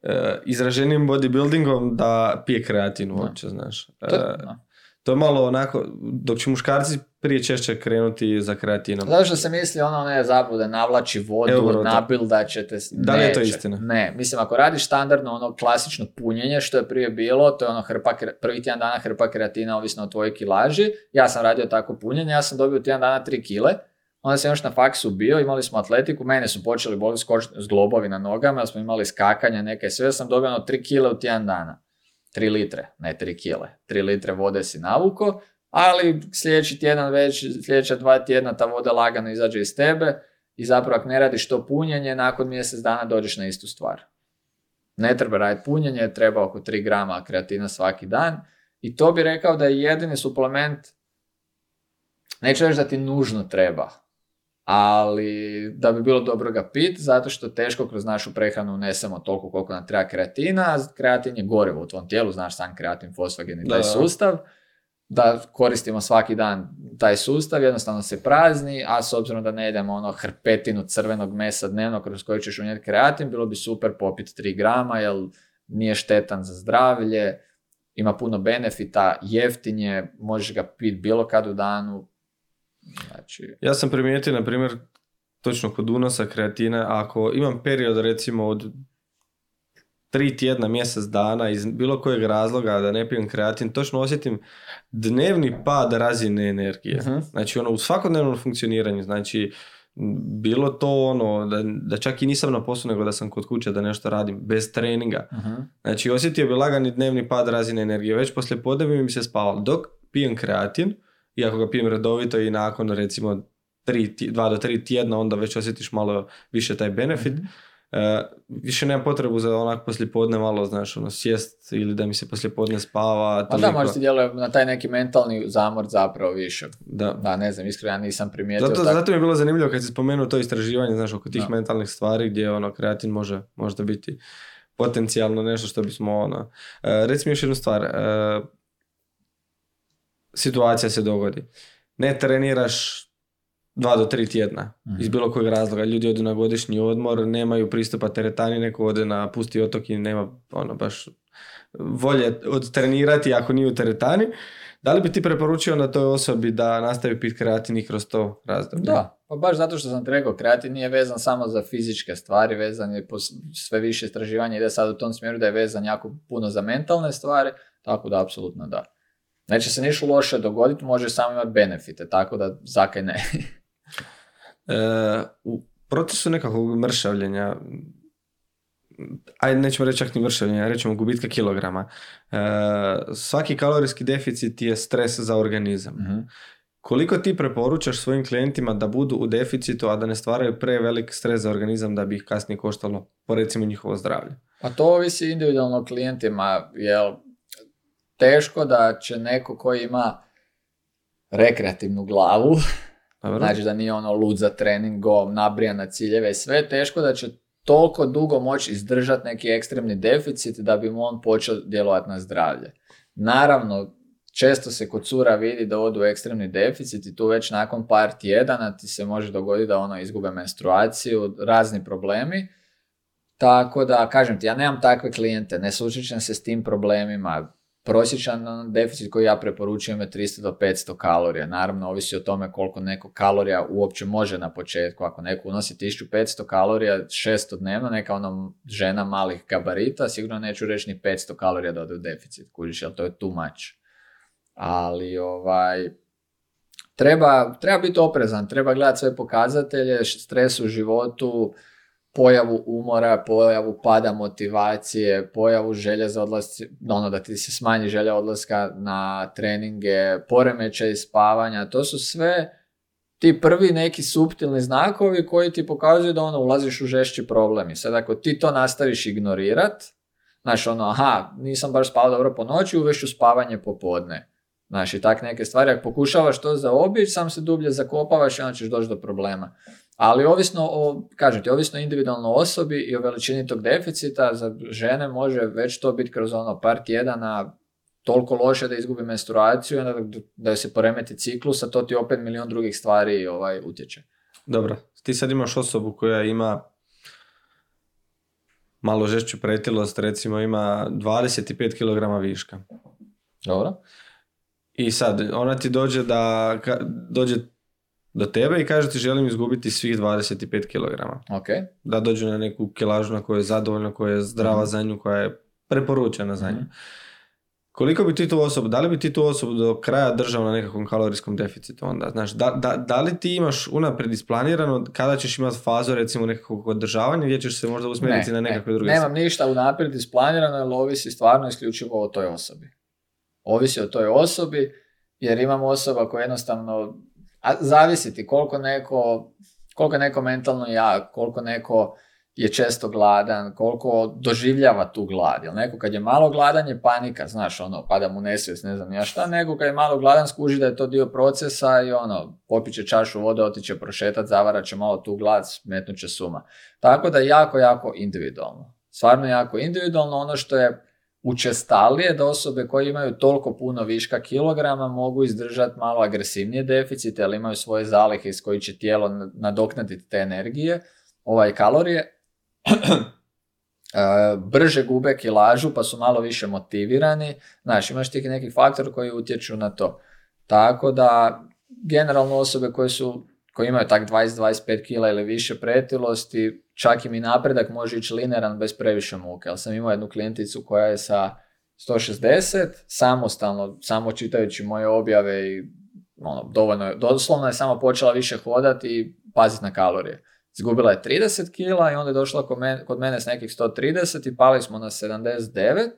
e, izraženim bodybuildingom da pije kreatin uopće, znaš. To, da. To je malo onako, dok će muškarci prije češće krenuti za kreatinom. Zašto se misli ono ne zabude, navlači vodu, to- nabildat ćete... s- Da li je to istina? Ne, mislim ako radiš standardno ono klasično punjenje što je prije bilo, to je ono hrpa, prvi tjedan dana hrpa kreatina ovisno o tvojoj kilaži, ja sam radio tako punjenje, ja sam dobio tjedan dana 3 kile, onda sam još na faksu bio, imali smo atletiku, mene su počeli boliti skoč- zglobovi na nogama, jer smo imali skakanja neke, sve sam dobio ono 3 kile u tjedan dana. 3 litre, ne 3 kile. 3 litre vode si navuko, ali sljedeći tjedan već, sljedeća dva tjedna ta voda lagano izađe iz tebe i zapravo ako ne radiš to punjenje, nakon mjesec dana dođeš na istu stvar. Ne treba raditi punjenje, treba oko 3 grama kreatina svaki dan i to bi rekao da je jedini suplement, neću reći da ti nužno treba, ali da bi bilo dobro ga pit, zato što teško kroz našu prehranu unesemo toliko koliko nam treba kreatina, a kreatin je gorivo u tvom tijelu, znaš sam kreatin, fosfagen i taj Da. sustav, da koristimo svaki dan taj sustav, jednostavno se prazni, a s obzirom da ne jedemo ono hrpetinu crvenog mesa dnevno kroz koji ćeš unijeti kreatin, bilo bi super popiti 3 grama, jer nije štetan za zdravlje, ima puno benefita, jeftin je, možeš ga piti bilo kad u danu, znači... Ja sam primijetio, na primjer, točno kod unosa kreatina, ako imam period recimo od tri tjedna, mjesec dana iz bilo kojeg razloga da ne pijem kreatin, točno osjetim dnevni pad razine energije. Mhm. Znači ono u svakodnevnom funkcioniranju, znači bilo to ono da, da čak i nisam na poslu nego da sam kod kuće da nešto radim bez treninga. Mhm. Znači osjetio bi lagani dnevni pad razine energije, već poslije podne bi mi se spavalo. Dok pijem kreatin, i ako ga pijem redovito i nakon recimo tri, dva do tri tjedna, onda već osjetiš malo više taj benefit. Mhm. E, više nemam potrebu za onak poslije podne malo, znaš, ono, sjest ili da mi se poslije podne spava. Pa da, možda ti djeluje na taj neki mentalni zamor zapravo više. Da. Da, ne znam, iskreno ja nisam primijetio. Zato, tako- zato mi je bilo zanimljivo kad si spomenuo to istraživanje, znaš, oko tih Da. mentalnih stvari gdje ono, kreatin može možda biti potencijalno nešto što bismo ono... E, reci mi još jednu stvar. E, situacija se dogodi. Ne treniraš dva do tri tjedna Mhm. iz bilo kojeg razloga. Ljudi odu na godišnji odmor, nemaju pristupa teretani, neko ode na pusti otok i nema ono baš volje odtrenirati ako nije u teretani. Da li bi ti preporučio na toj osobi da nastavi pit kreatin i kroz to razdoblje? Da, pa baš zato što sam ti rekao, kreatin nije vezan samo za fizičke stvari, vezan je po sve više istraživanja ide sad u tom smjeru da je vezan jako puno za mentalne stvari, tako da apsolutno da. Neće se ništa loše dogoditi, može samo imati benefite, tako da zakaj ne. E, u procesu nekakvog mršavljenja, ajde nećemo reći čak ni mršavljenja, rećemo gubitka kilograma, e, svaki kalorijski deficit je stres za organizam. Mhm. Koliko ti preporučaš svojim klijentima da budu u deficitu, a da ne stvaraju prevelik stres za organizam da bi ih kasnije koštalo, po recimo njihovo zdravlje? Pa to ovisi individualno klijentima, jer teško da će neko koji ima rekreativnu glavu Dobro. Znači da nije ono lud za treningom, nabrijan na ciljeve i sve, teško da će toliko dugo moći izdržati neki ekstremni deficit da bi mu on počeo djelovati na zdravlje. Naravno, često se kod cura vidi da odu ekstremni deficit i tu već nakon par tjedana ti se može dogoditi da ono izgube menstruaciju, razni problemi. Tako da, kažem ti, ja nemam takve klijente, ne susrećem se s tim problemima. Prosječan ono, deficit koji ja preporučujem je 300 do 500 kalorija. Naravno, ovisi o tome koliko neko kalorija uopće može na početku. Ako neko unosi 1500 kalorija 600 dnevno, neka ono žena malih gabarita, sigurno neću reći ni 500 kalorija da ode u deficit. Kužiš, jer to je too much. Ali ovaj, treba, treba biti oprezan, treba gledati sve pokazatelje, stres u životu, pojavu umora, pojavu pada motivacije, pojavu želje za odlasci, ono da ti se smanji želja odlaska na treninge, poremećaj spavanja, to su sve ti prvi neki suptilni znakovi koji ti pokazuju da ono ulaziš u žešći problem. I sad ako ti to nastaviš ignorirat, znaš ono, aha, nisam baš spavao dobro po noći, uvešću spavanje popodne. Znaš, i tak neke stvari, ako pokušavaš to zaobići, sam se dublje zakopavaš i onda ćeš doći do problema. Ali ovisno o, kažem ti, ovisno individualno osobi i o veličini tog deficita, za žene može već to biti kroz ono par tjedana toliko loše da izgubi menstruaciju, onda da se poremeti ciklus, a to ti opet milion drugih stvari ovaj, utječe. Dobro, ti sad imaš osobu koja ima malo žešću pretilost, recimo ima 25 kg viška. Dobro. I sad, ona ti dođe da, dođe do tebe i kaže ti želim izgubiti svih 25 kg. Okay. Da dođe na neku kilažu na kojoj je zadovoljna, koja je zdrava mm za nju, koja je preporučena za nju. Mhm. Koliko bi ti tu osobu, da li bi ti tu osobu do kraja držao na nekakvom kalorijskom deficitu onda? Znaš, da, da, da li ti imaš unaprijed isplanirano kada ćeš imati fazu recimo nekakvog održavanja gdje ćeš se možda usmjeriti na nekakve druge Nemam ništa unaprijed isplanirano jer ovisi stvarno isključivo o toj osobi. Ovisi o toj osobi jer imamo osoba koja jednostavno a zavisi ti koliko neko, koliko neko mentalno jak, koliko neko je često gladan, koliko doživljava tu glad. Jel neko kad je malo gladan je panika, znaš, ono, pada mu nesvijest, ne znam ja šta, nego kad je malo gladan skuži da je to dio procesa i ono, popiće čašu vode, otiće prošetat, zavarat će malo tu glad, smetnut će suma. Tako da jako, jako individualno. Stvarno jako individualno, ono što je učestalije da osobe koje imaju toliko puno viška kilograma mogu izdržati malo agresivnije deficite, ali imaju svoje zalihe iz koji će tijelo nadoknaditi te energije, ovaj kalorije, e, brže gube kilažu pa su malo više motivirani. Znaš, imaš tih nekih faktora koji utječu na to. Tako da, generalno osobe koje su koji imaju tak 20-25 kila ili više pretilosti, čak i mi napredak može ići linearan bez previše muke. Ali sam imao jednu klijenticu koja je sa 160, samostalno, samo čitajući moje objave i ono, dovoljno, doslovno je samo počela više hodati i paziti na kalorije. Izgubila je 30 kila i onda je došla kod mene, kod mene s nekih 130 i pali smo na 79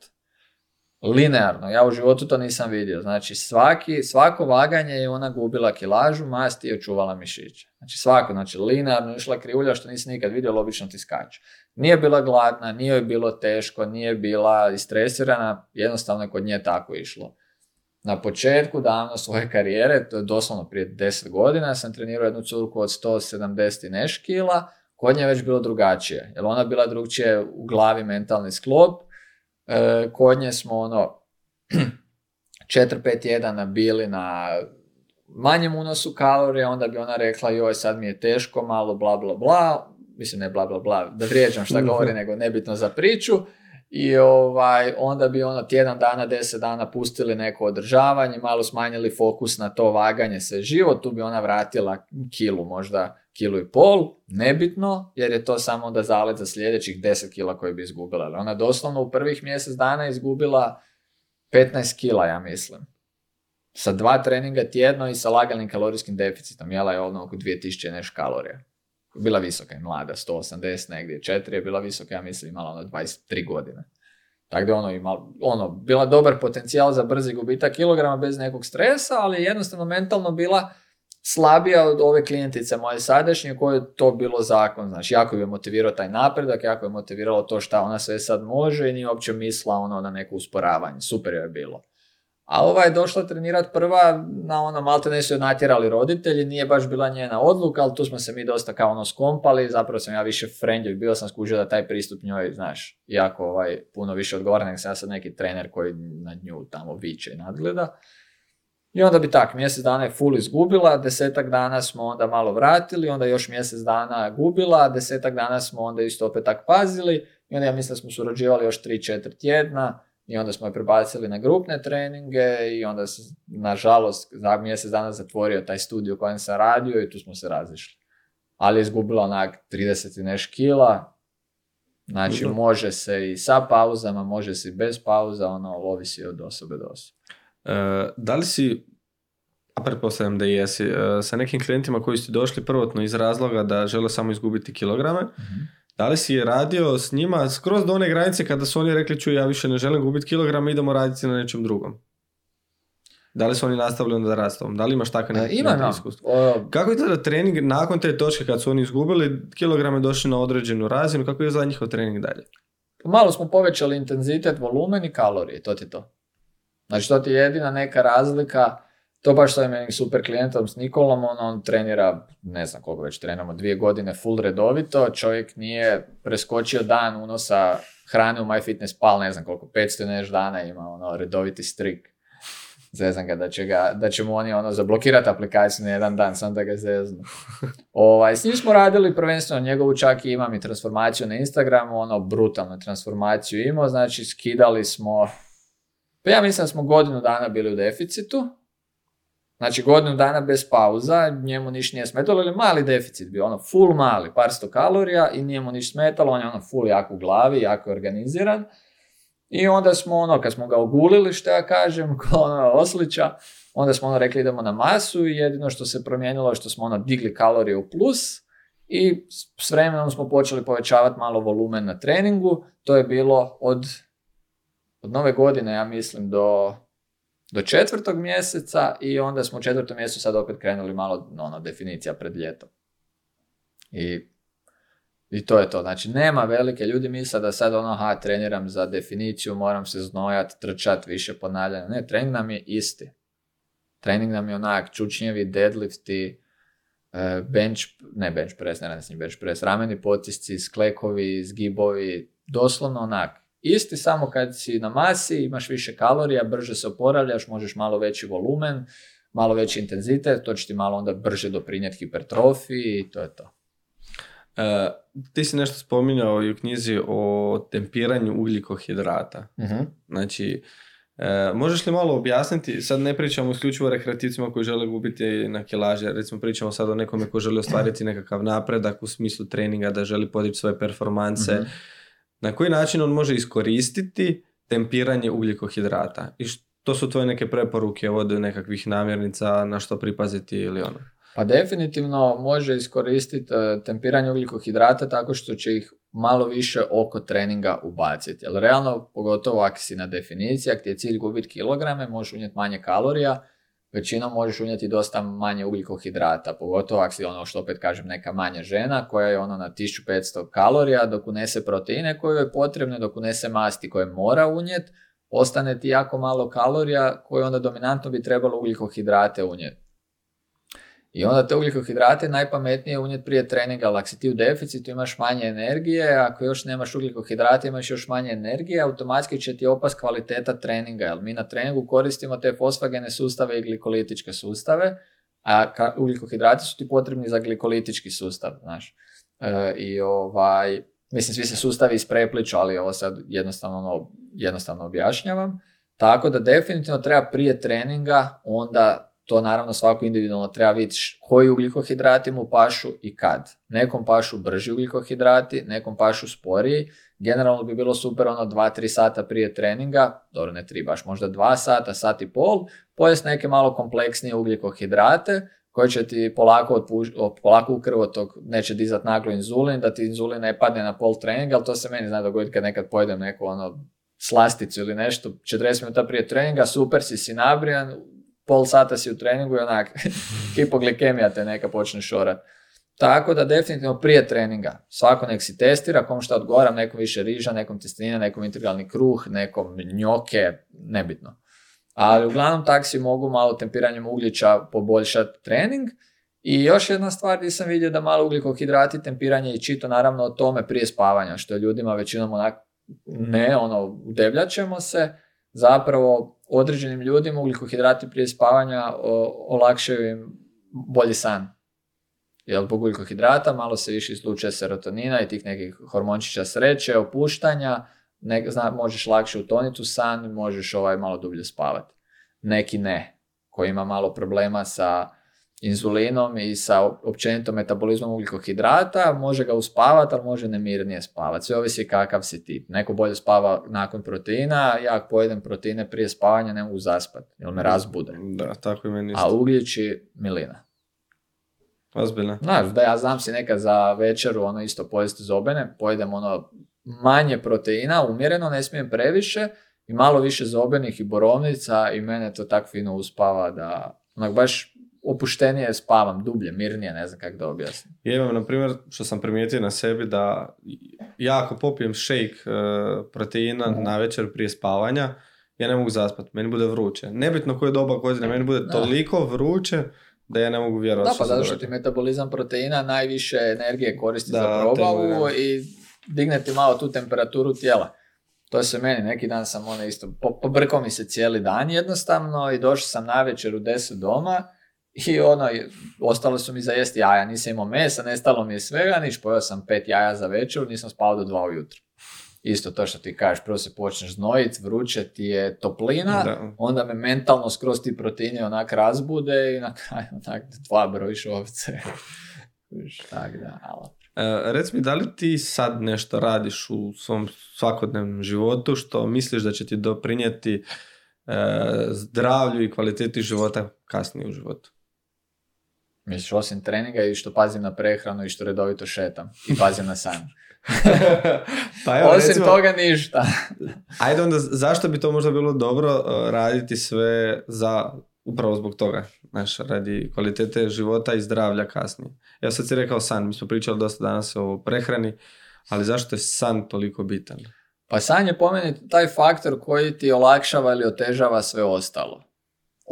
linearno. Ja u životu to nisam vidio. Znači svaki, svako vaganje je ona gubila kilažu, masti i očuvala mišiće. Znači svako, znači linearno išla krivulja što nisi nikad vidio, obično ti skače. Nije bila gladna, nije joj bilo teško, nije bila istresirana, jednostavno je kod nje tako išlo. Na početku davno svoje karijere, to je doslovno prije 10 godina, sam trenirao jednu curku od 170 i neš kila, kod nje je već bilo drugačije, jer ona bila drugčije u glavi mentalni sklop, E, kod nje smo ono 4-5 tjedana bili na manjem unosu kalorija, onda bi ona rekla joj sad mi je teško malo bla bla bla, mislim ne bla bla bla, da vrijeđam šta govori, nego nebitno za priču. I ovaj, onda bi ono tjedan dana, deset dana pustili neko održavanje, malo smanjili fokus na to vaganje se život, tu bi ona vratila kilu možda kilu i pol, nebitno, jer je to samo onda zalet za sljedećih 10 kila koje bi izgubila. Ona doslovno u prvih mjesec dana izgubila 15 kila, ja mislim. Sa dva treninga tjedno i sa laganim kalorijskim deficitom. Jela je ono oko 2000 neš kalorija. Bila visoka i mlada, 180 negdje, 4 je bila visoka, ja mislim imala ono 23 godine. Tako da ono, ima, ono, bila dobar potencijal za brzi gubitak kilograma bez nekog stresa, ali je jednostavno mentalno bila slabija od ove klijentice moje sadašnje koje je to bilo zakon. Znači, jako je motivirao taj napredak, jako je motiviralo to šta ona sve sad može i nije uopće mislila ono na neko usporavanje. Super je bilo. A ova je došla trenirati prva, na ono, malte ne su joj natjerali roditelji, nije baš bila njena odluka, ali tu smo se mi dosta kao ono skompali, zapravo sam ja više friendly, bio sam skužio da taj pristup njoj, znaš, jako ovaj, puno više odgovara nego sam ja sad neki trener koji na nju tamo viče i nadgleda. I onda bi tak, mjesec dana je full izgubila, desetak dana smo onda malo vratili, onda još mjesec dana gubila, desetak dana smo onda isto opet tak pazili i onda ja mislim da smo surađivali još 3-4 tjedna i onda smo je prebacili na grupne treninge i onda se, nažalost, za mjesec dana zatvorio taj studij u kojem sam radio i tu smo se razišli. Ali je izgubila onak 30 i neš kila, znači može se i sa pauzama, može se i bez pauza, ono, ovisi od osobe do osobe. E, da li si, a pretpostavljam da jesi, e, sa nekim klijentima koji su došli prvotno iz razloga da žele samo izgubiti kilograme, Mhm. Da li si radio s njima skroz do one granice kada su oni rekli čuj ja više ne želim gubiti kilograme, idemo raditi na nečem drugom? Da li su oni nastavili onda da rastu? Da li imaš takve neke Imam, neke imam. iskustva? O, Kako je tada trening nakon te točke kad su oni izgubili kilograme došli na određenu razinu, kako je za njihov trening dalje? malo smo povećali intenzitet, volumen i kalorije, to ti je to. Znači, to ti je jedina neka razlika, to baš sa meni super klijentom s Nikolom, on, on trenira, ne znam koliko već trenamo, dvije godine full redovito, čovjek nije preskočio dan unosa hrane u MyFitnessPal, ne znam koliko, 500 i neš dana ima ono redoviti strik. Zezam ga da će, ga, da će mu oni ono zablokirati aplikaciju na jedan dan, sam da ga zeznu. Ovaj, s njim smo radili prvenstveno njegovu čak i imam i transformaciju na Instagramu, ono brutalnu transformaciju imao, znači skidali smo, pa ja mislim da smo godinu dana bili u deficitu, znači godinu dana bez pauza, njemu niš nije smetalo, ali mali deficit bio, ono full mali, par sto kalorija i nije mu niš smetalo, on je ono full jako u glavi, jako organiziran. I onda smo ono, kad smo ga ogulili, što ja kažem, kao ono oslića, onda smo ono rekli idemo na masu i jedino što se promijenilo je što smo ono digli kalorije u plus i s vremenom smo počeli povećavati malo volumen na treningu. To je bilo od, od nove godine, ja mislim, do, do četvrtog mjeseca i onda smo u četvrtom mjesecu sad opet krenuli malo ono, definicija pred ljeto. I, I to je to. Znači, nema velike. Ljudi misle da sad ono, ha, treniram za definiciju, moram se znojat, trčat, više ponavljanja. Ne, trening nam je isti. Trening nam je onak čučnjevi, deadlifti, e, bench, ne bench press, ne radim s njim bench press, rameni potisci, sklekovi, zgibovi, doslovno onak. Isti samo kad si na masi, imaš više kalorija, brže se oporavljaš, možeš malo veći volumen, malo veći intenzitet, to će ti malo onda brže doprinijeti hipertrofiji i to je to. E, ti si nešto spominjao i u knjizi o tempiranju ugljikohidrata. Znači, e, možeš li malo objasniti, sad ne pričamo isključivo o rekreativcima koji žele gubiti na kilaže, recimo pričamo sad o nekome koji želi ostvariti nekakav napredak u smislu treninga, da želi podići svoje performanse. Mhm. Na koji način on može iskoristiti tempiranje ugljikohidrata? I što su tvoje neke preporuke od nekakvih namirnica, na što pripaziti ili ono? Pa definitivno može iskoristiti e, tempiranje ugljikohidrata tako što će ih malo više oko treninga ubaciti. Jer realno, pogotovo ako si na definiciji, ako ti je cilj gubiti kilograme, možeš unijeti manje kalorija, većinom možeš unijeti dosta manje ugljikohidrata, pogotovo ako si ono što opet kažem neka manja žena koja je ono na 1500 kalorija, dok unese proteine koje je potrebne, dok unese masti koje mora unijeti, ostane ti jako malo kalorija koje onda dominantno bi trebalo ugljikohidrate unijeti. I onda te ugljikohidrate najpametnije je unijeti prije treninga, ali ako si ti u deficitu imaš manje energije, ako još nemaš ugljikohidrate imaš još manje energije, automatski će ti opast kvaliteta treninga, jer mi na treningu koristimo te fosfagene sustave i glikolitičke sustave, a ugljikohidrati su ti potrebni za glikolitički sustav, znaš. E, I ovaj, mislim, svi se sustavi isprepliču, ali ovo sad jednostavno, ono, jednostavno objašnjavam. Tako da definitivno treba prije treninga onda to naravno svako individualno treba vidjeti koji ugljikohidrati mu pašu i kad. Nekom pašu brži ugljikohidrati, nekom pašu sporiji. Generalno bi bilo super ono 2-3 sata prije treninga, dobro ne 3, baš možda 2 sata, sat i pol, pojest neke malo kompleksnije ugljikohidrate koji će ti polako, otpuš- polako u krvotok neće dizat naglo inzulin, da ti inzulin ne padne na pol treninga, ali to se meni zna dogoditi kad nekad pojedem neku ono slasticu ili nešto, 40 minuta prije treninga, super si, si nabrijan, pol sata si u treningu i onak, hipoglikemija te neka počne šorat. Tako da definitivno prije treninga, svako nek si testira, kom šta odgovara, nekom više riža, nekom testenina, nekom integralni kruh, nekom njoke, nebitno. Ali uglavnom taksi mogu malo tempiranjem ugljiča poboljšati trening. I još jedna stvar gdje sam vidio da malo ugljikohidrati, tempiranje i čito naravno o tome prije spavanja, što je ljudima većinom onak, ne, ono, udevljaćemo se, zapravo određenim ljudima ugljikohidrati prije spavanja olakšaju im bolji san. Jer zbog ugljikohidrata malo se više izlučuje serotonina i tih nekih hormončića sreće, opuštanja, ne, zna, možeš lakše utoniti u san, možeš ovaj malo dublje spavati. Neki ne, koji ima malo problema sa inzulinom i sa općenito metabolizmom ugljikohidrata, može ga uspavati, ali može nemirnije spavati. Sve ovisi kakav si tip. Neko bolje spava nakon proteina, ja ako pojedem proteine prije spavanja ne mogu zaspati, jer me razbude. Da, tako i meni A ugljiči milina. Ozbiljno. Znaš, da ja znam si nekad za večeru ono isto pojesti zobene, pojedem ono manje proteina, umjereno, ne smijem previše i malo više zobenih i borovnica i mene to tako fino uspava da onak baš opuštenije spavam, dublje, mirnije, ne znam kako da objasnim. Ja imam, na primjer, što sam primijetio na sebi, da ja ako popijem shake uh, proteina mm. na večer prije spavanja, ja ne mogu zaspati, meni bude vruće. Nebitno koje doba godine, meni bude toliko vruće da ja ne mogu vjerovati. Da, pa zato što ti metabolizam proteina najviše energije koristi za probavu i digne ti malo tu temperaturu tijela. To se meni, neki dan sam ono isto, pobrkao mi se cijeli dan jednostavno i došao sam na večer u 10 doma i ono, ostalo su mi za jesti jaja, nisam imao mesa, nestalo mi je svega, niš, pojeo sam pet jaja za večer, nisam spao do dva ujutro. Isto to što ti kažeš, prvo se počneš znojit, vruće ti je toplina, onda me mentalno skroz ti proteini onak razbude i na kraju onak dva brojiš ovce. tak da, ali... E, rec mi, da li ti sad nešto radiš u svom svakodnevnom životu što misliš da će ti doprinijeti e, zdravlju i kvaliteti života kasnije u životu? Misliš osim treninga i što pazim na prehranu i što redovito šetam i pazim na san. pa evo, Osim recimo, toga ništa. ajde onda, zašto bi to možda bilo dobro uh, raditi sve za, upravo zbog toga, znaš, radi kvalitete života i zdravlja kasnije. Ja sad si rekao san, mi smo pričali dosta danas o prehrani, ali zašto je san toliko bitan? Pa san je po meni taj faktor koji ti olakšava ili otežava sve ostalo.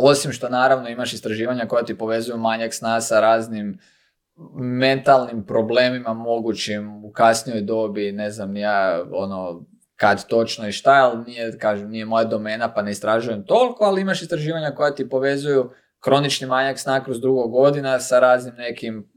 Osim što naravno imaš istraživanja koja ti povezuju manjak sna sa raznim mentalnim problemima mogućim u kasnijoj dobi, ne znam ja, ono, kad točno i šta, ali nije, kažem, nije moja domena pa ne istražujem toliko, ali imaš istraživanja koja ti povezuju kronični manjak sna kroz drugo godina sa raznim nekim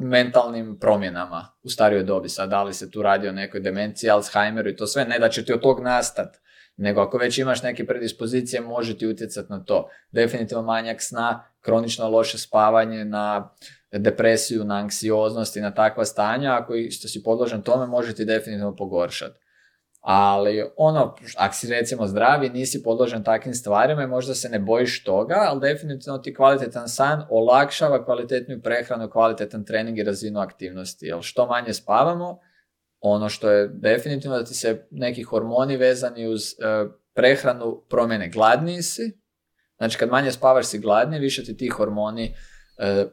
mentalnim promjenama u starijoj dobi. Sad, da li se tu radi o nekoj demenciji, Alzheimeru i to sve, ne da će ti od tog nastati, nego ako već imaš neke predispozicije, može ti utjecati na to. Definitivno manjak sna, kronično loše spavanje, na depresiju, na anksioznost i na takva stanja, ako što si podložen tome, može ti definitivno pogoršati. Ali ono, ako si recimo zdravi, nisi podložen takvim stvarima i možda se ne bojiš toga, ali definitivno ti kvalitetan san olakšava kvalitetnu prehranu, kvalitetan trening i razinu aktivnosti. Jer što manje spavamo, ono što je definitivno da ti se neki hormoni vezani uz e, prehranu promjene. Gladniji si, znači kad manje spavaš si gladniji, više ti ti hormoni e,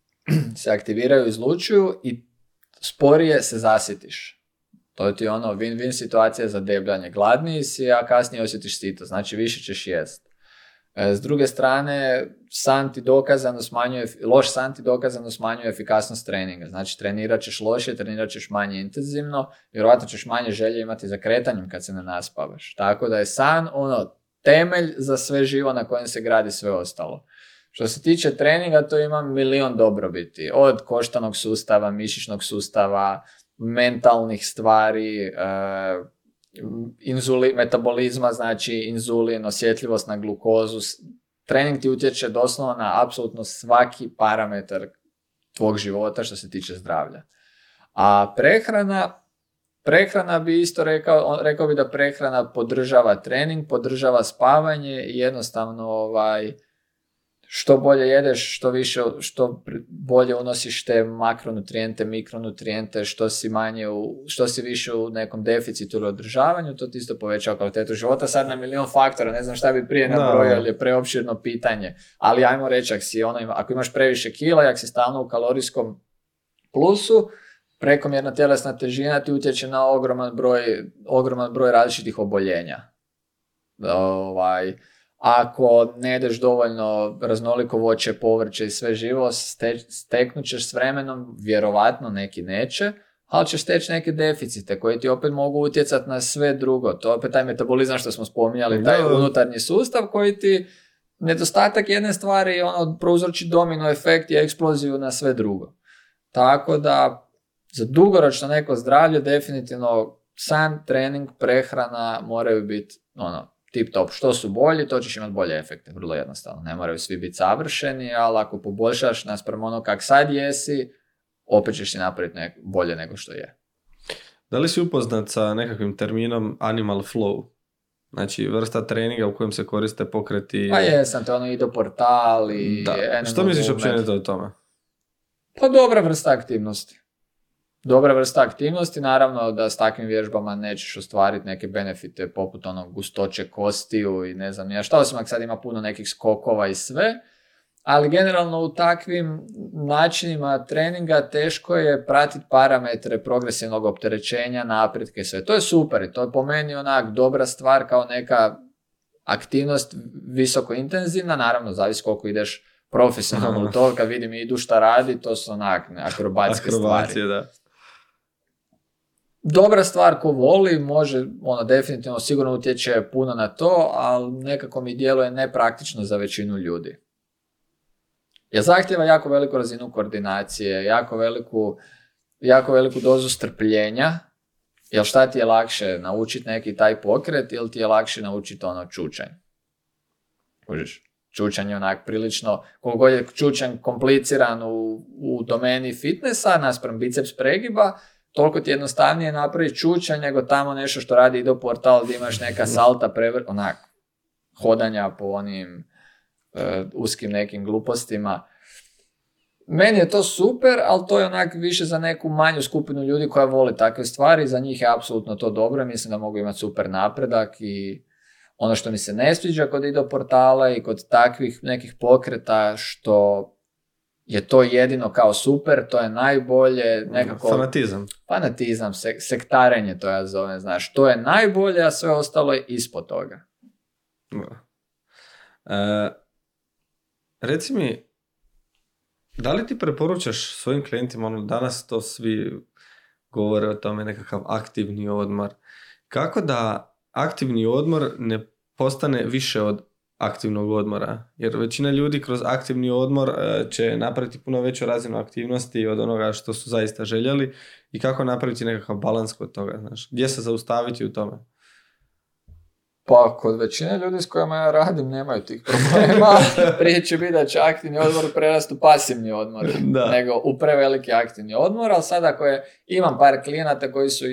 se aktiviraju, izlučuju i sporije se zasjetiš. To ti je ono win-win situacija za debljanje. Gladniji si, a kasnije osjetiš sito, znači više ćeš jest. E, s druge strane, san ti dokazano smanjuje, loš san ti dokazano smanjuje efikasnost treninga. Znači, trenirat ćeš loše, trenirat ćeš manje intenzivno, vjerojatno ćeš manje želje imati za kretanjem kad se ne naspavaš. Tako da je san ono temelj za sve živo na kojem se gradi sve ostalo. Što se tiče treninga, to ima milion dobrobiti. Od koštanog sustava, mišićnog sustava, mentalnih stvari, e, inzuli, metabolizma, znači inzulin, osjetljivost na glukozu. Trening ti utječe doslovno na apsolutno svaki parametar tvog života što se tiče zdravlja. A prehrana, prehrana bi isto rekao, rekao bi da prehrana podržava trening, podržava spavanje i jednostavno ovaj, što bolje jedeš, što više, što bolje unosiš te makronutrijente, mikronutrijente, što si manje, u, što si više u nekom deficitu ili održavanju, to ti isto povećava kvalitetu života. Sad na milion faktora, ne znam šta bi prije nabrojao, jer je preopširno pitanje. Ali ajmo reći, ako, si ono, ako imaš previše kila ako si stalno u kalorijskom plusu, prekomjerna tjelesna težina ti utječe na ogroman broj, ogroman broj različitih oboljenja. Ovaj, ako ne jedeš dovoljno raznoliko voće, povrće i sve živo, ste, steknut ćeš s vremenom, vjerovatno neki neće, ali ćeš steći neke deficite koji ti opet mogu utjecati na sve drugo. To je opet taj metabolizam što smo spominjali, taj unutarnji sustav koji ti nedostatak jedne stvari ono prouzroči domino efekt i eksploziju na sve drugo. Tako da za dugoročno neko zdravlje definitivno san, trening, prehrana moraju biti ono, tip top. Što su bolji, to ćeš imati bolje efekte, vrlo jednostavno. Ne moraju svi biti savršeni, ali ako poboljšaš naspram ono kak sad jesi, opet ćeš si napraviti bolje nego što je. Da li si upoznat sa nekakvim terminom animal flow? Znači, vrsta treninga u kojem se koriste pokreti... Pa jesam, to ono i do portal i... Da. Što misliš općenito o tome? Pa dobra vrsta aktivnosti. Dobra vrsta aktivnosti, naravno da s takvim vježbama nećeš ostvariti neke benefite poput onog gustoće kostiju i ne znam ja šta, osim ako sad ima puno nekih skokova i sve, ali generalno u takvim načinima treninga teško je pratiti parametre progresivnog opterećenja, napretke, sve. To je super i to je po meni onak dobra stvar kao neka aktivnost visoko intenzivna, naravno zavisi koliko ideš profesionalno u to, kad vidim idu šta radi, to su onak akrobatske stvari. Da. Dobra stvar ko voli, može, ono definitivno sigurno utječe puno na to, ali nekako mi djeluje nepraktično za većinu ljudi. Jer zahtjeva jako veliku razinu koordinacije, jako veliku, jako veliku dozu strpljenja, Jel šta ti je lakše, naučiti neki taj pokret ili ti je lakše naučiti ono čučanj? Kužiš? Čučanj je onak prilično, koliko je čučanj kompliciran u, u domeni fitnessa, naspram biceps pregiba, toliko ti je jednostavnije napraviti čučanj nego tamo nešto što radi do portal gdje imaš neka salta, prevr, onak, hodanja po onim uh, uskim nekim glupostima. Meni je to super, ali to je onak više za neku manju skupinu ljudi koja voli takve stvari. Za njih je apsolutno to dobro. Mislim da mogu imati super napredak i ono što mi se ne sviđa kod ido portala i kod takvih nekih pokreta što je to jedino kao super, to je najbolje, nekako... Fanatizam. Fanatizam, sektarenje to ja zovem, znaš. To je najbolje, a sve ostalo je ispod toga. E, reci mi, da li ti preporučaš svojim klijentima, ono danas to svi govore o tome, nekakav aktivni odmor, kako da aktivni odmor ne postane više od aktivnog odmora. Jer većina ljudi kroz aktivni odmor e, će napraviti puno veću razinu aktivnosti od onoga što su zaista željeli i kako napraviti nekakav balans kod toga. Znaš, gdje se zaustaviti u tome? Pa kod većine ljudi s kojima ja radim nemaju tih problema. Prije će biti da će aktivni odmor prerastu pasivni odmor, nego u preveliki aktivni odmor, ali sada ako je, imam par klijenata koji su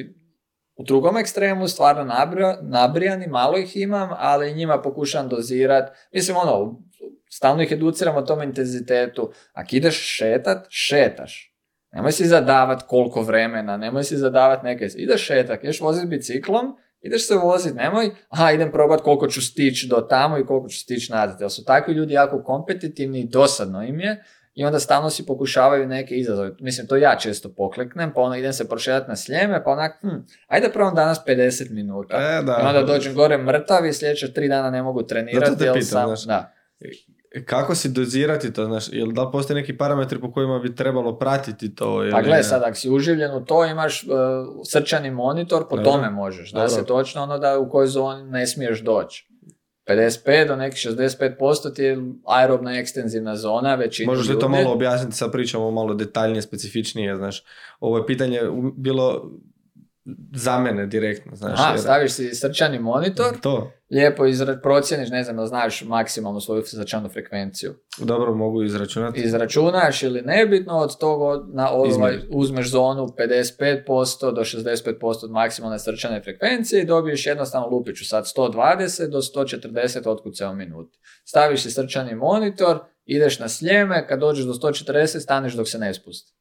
u drugom ekstremu stvarno nabrijani, malo ih imam, ali njima pokušam dozirati. Mislim, ono, stalno ih educiram o tom intenzitetu. Ako ideš šetat, šetaš. Nemoj si zadavat koliko vremena, nemoj si zadavat neke... Ideš šetak, ideš voziti biciklom, ideš se voziti, nemoj, aha, idem probat koliko ću stići do tamo i koliko ću stići nazad. Jer su takvi ljudi jako kompetitivni i dosadno im je, i onda stalno si pokušavaju neke izazove. Mislim, to ja često pokleknem, pa onda idem se prošetati na sljeme, pa onak, hm, ajde prvo danas 50 minuta. E, da. I onda dođem gore mrtav i sljedeće tri dana ne mogu trenirati. Zato te pitam, da. Kako si dozirati to, znaš, jel da postoje neki parametri po kojima bi trebalo pratiti to? Ili... Pa gledaj, sad ako si uživljen u to, imaš uh, srčani monitor, po tome možeš. Da se točno ono da u kojoj zoni ne smiješ doći. 55 do nekih 65% ti je aerobna ekstenzivna zona većina Možeš li to malo objasniti, sad pričamo malo detaljnije, specifičnije, znaš. Ovo je pitanje bilo za mene direktno, znaš. Aha, staviš si srčani monitor, to. lijepo izra... procjeniš, ne znam, da znaš maksimalnu svoju srčanu frekvenciju. Dobro, mogu izračunati. Izračunaš ili nebitno, od toga na ovaj, uzmeš zonu 55% do 65% od maksimalne srčane frekvencije i dobiješ jednostavno lupiću sad 120 do 140 otkuca u minuti. Staviš si srčani monitor, ideš na sljeme, kad dođeš do 140 staneš dok se ne spusti.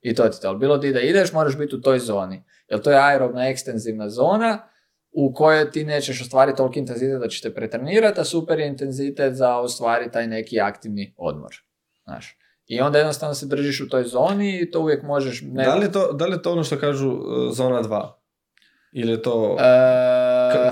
I to ti to. Bilo ti da ideš, moraš biti u toj zoni. Jer to je aerobna ekstenzivna zona u kojoj ti nećeš ostvariti toliki intenzitet da će te pretrenirati, a super je intenzitet za ostvariti taj neki aktivni odmor. Znaš. I onda jednostavno se držiš u toj zoni i to uvijek možeš... Ne... Da, li je to, da li je to ono što kažu uh, zona 2? Ili je to... E...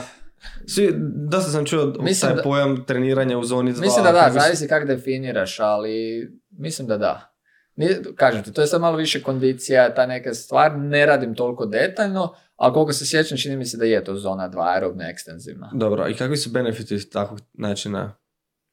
Svi, dosta sam čuo taj da- pojam treniranja u zoni 2. Mislim da da, zavisi kako definiraš, ali mislim da da. Nije, kažem ti, to je sad malo više kondicija, ta neka stvar, ne radim toliko detaljno, ali koliko se sjećam, čini mi se da je to zona 2 aerobna ekstenzivna. Dobro, i kakvi su benefiti takvog načina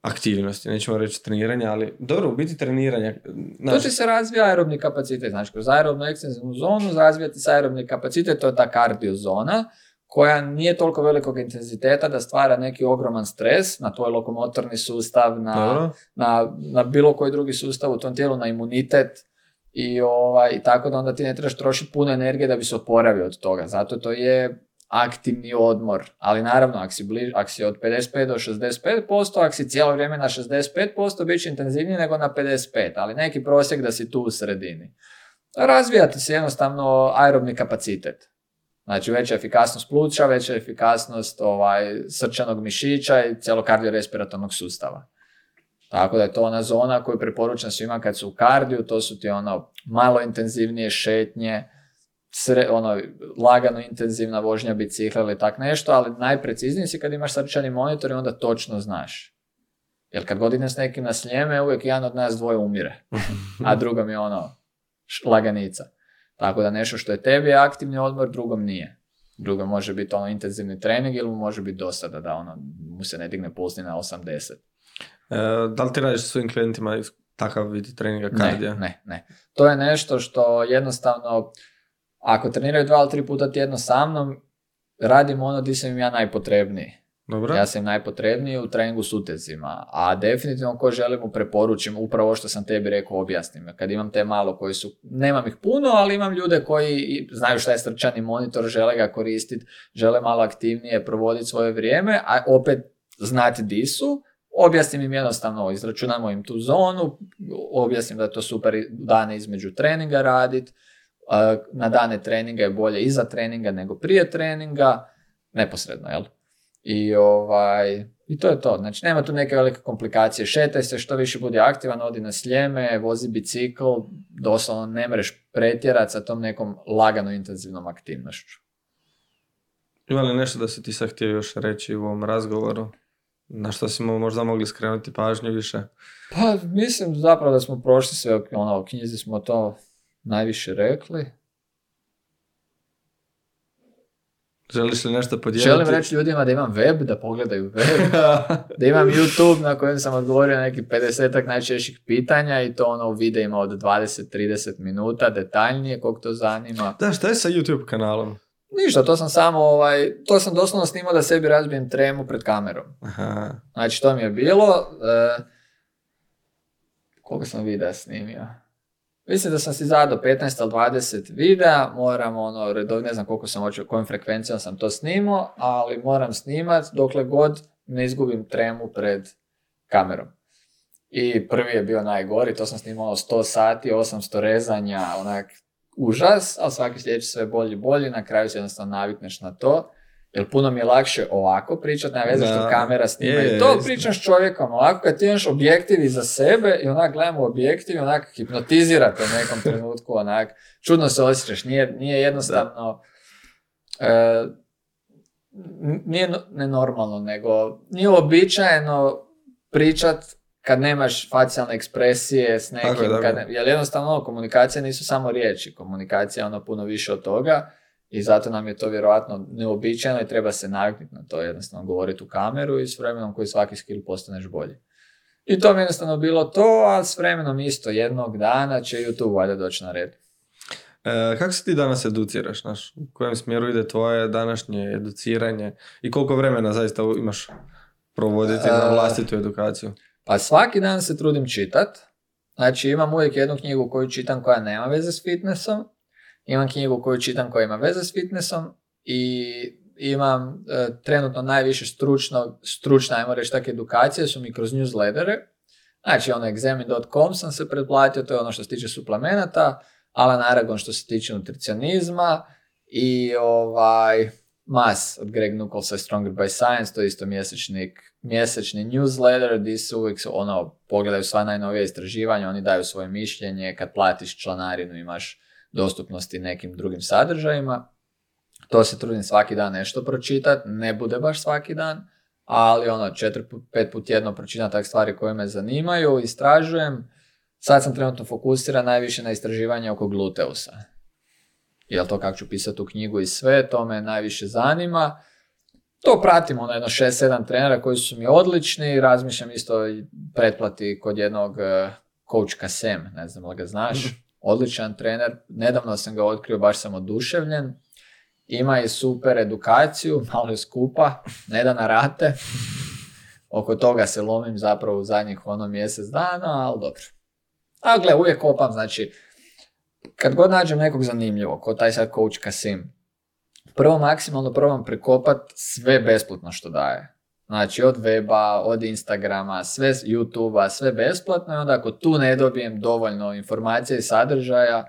aktivnosti? Nećemo reći treniranja, ali dobro, u biti treniranja. To Znaš, će se razvija aerobni kapacitet, znači kroz aerobnu ekstenzivnu zonu razvijati se aerobni kapacitet, to je ta kardiozona, koja nije toliko velikog intenziteta da stvara neki ogroman stres na tvoj lokomotorni sustav, na, na, na bilo koji drugi sustav u tom tijelu, na imunitet i, ovaj, tako da onda ti ne trebaš trošiti puno energije da bi se oporavio od toga. Zato to je aktivni odmor, ali naravno ako si, bliž, ako si od 55 do 65%, ako si cijelo vrijeme na 65%, bit će intenzivniji nego na 55, ali neki prosjek da si tu u sredini. Razvijati se jednostavno aerobni kapacitet. Znači veća efikasnost pluća, veća efikasnost ovaj, srčanog mišića i cijelog kardiorespiratornog sustava. Tako da je to ona zona koju preporučam svima kad su u kardiju, to su ti ono malo intenzivnije šetnje, sre, ono, lagano intenzivna vožnja bicikla ili tak nešto, ali najprecizniji si kad imaš srčani monitor i onda točno znaš. Jer kad god idem s nekim na sljeme, uvijek jedan od nas dvoje umire, a drugom je ono laganica. Tako da nešto što je tebi aktivni odmor, drugom nije. Drugom može biti ono intenzivni trening ili mu može biti dosada da ono, mu se ne digne puls ni na 80. E, da li ti radiš sa svojim klijentima takav vid treninga kardija? Ne, ne, ne. To je nešto što jednostavno, ako treniraju dva ili tri puta tjedno sa mnom, radim ono di sam im ja najpotrebniji. Dobro. Ja sam najpotrebniji u treningu s utezima, a definitivno ko želim mu preporučim upravo što sam tebi rekao objasnim. Kad imam te malo koji su, nemam ih puno, ali imam ljude koji znaju šta je srčani monitor, žele ga koristiti, žele malo aktivnije provoditi svoje vrijeme, a opet znati di su, objasnim im jednostavno, izračunamo im tu zonu, objasnim da je to super dane između treninga radit, na dane treninga je bolje iza treninga nego prije treninga, neposredno, jel? I, ovaj, I to je to. Znači, nema tu neke velike komplikacije. Šetaj se, što više budi aktivan, odi na sljeme, vozi bicikl, doslovno ne mreš pretjerat sa tom nekom lagano intenzivnom aktivnošću. Ima li nešto da si ti sad htio još reći u ovom razgovoru? Na što si mo- možda mogli skrenuti pažnju više? Pa, mislim zapravo da smo prošli sve, ono, u knjizi smo to najviše rekli. Želiš li nešto podijeliti? Želim reći ljudima da imam web, da pogledaju web, da imam YouTube na kojem sam odgovorio na nekih 50 najčešćih pitanja i to ono u videima od 20-30 minuta, detaljnije, koliko to zanima. da, šta je sa YouTube kanalom? Ništa, to sam samo, ovaj, to sam doslovno snimao da sebi razbijem tremu pred kamerom. Aha. Znači, to mi je bilo. E, koliko sam videa snimio? Mislim da sam si zadao 15 ili 20 videa, moram ono, redovno, ne znam koliko sam hoću, kojom frekvencijom sam to snimao, ali moram snimat dokle god ne izgubim tremu pred kamerom. I prvi je bio najgori, to sam snimao 100 sati, 800 rezanja, onak užas, ali svaki sljedeći sve bolji bolji, na kraju se jednostavno navikneš na to. Jer puno mi je lakše ovako pričati, nema veze što kamera snima Je, i to, je, pričam s čovjekom. Ovako, kad ti imaš objektiv iza sebe i onak gledam u objektiv i onak hipnotizirate u nekom trenutku, onak, čudno se osjećaš, nije, nije jednostavno, e, nije no- nenormalno, nego nije uobičajeno pričat kad nemaš facijalne ekspresije s nekim, Tako je, tako kad ne- jer jednostavno ono, komunikacija nisu samo riječi, komunikacija je ono puno više od toga i zato nam je to vjerojatno neobičajeno i treba se naviknuti na to, jednostavno govoriti u kameru i s vremenom koji svaki skill postaneš bolji. I to mi je jednostavno bilo to, a s vremenom isto jednog dana će YouTube valjda doći na red. E, kako se ti danas educiraš, znaš? U kojem smjeru ide tvoje današnje educiranje i koliko vremena zaista imaš provoditi na E, vlastitu edukaciju? Pa svaki dan se trudim čitat. Znači imam uvijek jednu knjigu koju čitam koja nema veze s fitnessom. Imam knjigu koju čitam koja ima veze s fitnessom. I imam e, trenutno najviše stručno, stručna, ajmo reći tako, edukacije su mi kroz newslettere. Znači ono examine.com sam se pretplatio, to je ono što se tiče suplemenata. Alan Aragon što se tiče nutricionizma. I ovaj, Mas od Greg Nuckolsa Stronger by Science, to je isto mjesečnik, mjesečni newsletter gdje se uvijek ono, pogledaju sva najnovija istraživanja, oni daju svoje mišljenje, kad platiš članarinu imaš dostupnosti nekim drugim sadržajima. To se trudim svaki dan nešto pročitati, ne bude baš svaki dan, ali ono, četiri, pet put jedno pročitam tak stvari koje me zanimaju, istražujem. Sad sam trenutno fokusiran najviše na istraživanje oko gluteusa. Jel to kako ću pisati u knjigu i sve, to me najviše zanima. To pratim, ono jedno 6-7 trenera koji su mi odlični, razmišljam isto pretplati kod jednog e, coach Kasem, ne znam li ga znaš, mhm. Odličan trener, nedavno sam ga otkrio, baš sam oduševljen, ima i super edukaciju, malo je skupa, ne da na rate, oko toga se lomim zapravo u zadnjih ono mjesec dana, ali dobro. A gle, uvijek kopam, znači, kad god nađem nekog zanimljivog, ko taj sad coach Kasim, prvo maksimalno probam prekopat sve besplatno što daje. Znači od weba, od Instagrama, sve YouTubea, sve besplatno i onda ako tu ne dobijem dovoljno informacija i sadržaja,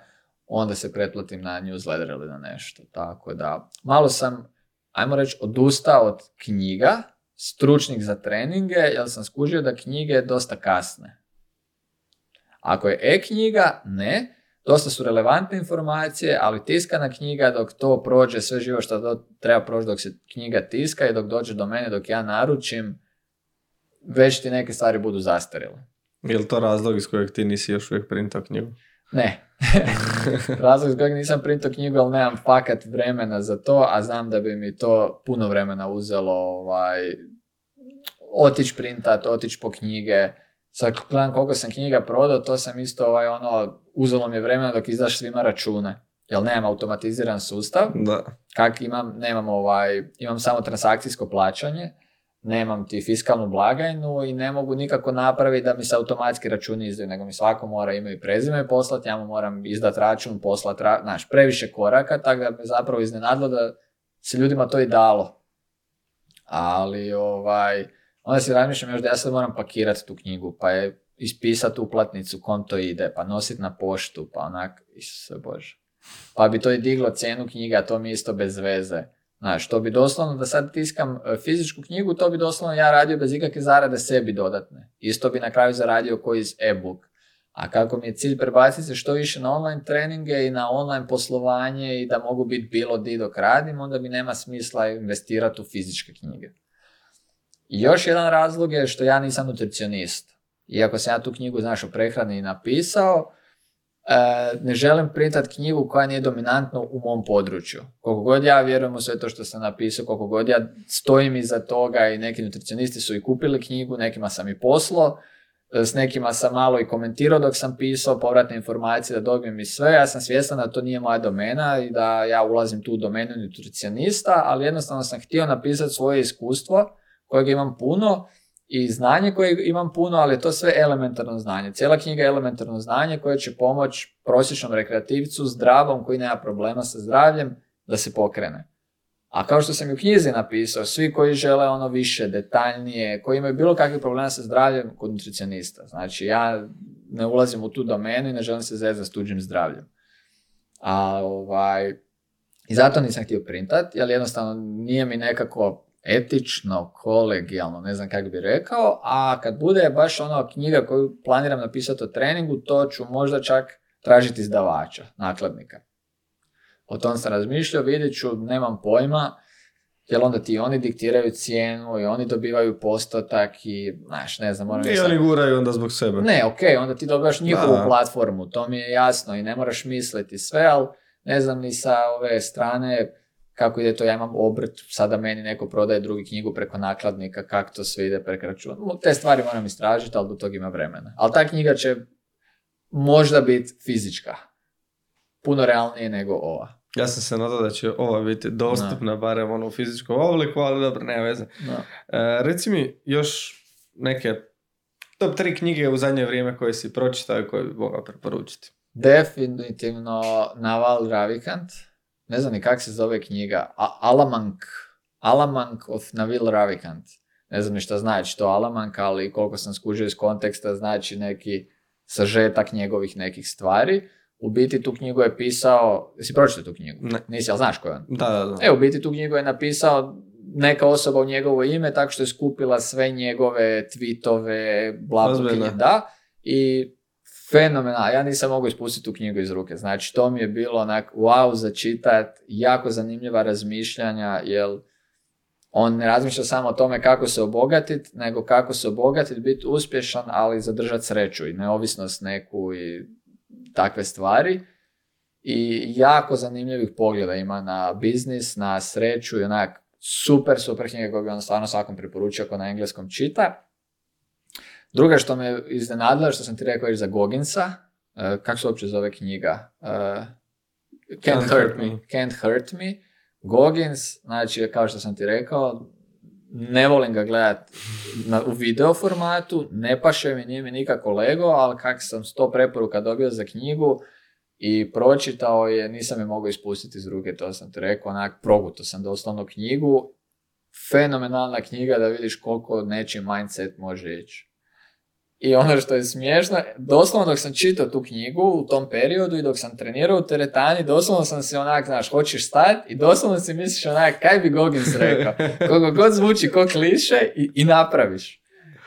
onda se pretplatim na newsletter ili na nešto. Tako da, malo sam, ajmo reći, odustao od knjiga, stručnih za treninge, jer sam skužio da knjige dosta kasne. Ako je e-knjiga, ne, dosta su relevantne informacije, ali tiskana knjiga dok to prođe, sve živo što to treba proći dok se knjiga tiska i dok dođe do mene, dok ja naručim, već ti neke stvari budu zastarjele. Je li to razlog iz kojeg ti nisi još uvijek printao knjigu? Ne. razlog iz kojeg nisam printao knjigu, ali nemam fakat vremena za to, a znam da bi mi to puno vremena uzelo ovaj, otići printat, otići po knjige, Sad gledam koliko sam knjiga prodao, to sam isto ovaj, ono, uzelo mi je vremena dok izdaš svima račune. Jel nemam automatiziran sustav. Da. Kak imam, nemam ovaj, imam samo transakcijsko plaćanje, nemam ti fiskalnu blagajnu i ne mogu nikako napraviti da mi se automatski računi izdaju, nego mi svako mora ime i prezime poslati, ja mu moram izdati račun, poslati, ra... znaš, previše koraka, tako da me zapravo iznenadilo da se ljudima to i dalo. Ali, ovaj, Onda si razmišljam još da ja sad moram pakirati tu knjigu, pa je ispisati uplatnicu, kom to ide, pa nositi na poštu, pa onak, Isuse Bože. Pa bi to i diglo cijenu knjiga, to mi isto bez veze. Znaš, to bi doslovno, da sad tiskam e, fizičku knjigu, to bi doslovno ja radio bez ikakve zarade sebi dodatne. Isto bi na kraju zaradio koji iz e-book. A kako mi je cilj prebaciti se što više na online treninge i na online poslovanje i da mogu biti bilo di dok radim, onda mi nema smisla investirati u fizičke knjige. I još jedan razlog je što ja nisam nutricionist. Iako sam ja tu knjigu, znaš, o prehrani napisao, e, ne želim printati knjigu koja nije dominantna u mom području. Koliko god ja vjerujem u sve to što sam napisao, koliko god ja stojim iza toga i neki nutricionisti su i kupili knjigu, nekima sam i poslao, s nekima sam malo i komentirao dok sam pisao povratne informacije da dobijem i sve. Ja sam svjestan da to nije moja domena i da ja ulazim tu u domenu nutricionista, ali jednostavno sam htio napisati svoje iskustvo kojeg imam puno i znanje koje imam puno, ali to sve elementarno znanje. Cijela knjiga je elementarno znanje koje će pomoći prosječnom rekreativcu, zdravom, koji nema problema sa zdravljem, da se pokrene. A kao što sam i u knjizi napisao, svi koji žele ono više, detaljnije, koji imaju bilo kakvih problema sa zdravljem, kod nutricionista. Znači, ja ne ulazim u tu domenu i ne želim se zezati s tuđim zdravljem. A, ovaj, I zato nisam htio printat, jer jednostavno nije mi nekako etično, kolegijalno, ne znam kako bi rekao, a kad bude baš ono knjiga koju planiram napisati o treningu, to ću možda čak tražiti izdavača, nakladnika. O tom sam razmišljao, vidjet ću, nemam pojma, jer onda ti oni diktiraju cijenu i oni dobivaju postotak i, znaš, ne znam, moram... I oni guraju onda zbog sebe. Ne, ok, onda ti dobivaš njihovu platformu, to mi je jasno i ne moraš misliti sve, ali ne znam ni sa ove strane, kako ide to, ja imam obrt, sada meni neko prodaje drugi knjigu preko nakladnika, kako to sve ide preko računa. Te stvari moram istražiti, ali do toga ima vremena. Ali ta knjiga će možda biti fizička. Puno realnije nego ova. Ja sam se nadao da će ova biti dostupna, barem ono u fizičkom obliku, ali dobro, nema veze. E, reci mi još neke top tri knjige u zadnje vrijeme koje si pročitao i koje bi mogao preporučiti. Definitivno Naval Ravikant ne znam ni kak se zove knjiga, A- Alamank, Alamank of Navil Ravikant. Ne znam ni šta znači to Alamank, ali koliko sam skužio iz konteksta znači neki sažetak njegovih nekih stvari. U biti tu knjigu je pisao, jesi pročitao tu knjigu? Ne. Nisi, ali znaš ko je on? Da, da, da. E, u biti tu knjigu je napisao neka osoba u njegovo ime, tako što je skupila sve njegove tweetove, bla, bla, da. I fenomenalno. Ja nisam mogao ispustiti tu knjigu iz ruke. Znači, to mi je bilo onak wow za čitat, jako zanimljiva razmišljanja, jer on ne razmišlja samo o tome kako se obogatiti, nego kako se obogatiti, biti uspješan, ali zadržati sreću i neovisnost neku i takve stvari. I jako zanimljivih pogleda ima na biznis, na sreću i onak super, super knjiga koju bi on stvarno svakom preporučio ako na engleskom čita. Druga što me iznenadila, što sam ti rekao iz za Goginsa, uh, kako se uopće zove knjiga? Uh, Can't, Hurt Me. Can't Hurt Me. Goggins, znači, kao što sam ti rekao, ne volim ga gledat na, u video formatu, ne paše mi, nije mi nikako lego, ali kak sam sto preporuka dobio za knjigu i pročitao je, nisam je mogao ispustiti iz ruke, to sam ti rekao, onak, proguto sam doslovno knjigu, fenomenalna knjiga da vidiš koliko nečiji mindset može ići. I ono što je smiješno, doslovno dok sam čitao tu knjigu u tom periodu i dok sam trenirao u teretani, doslovno sam se onak, znaš, hoćeš stati i doslovno si misliš onak, kaj bi Goggins rekao. Koliko god zvuči ko kliše i, i napraviš.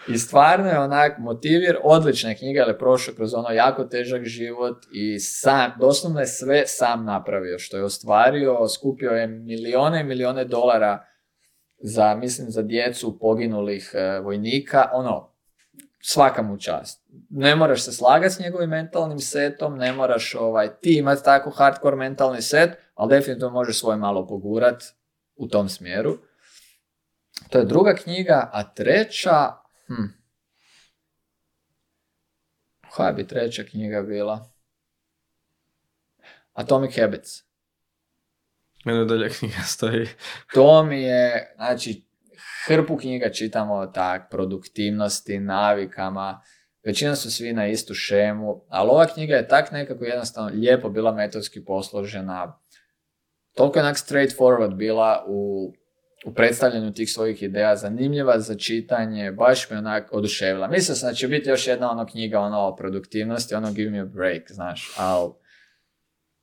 I stvarno je onak motivir, odlična knjiga, ali je prošao kroz ono jako težak život i sam, doslovno je sve sam napravio što je ostvario, skupio je milijone i milijone dolara za, mislim, za djecu poginulih e, vojnika, ono, svaka mu čast. Ne moraš se slagati s njegovim mentalnim setom, ne moraš ovaj, ti imati tako hardcore mentalni set, ali definitivno možeš svoj malo pogurat u tom smjeru. To je druga knjiga, a treća, hm, koja bi treća knjiga bila? Atomic Habits. Mene dalje knjiga stoji. To mi je, znači, hrpu knjiga čitamo tak, produktivnosti, navikama, većina su svi na istu šemu, ali ova knjiga je tak nekako jednostavno lijepo bila metodski posložena, toliko je onak straightforward bila u, u predstavljanju tih svojih ideja, zanimljiva za čitanje, baš me onak oduševila. Mislio sam da će biti još jedna ono knjiga ono o produktivnosti, ono give me a break, znaš, ali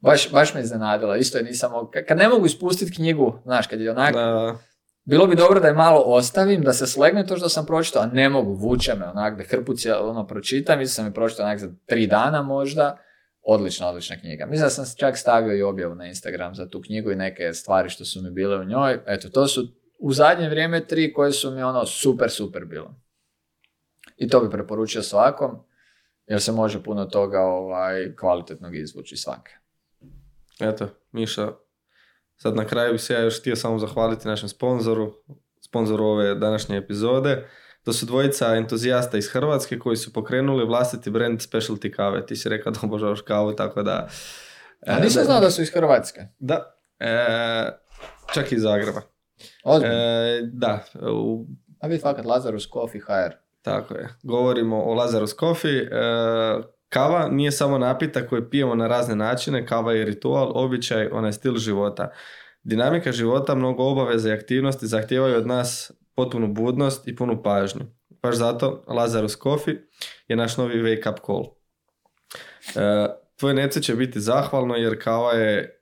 baš, baš me iznenadila. Isto je nisam mogu, kad ne mogu ispustiti knjigu, znaš, kad je onak, Da, bilo bi dobro da je malo ostavim, da se slegne to što sam pročitao, a ne mogu, vuče me onak, da hrpu ono pročitam, mislim sam je pročitao onak za tri dana možda, odlična, odlična knjiga. Mislim da sam čak stavio i objavu na Instagram za tu knjigu i neke stvari što su mi bile u njoj, eto, to su u zadnje vrijeme tri koje su mi ono super, super bilo. I to bi preporučio svakom, jer se može puno toga ovaj, kvalitetnog izvući svake. eto, Miša, sad na kraju bi se ja još htio samo zahvaliti našem sponzoru, sponzoru ove današnje epizode. To su dvojica entuzijasta iz Hrvatske koji su pokrenuli vlastiti brand specialty kave. Ti si rekao da obožavaš kavu, tako da... A nisam znao da su iz Hrvatske. Da, e, čak i iz Zagreba. Ozbiljno. E, da, u, A vi fakat Lazarus Coffee HR. tako je. Govorimo o Lazarus Coffee. E, kava nije samo napitak koji pijemo na razne načine, kava je ritual, običaj, ona je stil života. Dinamika života, mnogo obaveza i aktivnosti zahtijevaju od nas potpunu budnost i punu pažnju. Baš zato Lazarus Coffee je naš novi wake up call. E, tvoje nece će biti zahvalno jer kava je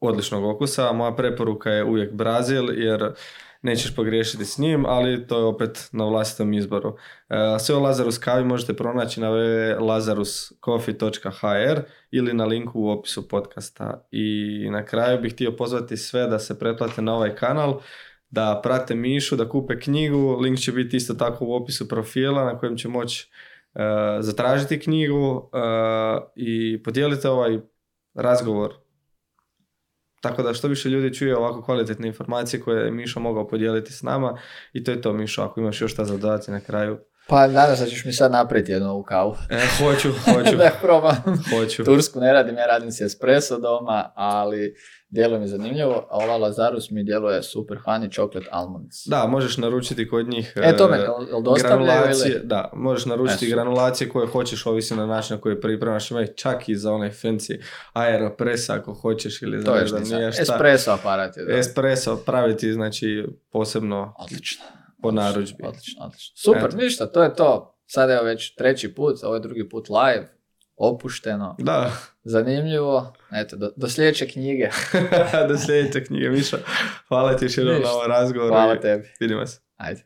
odličnog okusa, moja preporuka je uvijek Brazil jer nećeš pogriješiti s njim, ali to je opet na vlastitom izboru. E, Sve o Lazarus kavi možete pronaći na www.lazaruscoffee.hr ili na linku u opisu podcasta. I na kraju bih htio pozvati sve da se pretplate na ovaj kanal, da prate Mišu, da kupe knjigu, link će biti isto tako u opisu profila na kojem će moći e, zatražiti knjigu e, i podijelite ovaj razgovor tako da što više ljudi čuje ovako kvalitetne informacije koje je Mišo mogao podijeliti s nama i to je to Mišo, ako imaš još šta za dodati na kraju. Pa nadam se da ćeš mi sad napraviti jednu ovu kavu. E, hoću, hoću, da probam. hoću. Tursku ne radim, ja radim si espresso doma, ali djeluje mi zanimljivo, a ova Lazarus mi djeluje super honey chocolate almonds. Da, možeš naručiti kod njih E, to me, e, granulacije, ili? da, možeš naručiti E, granulacije koje hoćeš, ovisi na način na koji pripremaš, ima čak i za onaj fancy aeropress ako hoćeš ili za To ne je znam što nije šta. Espresso aparat je. da. Espresso praviti, znači posebno Odlično. po narudžbi. Odlično, odlično. Super, Eto. ništa, to je to. Sad je već treći put, ovo je drugi put live, opušteno, Da, zanimljivo. Eto, do, do sljedeće knjige. do sljedeće knjige, Miša. Hvala ti još jednom na Ništa. ovaj razgovor. Hvala tebi. Vidimo se. Ajde.